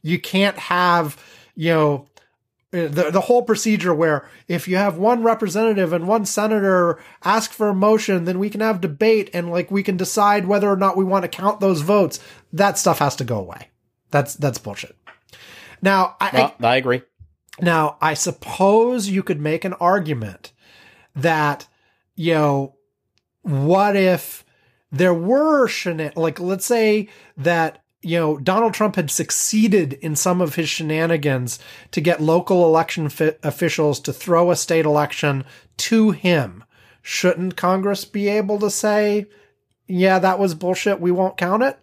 A: You can't have, you know, the, the whole procedure where if you have one representative and one senator ask for a motion, then we can have debate and like we can decide whether or not we want to count those votes. That stuff has to go away. That's, that's bullshit. Now, I,
B: Uh, I agree.
A: Now, I suppose you could make an argument that, you know, what if there were shenan- like let's say that you know Donald Trump had succeeded in some of his shenanigans to get local election fi- officials to throw a state election to him. Shouldn't Congress be able to say, "Yeah, that was bullshit. We won't count it"?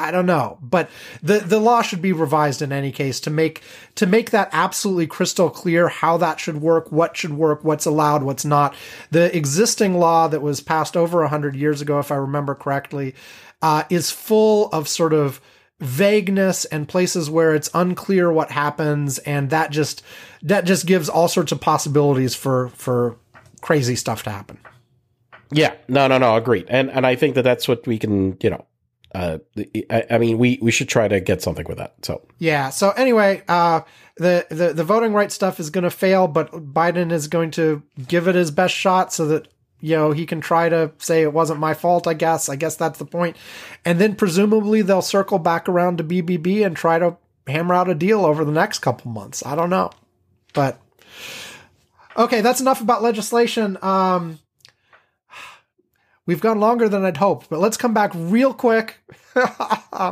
A: I don't know, but the the law should be revised in any case to make to make that absolutely crystal clear how that should work, what should work, what's allowed, what's not. The existing law that was passed over hundred years ago, if I remember correctly, uh, is full of sort of vagueness and places where it's unclear what happens, and that just that just gives all sorts of possibilities for for crazy stuff to happen.
B: Yeah, no, no, no, agreed. And and I think that that's what we can, you know, uh, I, I mean, we we should try to get something with that. So
A: Yeah. So anyway, uh, the, the, the voting rights stuff is going to fail, but Biden is going to give it his best shot so that, you know, he can try to say it wasn't my fault, I guess. I guess that's the point. And then presumably they'll circle back around to BBB and try to hammer out a deal over the next couple months. I don't know. But okay, that's enough about legislation. Um, We've gone longer than I'd hoped, but let's come back real quick, (laughs)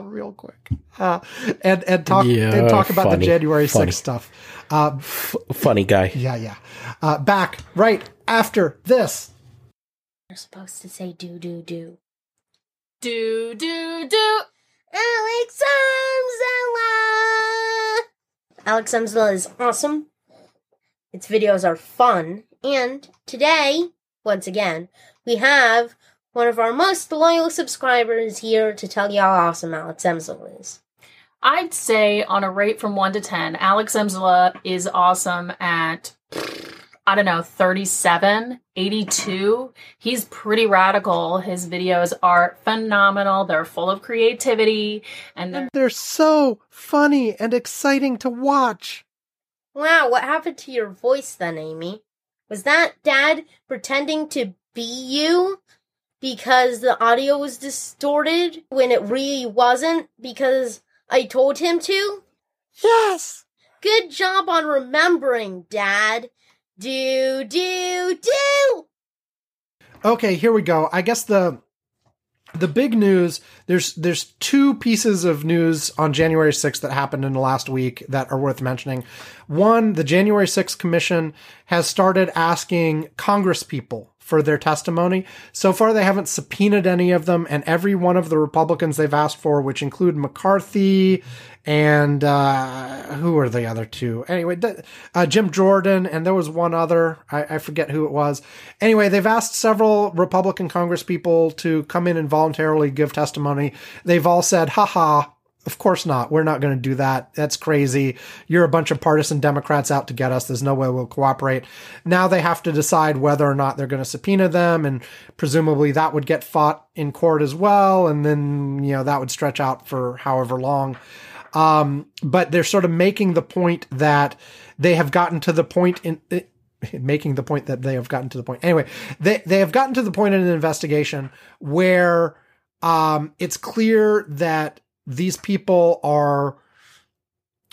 A: real quick, uh, and and talk
B: Yeah,
A: and talk about the January
B: funny.
A: 6th stuff. Uh,
B: f- funny guy.
A: yeah, yeah. Uh, back right after this.
E: You're supposed to say do do do.
D: Do, do, do.
E: Alex Amzela! Alex Amzela is awesome. Its videos are fun. And today, once again, we have one of our most loyal subscribers here to tell you how awesome Alex Amzela is.
D: I'd say on a rate from 1 to 10, Alex Emsela uh, is awesome at, I don't know, 37, 82. He's pretty radical. His videos are phenomenal. They're full of creativity and they're
A: And they're so funny and exciting to watch.
E: Wow, what happened to your voice then, Amy? Was that Dad pretending to be you? Because the audio was distorted when it really wasn't? Because I told him to?
A: Yes.
E: Good job on remembering, Dad. Do, do, do!
A: Okay, here we go. I guess the the big news there's there's two pieces of news on January 6th that happened in the last week that are worth mentioning. One, the January 6th commission has started asking Congress people for their testimony. So far they haven't subpoenaed any of them and every one of the Republicans they've asked for which include McCarthy and uh who are the other two? Anyway, uh, Jim Jordan and there was one other. I, I forget who it was. Anyway, they've asked several Republican Congress people to come in and voluntarily give testimony. They've all said, haha, of course not. We're not going to do that. That's crazy. You're a bunch of partisan Democrats out to get us. There's no way we'll cooperate. Now they have to decide whether or not they're going to subpoena them. And presumably that would get fought in court as well. And then, you know, that would stretch out for however long. Um, but they're sort of making the point that they have gotten to the point in, making the point that they have gotten to the point. Anyway, they, they have gotten to the point in an investigation where, um, it's clear that these people are,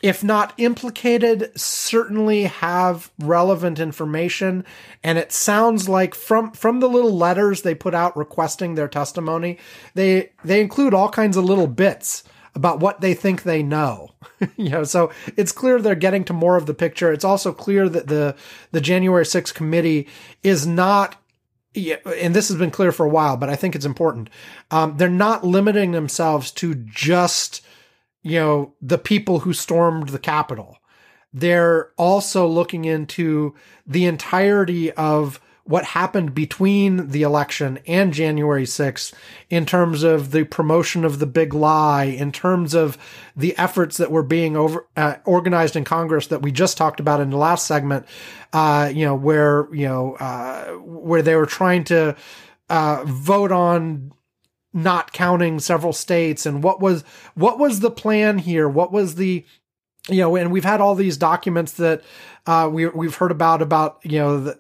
A: if not implicated, certainly have relevant information. And it sounds like from, from the little letters they put out requesting their testimony, they, they include all kinds of little bits about what they think they know. (laughs) you know, so it's clear they're getting to more of the picture. It's also clear that the, the January 6th committee is not yeah, and this has been clear for a while, but I think it's important. Um, they're not limiting themselves to just, you know, the people who stormed the Capitol. They're also looking into the entirety of what happened between the election and January 6th in terms of the promotion of the big lie, in terms of the efforts that were being over, uh, organized in Congress that we just talked about in the last segment, uh, you know, where, you know, uh, where they were trying to, uh, vote on not counting several states and what was, what was the plan here? What was the, you know, and we've had all these documents that, uh, we, we've heard about, about, you know, the,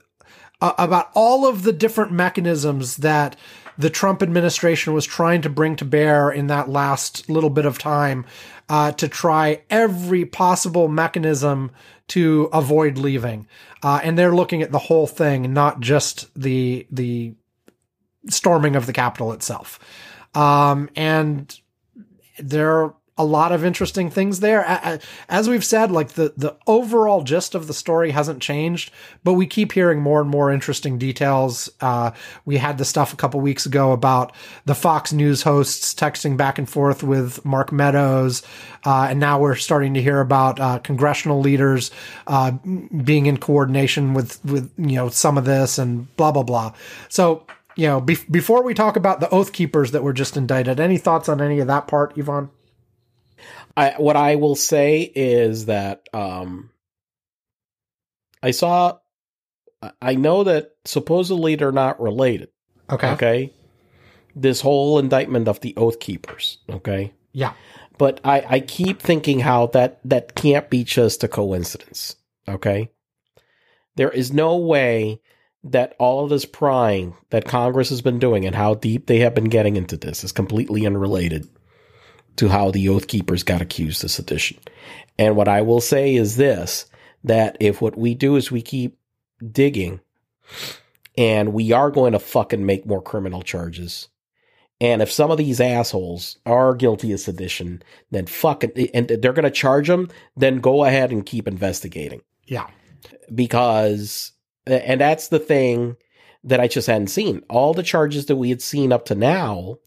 A: uh, about all of the different mechanisms that the Trump administration was trying to bring to bear in that last little bit of time uh, to try every possible mechanism to avoid leaving. Uh, and they're looking at the whole thing, not just the the storming of the Capitol itself. Um, and they're a lot of interesting things there. As we've said, like the, the overall gist of the story hasn't changed, but we keep hearing more and more interesting details. Uh, we had the stuff a couple weeks ago about the Fox News hosts texting back and forth with Mark Meadows. Uh, and now we're starting to hear about, uh, congressional leaders, uh, being in coordination with, with, you know, some of this and blah, blah, blah. So, you know, be- before we talk about the oath keepers that were just indicted, any thoughts on any of that part, Ivan?
B: I, what I will say is that um, I saw, I know that supposedly they're not related.
A: Okay.
B: Okay. This whole indictment of the Oath Keepers. Okay.
A: Yeah.
B: But I, I keep thinking how that that can't be just a coincidence. Okay. There is no way that all of this prying that Congress has been doing and how deep they have been getting into this is completely unrelated to how the Oath Keepers got accused of sedition. And what I will say is this that if what we do is we keep digging and we are going to fucking make more criminal charges. And if some of these assholes are guilty of sedition, then fucking, and they're going to charge them, then go ahead and keep investigating.
A: Yeah.
B: Because, and that's the thing that I just hadn't seen. All the charges that we had seen up to now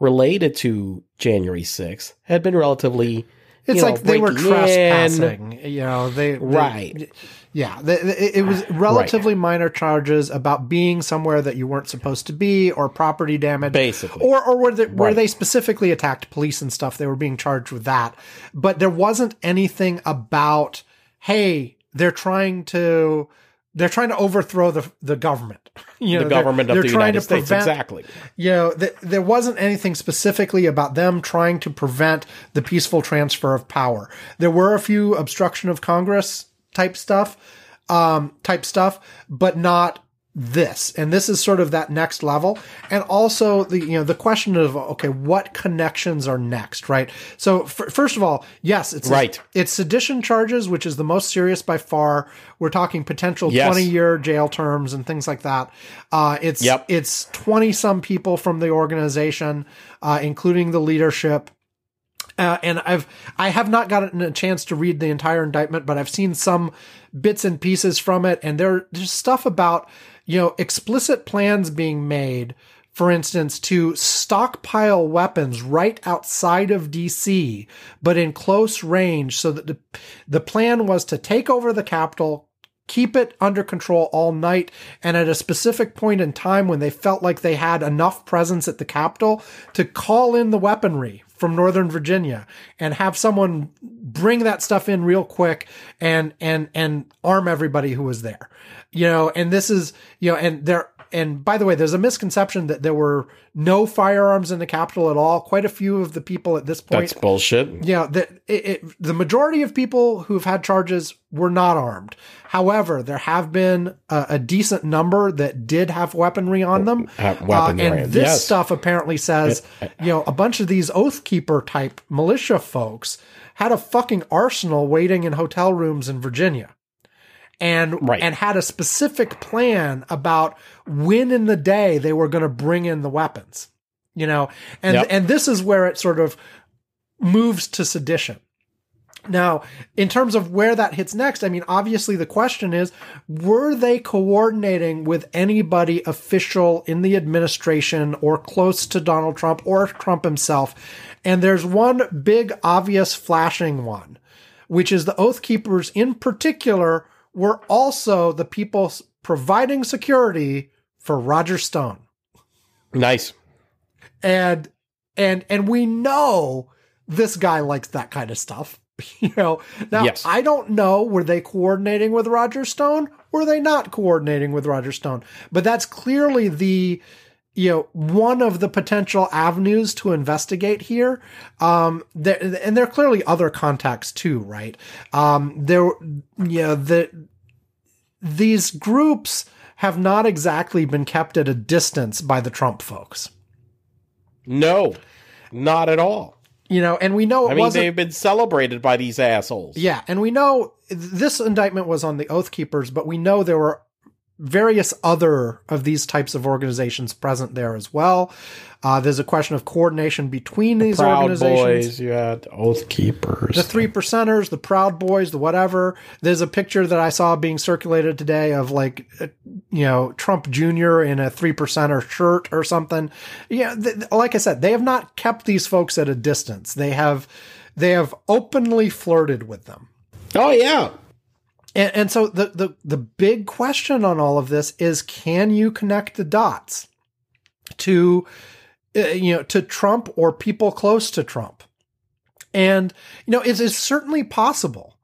B: related to January 6th had been relatively.
A: It's like
B: know,
A: they were trespassing.
B: in.
A: You know, they, they
B: Right.
A: Yeah, they, they- it was relatively minor charges about being somewhere that you weren't supposed to be, or property damage,
B: Basically.
A: or or where they,
B: Right.
A: they specifically attacked police and stuff. They were being charged with that, but there wasn't anything about hey, they're trying to they're trying to overthrow the the government. (laughs) You know,
B: the
A: they're-
B: government of
A: they're
B: the United States.
A: prevent-
B: Exactly.
A: you know, th- there wasn't anything specifically about them trying to prevent the peaceful transfer of power. There were a few obstruction of Congress type stuff, um, type stuff, but not this. And this is sort of that next level. And also the, you know, the question of, okay, what connections are next, right? So f- first of all, yes, it's,
B: Right.
A: it's sedition charges, which is the most serious by far. We're talking potential
B: Yes.
A: 20 year jail terms and things like that. Uh, it's,
B: Yep.
A: it's 20 some people from the organization, uh, including the leadership. Uh, and I've I have not gotten a chance to read the entire indictment, but I've seen some bits and pieces from it, and there, there's stuff about you know explicit plans being made, for instance, to stockpile weapons right outside of DC, but in close range, so that the the plan was to take over the capital, keep it under control all night. And at a specific point in time when they felt like they had enough presence at the Capitol to call in the weaponry from Northern Virginia and have someone bring that stuff in real quick and, and, and arm everybody who was there. You know, and this is, you know, and there, and by the way, there's a misconception that there were no firearms in the Capitol at all. Quite a few of the people at this point
B: That's bullshit.
A: yeah, the it, it, the majority of people who've had charges were not armed. However, there have been a, a decent number that did have weaponry on them,
B: weaponry,
A: Uh, and this
B: yes.
A: stuff apparently says, you know, a bunch of these Oath Keeper type militia folks had a fucking arsenal waiting in hotel rooms in Virginia and
B: Right.
A: and had a specific plan about when in the day they were going to bring in the weapons you know and
B: Yep.
A: and this is where it sort of moves to sedition now in terms of where that hits next i mean obviously the question is were they coordinating with anybody official in the administration or close to donald trump or trump himself and there's one big obvious flashing one which is the Oath Keepers in particular were also the people providing security for Roger Stone.
B: Nice.
A: And and and we know this guy likes that kind of stuff. (laughs) You know, now
B: Yes.
A: I don't know were they coordinating with Roger Stone? Were they not coordinating with Roger Stone? But that's clearly the you know one of the potential avenues to investigate here um there and there are clearly other contacts too right um there you know the these groups have not exactly been kept at a distance by the trump folks
B: No, not at all.
A: you know and we know it
B: I mean, they've been celebrated by these assholes.
A: Yeah, and we know this indictment was on the Oath Keepers, but we know there were various other of these types of organizations present there as well. Uh, there's a question of coordination between these
B: Proud
A: organizations.
B: Boys, you had Oath Keepers.
A: The three percenters, the Proud Boys, the whatever. There's a picture that I saw being circulated today of like, uh, you know, Trump Jr. in a three percenter shirt or something. Yeah, th- like I said, they have not kept these folks at a distance. They have, they have openly flirted with them.
B: oh yeah,
A: And, and so the, the the big question on all of this is: Can you connect the dots to, uh, you know, to Trump or people close to Trump? And you know, it is certainly possible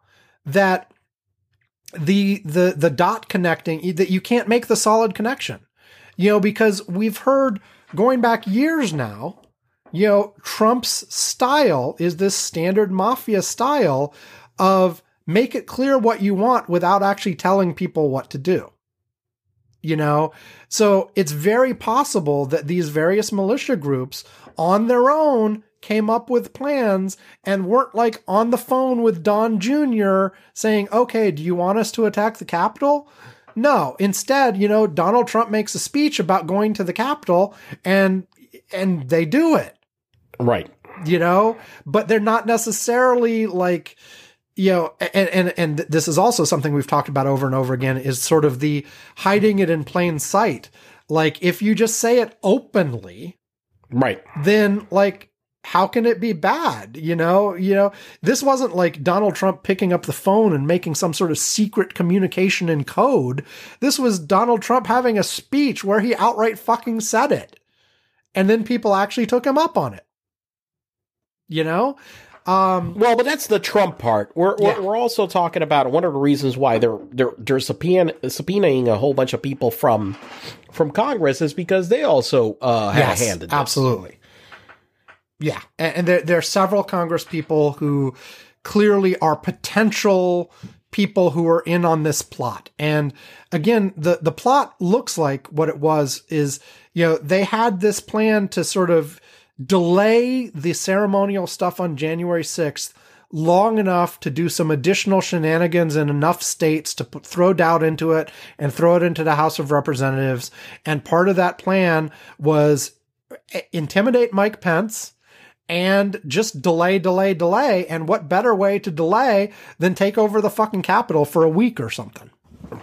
A: that the the the dot connecting that you can't make the solid connection. You know, because we've heard going back years now. You know, Trump's style is this standard mafia style of make it clear what you want without actually telling people what to do. You know, so it's very possible that these various militia groups on their own came up with plans and weren't like on the phone with Don Jr. saying, okay, do you want us to attack the Capitol? No, instead, you know, Donald Trump makes a speech about going to the Capitol and, and they do it
B: right.
A: you know but they're not necessarily like you know and and and this is also something we've talked about over and over again is sort of the hiding it in plain sight. Like if you just say it openly
B: Right.
A: then like how can it be bad? You know you know this wasn't like donald trump picking up the phone and making some sort of secret communication in code. This was donald trump having a speech where he outright fucking said it. And then people actually took him up on it. You know um
B: Well, but that's the Trump part. We're
A: Yeah.
B: we're, also talking about one of the reasons why they're they're they're subpoena, subpoenaing a whole bunch of people from from Congress is because they also uh, had
A: yes,
B: a hand in this.
A: absolutely yeah and, and there, there are several congress people who clearly are potential people who are in on this plot and again the the plot looks like what it was is you know they had this plan to sort of delay the ceremonial stuff on January 6th long enough to do some additional shenanigans in enough states to put, throw doubt into it and throw it into the House of Representatives. And part of that plan was eh, intimidate Mike Pence and just delay, delay, delay. And what better way to delay than take over the fucking Capitol for a week or something?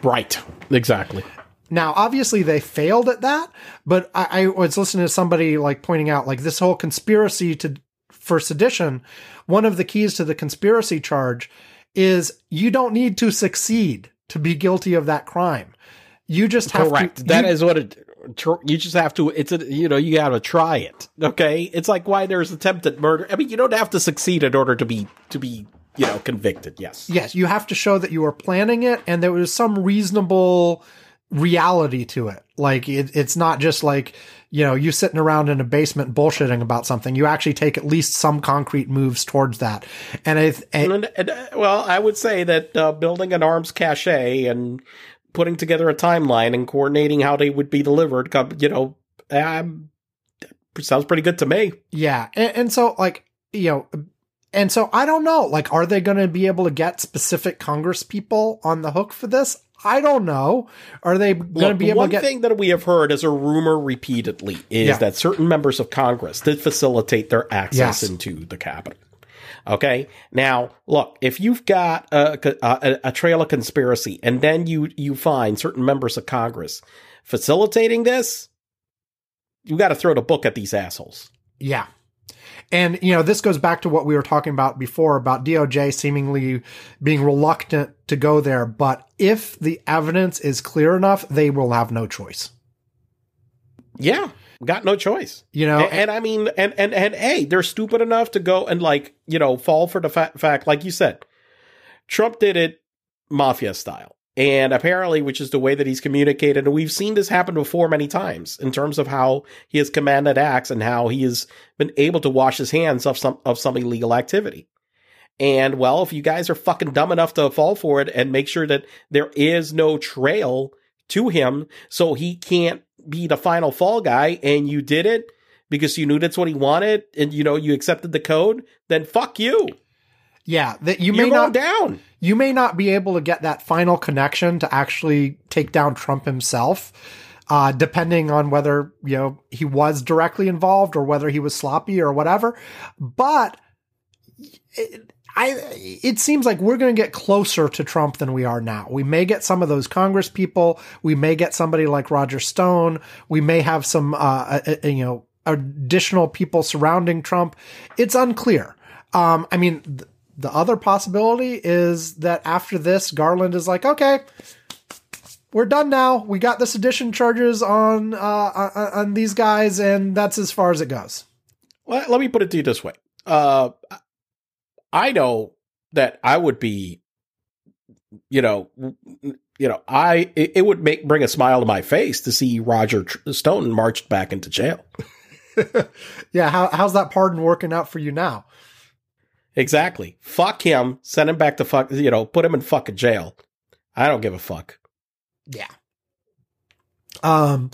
B: Right. Exactly.
A: Now, obviously, they failed at that, but I, I was listening to somebody like pointing out like this whole conspiracy to for sedition. One of the keys to the conspiracy charge is you don't need to succeed to be guilty of that crime. You just have
B: Correct.
A: to.
B: That
A: you-
B: is what it. You just have to. It's a. You know. You got to try it. Okay. It's like why there's attempted murder. I mean, you don't have to succeed in order to be to be you know convicted. Yes.
A: Yes, you have to show that you were planning it and there was some reasonable reality to it. Like it, it's not just like, you know, you sitting around in a basement bullshitting about something. You actually take at least some concrete moves towards that. And I,
B: uh, well, I would say that uh, building an arms cache and putting together a timeline and coordinating how they would be delivered, you know, um, sounds pretty good to me.
A: yeah. And, and so like, you know, and so I don't know, like, are they going to be able to get specific Congress people on the hook for this? I don't know. Are they going to be able
B: one
A: to get?
B: One thing that we have heard as a rumor repeatedly is
A: Yeah.
B: that certain members of Congress did facilitate their access
A: Yes.
B: into the Capitol. Okay. Now, look, if you've got a, a, a trail of conspiracy and then you, you find certain members of Congress facilitating this, you got to throw the book at these assholes.
A: Yeah. And, you know, this goes back to what we were talking about before about DOJ seemingly being reluctant to go there. But if the evidence is clear enough, they will have no choice.
B: Yeah, got no choice.
A: You know,
B: and, and I mean, and and and hey, they're stupid enough to go and like you know fall for the fa- fact, like you said, Trump did it mafia style, and apparently, which is the way that he's communicated, and we've seen this happen before many times in terms of how he has commanded acts and how he has been able to wash his hands of some of some illegal activity. And well, if you guys are fucking dumb enough to fall for it and make sure that there is no trail to him, so he can't be the final fall guy and you did it because you knew that's what he wanted and you know you accepted the code, then fuck you.
A: Yeah, that you may
B: You're
A: not
B: down.
A: You may not be able to get that final connection to actually take down Trump himself, uh, depending on whether you know he was directly involved or whether he was sloppy or whatever. But it, I, it seems like we're going to get closer to Trump than we are now. We may get some of those Congress people. We may get somebody like Roger Stone. We may have some, uh, uh, uh, you know, additional people surrounding Trump. It's unclear. Um, I mean, th- the other possibility is that after this, Garland is like, okay, we're done now. We got the sedition charges on, uh, on, on these guys, and that's as far as it goes.
B: Let, let me put it to you this way. Uh, I know that I would be, you know, you know, I it, it would make bring a smile to my face to see Roger Tr- Stone marched back into jail. (laughs)
A: Yeah, how, how's that pardon working out for you now?
B: Exactly. Fuck him. Send him back to fuck. You know, put him in fucking jail. I don't give a fuck.
A: Yeah. Um,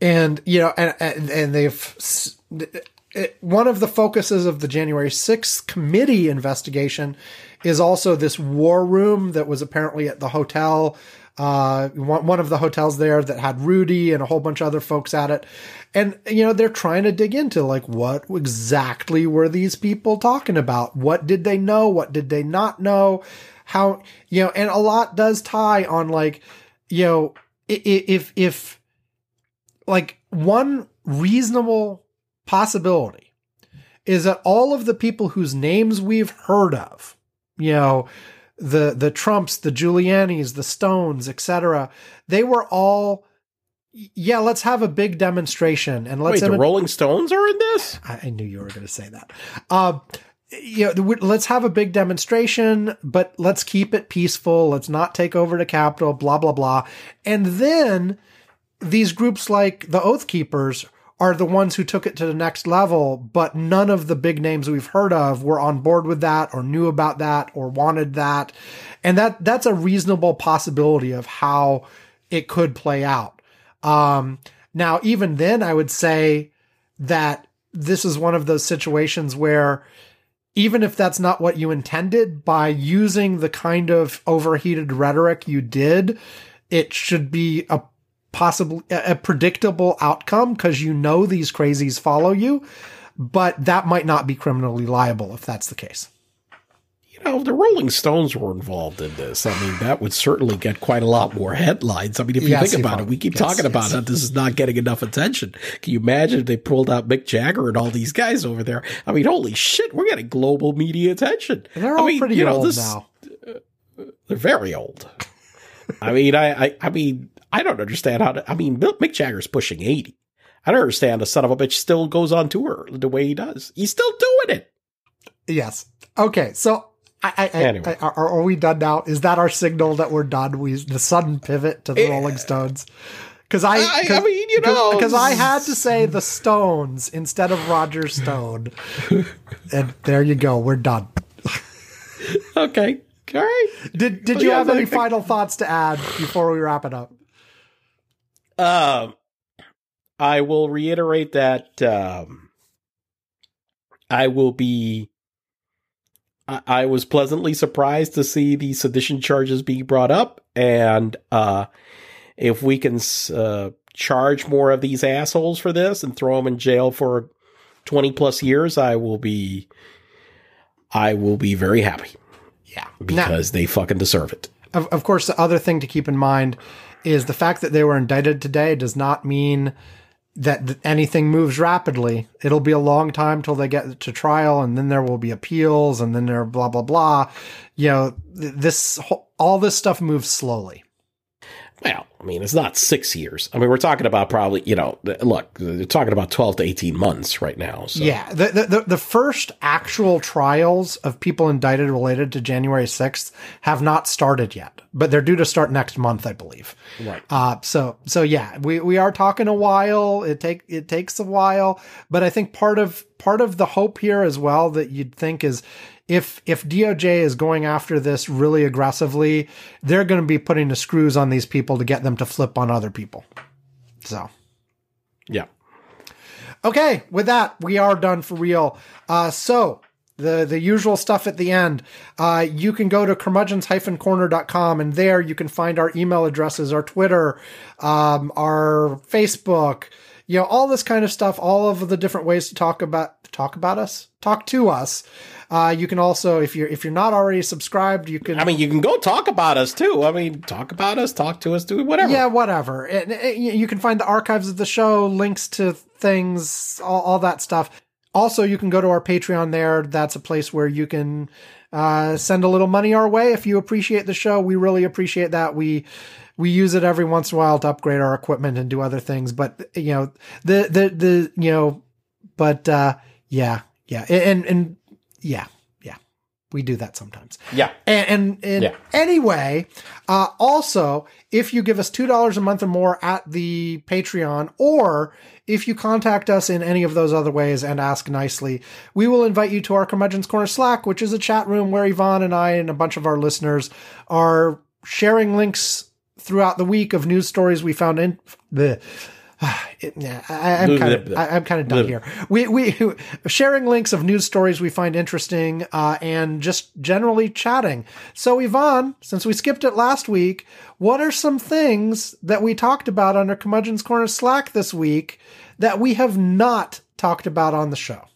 A: and you know, and and, and they've it, one of the focuses of the January 6th committee investigation is also this war room that was apparently at the hotel. Uh, one, of the hotels there that had Rudy and a whole bunch of other folks at it. And, you know, they're trying to dig into like, what exactly were these people talking about? What did they know? What did they not know? How, you know, and a lot does tie on like, you know, if, if like one reasonable possibility is that all of the people whose names we've heard of, you know, the the Trumps, the Giulianis, the Stones, etc., they were all yeah, let's have a big demonstration and let's
B: Wait, the Rolling Stones are in this?
A: I, I knew you were going to say that. Um, you know, let's have a big demonstration, but let's keep it peaceful. Let's not take over the Capitol, blah, blah, blah. And then these groups like the Oath Keepers are the ones who took it to the next level, but none of the big names we've heard of were on board with that or knew about that or wanted that. And that, that's a reasonable possibility of how it could play out. Um, now, even then, I would say that this is one of those situations where even if that's not what you intended, by using the kind of overheated rhetoric you did, it should be a possibly a predictable outcome because you know these crazies follow you, but that might not be criminally liable if that's the case.
B: You know, the Rolling Stones were involved in this. I mean, that would certainly get quite a lot more headlines. I mean, if you
A: Yes,
B: think about it, we keep
A: Yes,
B: talking about
A: yes.
B: This is not getting enough attention. Can you imagine if they pulled out Mick Jagger and all these guys over there? I mean, holy shit, we're getting global media attention.
A: They're
B: I
A: all
B: mean,
A: pretty
B: you know,
A: old
B: this-
A: now.
B: Uh, they're very old. I mean, I, I, I mean, I don't understand how to. I mean, Mick Jagger's pushing eighty. I don't understand the son of a bitch still goes on tour the way he does. He's still doing it.
A: Yes. Okay. So I, I,
B: Anyway.
A: I- are, are we done now? Is that our signal that we're done? We the sudden pivot to the
B: Eh,
A: Rolling Stones. Because I,
B: I- I mean, you know,
A: because I had to say the Stones instead of Roger Stone, (laughs) and there you go. We're done.
B: Okay, all right.
A: Did Did you
B: yeah,
A: have any final thoughts to add before we wrap it up?
B: Um, I will reiterate that um, I will be. I, I was pleasantly surprised to see the sedition charges being brought up, and uh, if we can uh, charge more of these assholes for this and throw them in jail for twenty plus years, I will be. I will be very happy
A: Yeah.
B: because they fucking deserve it.
A: of, of course, the other thing to keep in mind is the fact that they were indicted today does not mean that, anything moves rapidly. It'll be a long time till they get to trial, and then there will be appeals, and then there blah blah blah. You know, this all this stuff moves slowly.
B: Well, I mean, it's not six years. I mean, we're talking about probably, you know, look, they're talking about 12 to 18 months right now. So.
A: Yeah, the, the the first actual trials of people indicted related to January sixth have not started yet, but they're due to start next month, I believe.
B: Right.
A: Uh, so so yeah, we, we are talking a while. It take it takes a while, but I think part of part of the hope here as well that you'd think is if if DOJ is going after this really aggressively, they're going to be putting the screws on these people to get them to flip on other people. So
B: Yeah.
A: Okay, with that, we are done for real. Uh, so the the usual stuff at the end. Uh, you can go to curmudgeons-corner.com and there you can find our email addresses, our Twitter, um, our Facebook, you know, all this kind of stuff, all of the different ways to talk about talk about us, talk to us. Uh, you can also, if you're if you're not already subscribed, you can
B: I mean, you can go talk about us too. I mean, talk about us, talk to us, do whatever.
A: Yeah, whatever. You can find the archives of the show, links to things, all, all that stuff. Also, you can go to our Patreon there. That's a place where you can uh, send a little money our way if you appreciate the show. We really appreciate that. We we use it every once in a while to upgrade our equipment and do other things. But you know, the the the you know, but uh, yeah, yeah, and and yeah, yeah, we do that sometimes.
B: Yeah.
A: And, and, and
B: Yeah.
A: anyway, uh, also, if you give us $2 a month or more at the Patreon, or if you contact us in any of those other ways and ask nicely, we will invite you to our Curmudgeon's Corner Slack, which is a chat room where Ivan and I and a bunch of our listeners are sharing links throughout the week of news stories we found in the. (sighs) It, yeah, I, I'm kind of I, I'm kind of done here. We we (laughs) sharing links of news stories we find interesting, uh, and just generally chatting. So Ivan, since we skipped it last week, what are some things that we talked about under Curmudgeon's Corner Slack this week that we have not talked about on the show?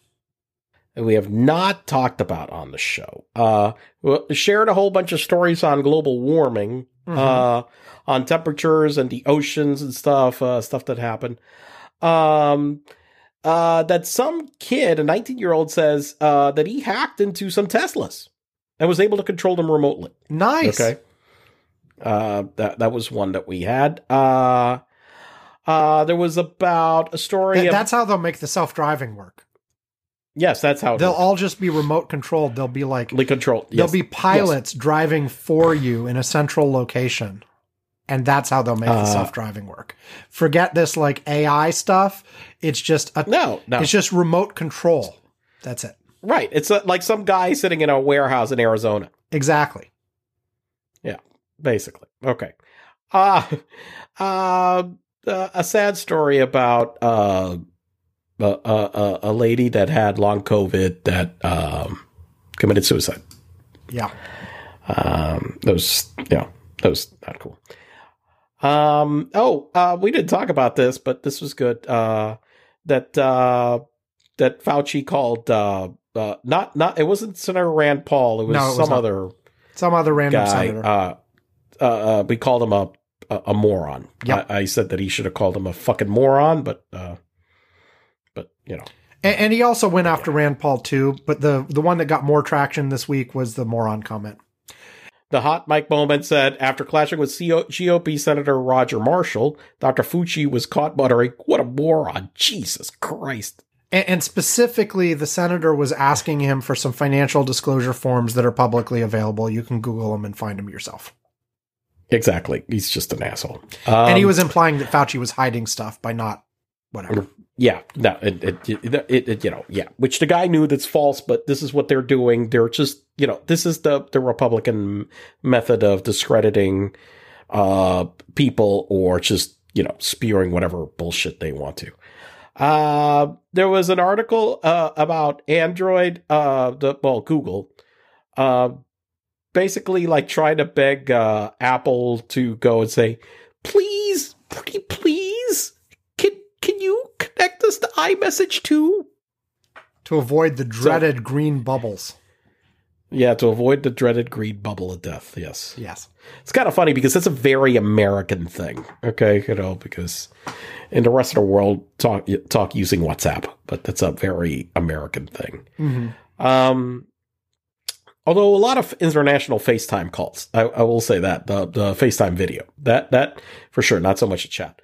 B: we have not talked about on the show. Uh, we shared a whole bunch of stories on global warming, uh, on temperatures and the oceans and stuff, uh, stuff that happened. Um, uh, that some kid, a 19 year old, says uh, that he hacked into some Teslas and was able to control them remotely.
A: Nice.
B: Okay. Uh, that that was one that we had. Uh, uh, there was about a story.
A: Th-
B: of,
A: that's how they'll make the self driving work.
B: yes, that's how it
A: They'll
B: works.
A: all just be remote controlled. They'll be like
B: Fully controlled.
A: There'll be pilots driving for you in a central location. And that's how they'll make the
B: Uh,
A: self-driving work. Forget this like AI stuff. It's just a
B: No, no.
A: it's just remote control. That's it.
B: Right. It's uh like some guy sitting in a warehouse in Arizona,
A: Exactly. Yeah.
B: Basically. Okay. Uh, uh, uh, a sad story about uh, a, a, a- a lady that had long COVID that um, committed suicide.
A: Yeah.
B: Um, that was, yeah, that was not cool. Um, oh, uh, we didn't talk about this, but this was good. Uh, that, uh, that Fauci called, uh, uh, not, not, it wasn't Senator Rand Paul. It was
A: No, it was
B: some
A: not.
B: other
A: Some other random
B: guy.
A: senator.
B: Uh, uh, uh, we called him a, a, a moron.
A: Yep.
B: I, I said that he should have called him a fucking moron, but, uh, but, you know,
A: and, and he also went after Rand Paul too, but the the one that got more traction this week was the moron comment.
B: The hot mic moment said after clashing with CO- GOP Senator Roger Marshall, Dr. Fauci was caught muttering, What a moron. Jesus Christ.
A: And, and specifically, the senator was asking him for some financial disclosure forms that are publicly available. You can Google them and find them yourself.
B: Exactly. He's just an asshole.
A: and he
B: Um,
A: was implying that Fauci was hiding stuff by not whatever.
B: Yeah, no, it, it, it, it, you know, yeah, which the guy knew that's false, but this is what they're doing. They're just, you know, this is the, the Republican method of discrediting, uh, people or just, you know, spewing whatever bullshit they want to. Uh, there was an article, uh, about Android, uh, the, well, Google, uh, basically like trying to beg, uh, Apple to go and say, please, pretty please, can can you connect us to iMessage too?
A: To avoid the dreaded green bubbles.
B: Yeah, to avoid the dreaded green bubble of death. Yes.
A: Yes.
B: It's kind of funny because it's a very American thing. Okay, you know, because in the rest of the world talk talk using WhatsApp, but that's a very American thing.
A: Mm-hmm.
B: Um, although a lot of international FaceTime calls, I, I, will say that the the FaceTime video that that for sure, not so much a chat,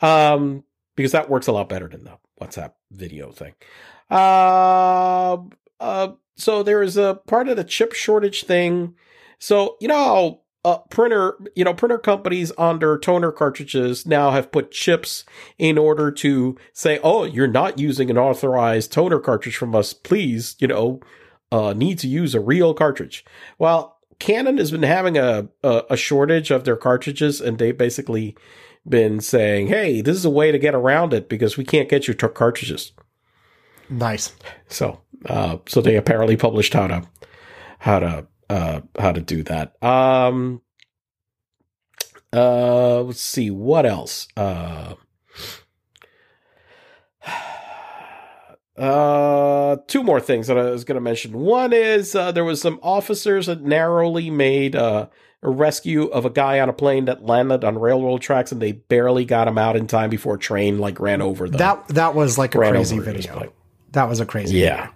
B: um, because that works a lot better than the WhatsApp video thing. Uh, uh, so there is a part of the chip shortage thing. So you know uh, printer, you know, printer companies their toner cartridges now have put chips in order to say, oh, you're not using an authorized toner cartridge from us. Please, you know, uh, need to use a real cartridge. Well, Canon has been having a, a, a shortage of their cartridges and they've basically been saying, hey, this is a way to get around it because we can't get your t- cartridges.
A: Nice.
B: So, uh, so they apparently published how to, how to, uh, how to do that. Um, uh, let's see what else. Uh, (sighs) uh, two more things that I was going to mention. One is uh, there was some officers that narrowly made uh, a rescue of a guy on a plane that landed on railroad tracks, and they barely got him out in time before a train like ran over the
A: that. That was like a crazy video. That was a crazy.
B: Yeah.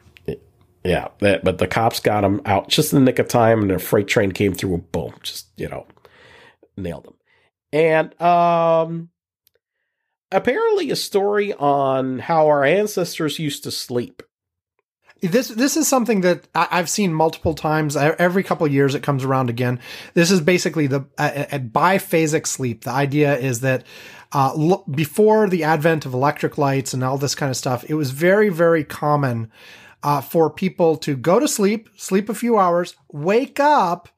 B: Yeah, that, but the cops got him out just in the nick of time, and a freight train came through, and boom, just you know, nailed him. And um, apparently, a story on how our ancestors used to sleep.
A: This this is something that I, I've seen multiple times. E- Every couple years, it comes around again. This is basically the uh, biphasic sleep. The idea is that uh, before the advent of electric lights and all this kind of stuff, it was very very common uh, for people to go to sleep, sleep a few hours, wake up,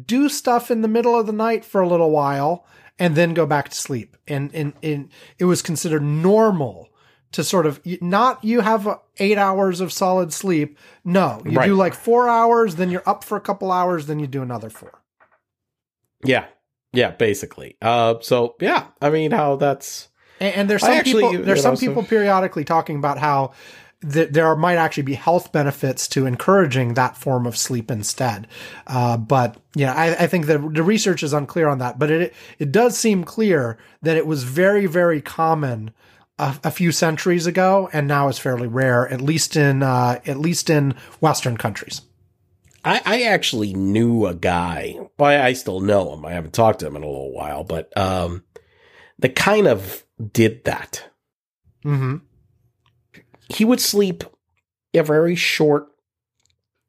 A: do stuff in the middle of the night for a little while, and then go back to sleep. And and, and it was considered normal to sort of not you have eight hours of solid sleep. No, you
B: Right.
A: do like four hours, then you're up for a couple hours, then you do another four.
B: Yeah, yeah, basically. Uh, so yeah, I mean, how that's
A: And, and there's some
B: actually,
A: people there's
B: know,
A: some
B: so-
A: people periodically talking about how th- there might actually be health benefits to encouraging that form of sleep instead. Uh, but yeah, I, I think that the research is unclear on that. But it it does seem clear that it was very very common. A, a few centuries ago, and now it's fairly rare, at least in uh, at least in Western countries.
B: I, I actually knew a guy. Well, I, I still know him. I haven't talked to him in a little while, but um, that kind of did that.
A: Mm-hmm.
B: He would sleep a very short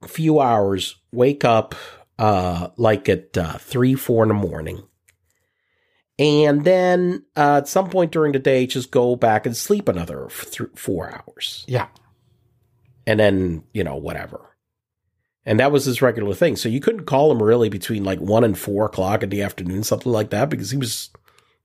B: few hours, wake up uh, like at uh, three, four in the morning, and then uh, at some point during the day, just go back and sleep another f- th- four hours.
A: Yeah,
B: and then you know whatever. And that was his regular thing. So you couldn't call him really between like one and four o'clock in the afternoon something like that because he was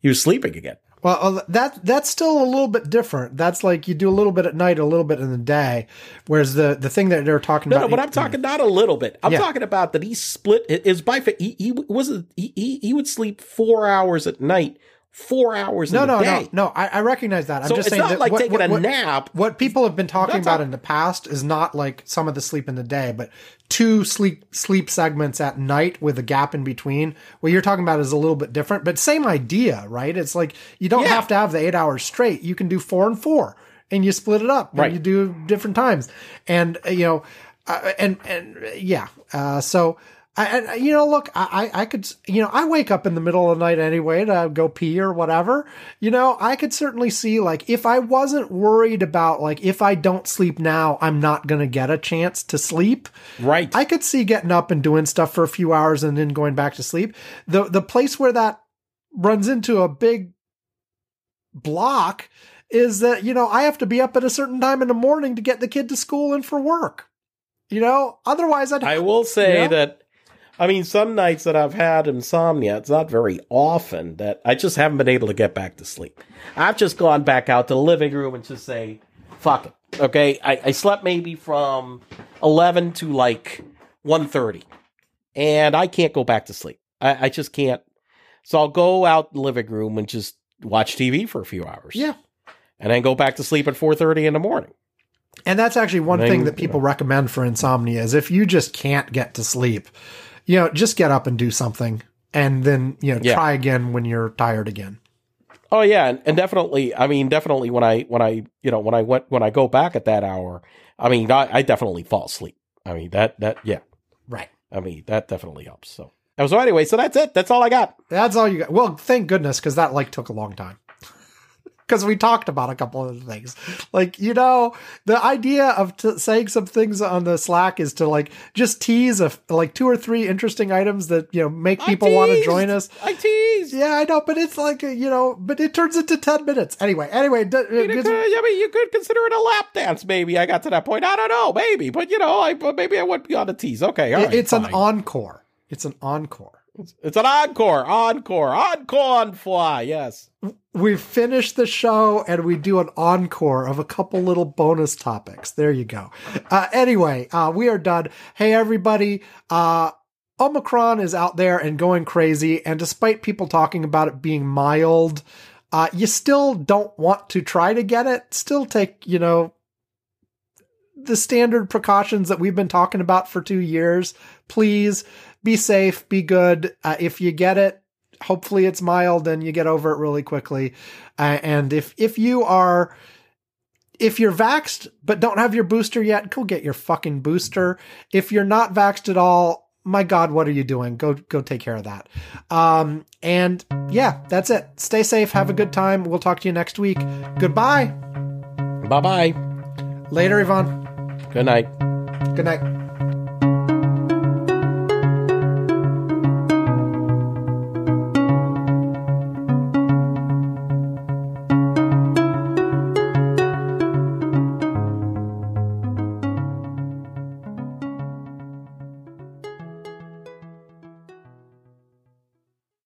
B: he was sleeping again
A: Well, uh, that that's still a little bit different. That's like you do a little bit at night, a little bit in the day. Whereas the the thing that they're talking
B: no
A: about,
B: no but i'm talking not a little bit i'm
A: Yeah.
B: talking about that he split his by he, he wasn't he, he he would sleep four hours at night four hours
A: No,
B: in the
A: no, no, no. I, I recognize that. I'm
B: so
A: just
B: it's
A: saying
B: not
A: that
B: like
A: what,
B: taking
A: what,
B: a nap
A: What people have been talking about in the past is not like some of the sleep in the day, but two sleep sleep segments at night with a gap in between. What you're talking about is a little bit different, but same idea, right? It's like you don't
B: Yeah.
A: have to have the eight hours straight. You can do four and four, and you split it up,
B: Right.
A: you do different times, and uh, you know, uh, and and yeah. Uh, so. I, and, you know, look, I, I I could, you know, I wake up in the middle of the night anyway to go pee or whatever. You know, I could certainly see, like, if I wasn't worried about, like, if I don't sleep now, I'm not going to get a chance to sleep.
B: right
A: I could see getting up and doing stuff for a few hours and then going back to sleep. The, the place where that runs into a big block is that, you know, I have to be up at a certain time in the morning to get the kid to school and for work. You know, otherwise I'd
B: I will (laughs) say
A: Yeah.
B: that I mean some nights that I've had insomnia, it's not very often that I just haven't been able to get back to sleep. I've just gone back out to the living room and just say, fuck it. Okay. I, I slept maybe from eleven to like 1.30 and I can't go back to sleep. I, I just can't. So I'll go out the living room and just watch TV for a few hours.
A: Yeah.
B: And then go back to sleep at four thirty in the morning.
A: And that's actually one
B: Then,
A: thing that
B: you
A: people recommend for insomnia is if you just can't get to sleep, you know, just get up and do something and then, you know,
B: Yeah.
A: try again when you're tired again.
B: Oh yeah, and, and definitely. I mean, definitely when I when I you know when I went when I go back at that hour, I mean, I, I definitely fall asleep. I mean that that yeah.
A: Right.
B: I mean that definitely helps. So so anyway, so that's it. That's all I got.
A: That's all you got. Well, thank goodness, because that like took a long time. Because we talked about a couple of things, like you know, the idea of t- saying some things on the Slack is to like just tease a like two or three interesting items that you know make people want to join us.
B: I teased.
A: Yeah, I know, but it's like you know, but it turns into ten minutes anyway. Anyway, d-
B: You
A: uh,
B: could, I mean, you could consider it a lap dance. Maybe I got to that point. I don't know, maybe, but you know, I maybe I would be on a tease. Okay, all right,
A: it's an encore. It's an encore.
B: It's an encore, encore, encore on fly. Yes.
A: we finish the show and we do an encore of a couple little bonus topics. There you go. Uh, anyway, uh, we are done. Hey, everybody. Uh, Omicron is out there and going crazy. And despite people talking about it being mild, uh, you still don't want to try to get it. Still take, you know, the standard precautions that we've been talking about for two years. Please be safe, be good. Uh, if you get it, hopefully it's mild and you get over it really quickly. Uh, and if if you are if you're vaxxed but don't have your booster yet, go get your fucking booster. If you're not vaxxed at all, my God, what are you doing? Go go take care of that. Um, and yeah, that's it. Stay safe. Have a good time. We'll talk to you next week. Goodbye.
B: Bye bye.
A: Later, Ivan.
B: Good night.
A: Good night.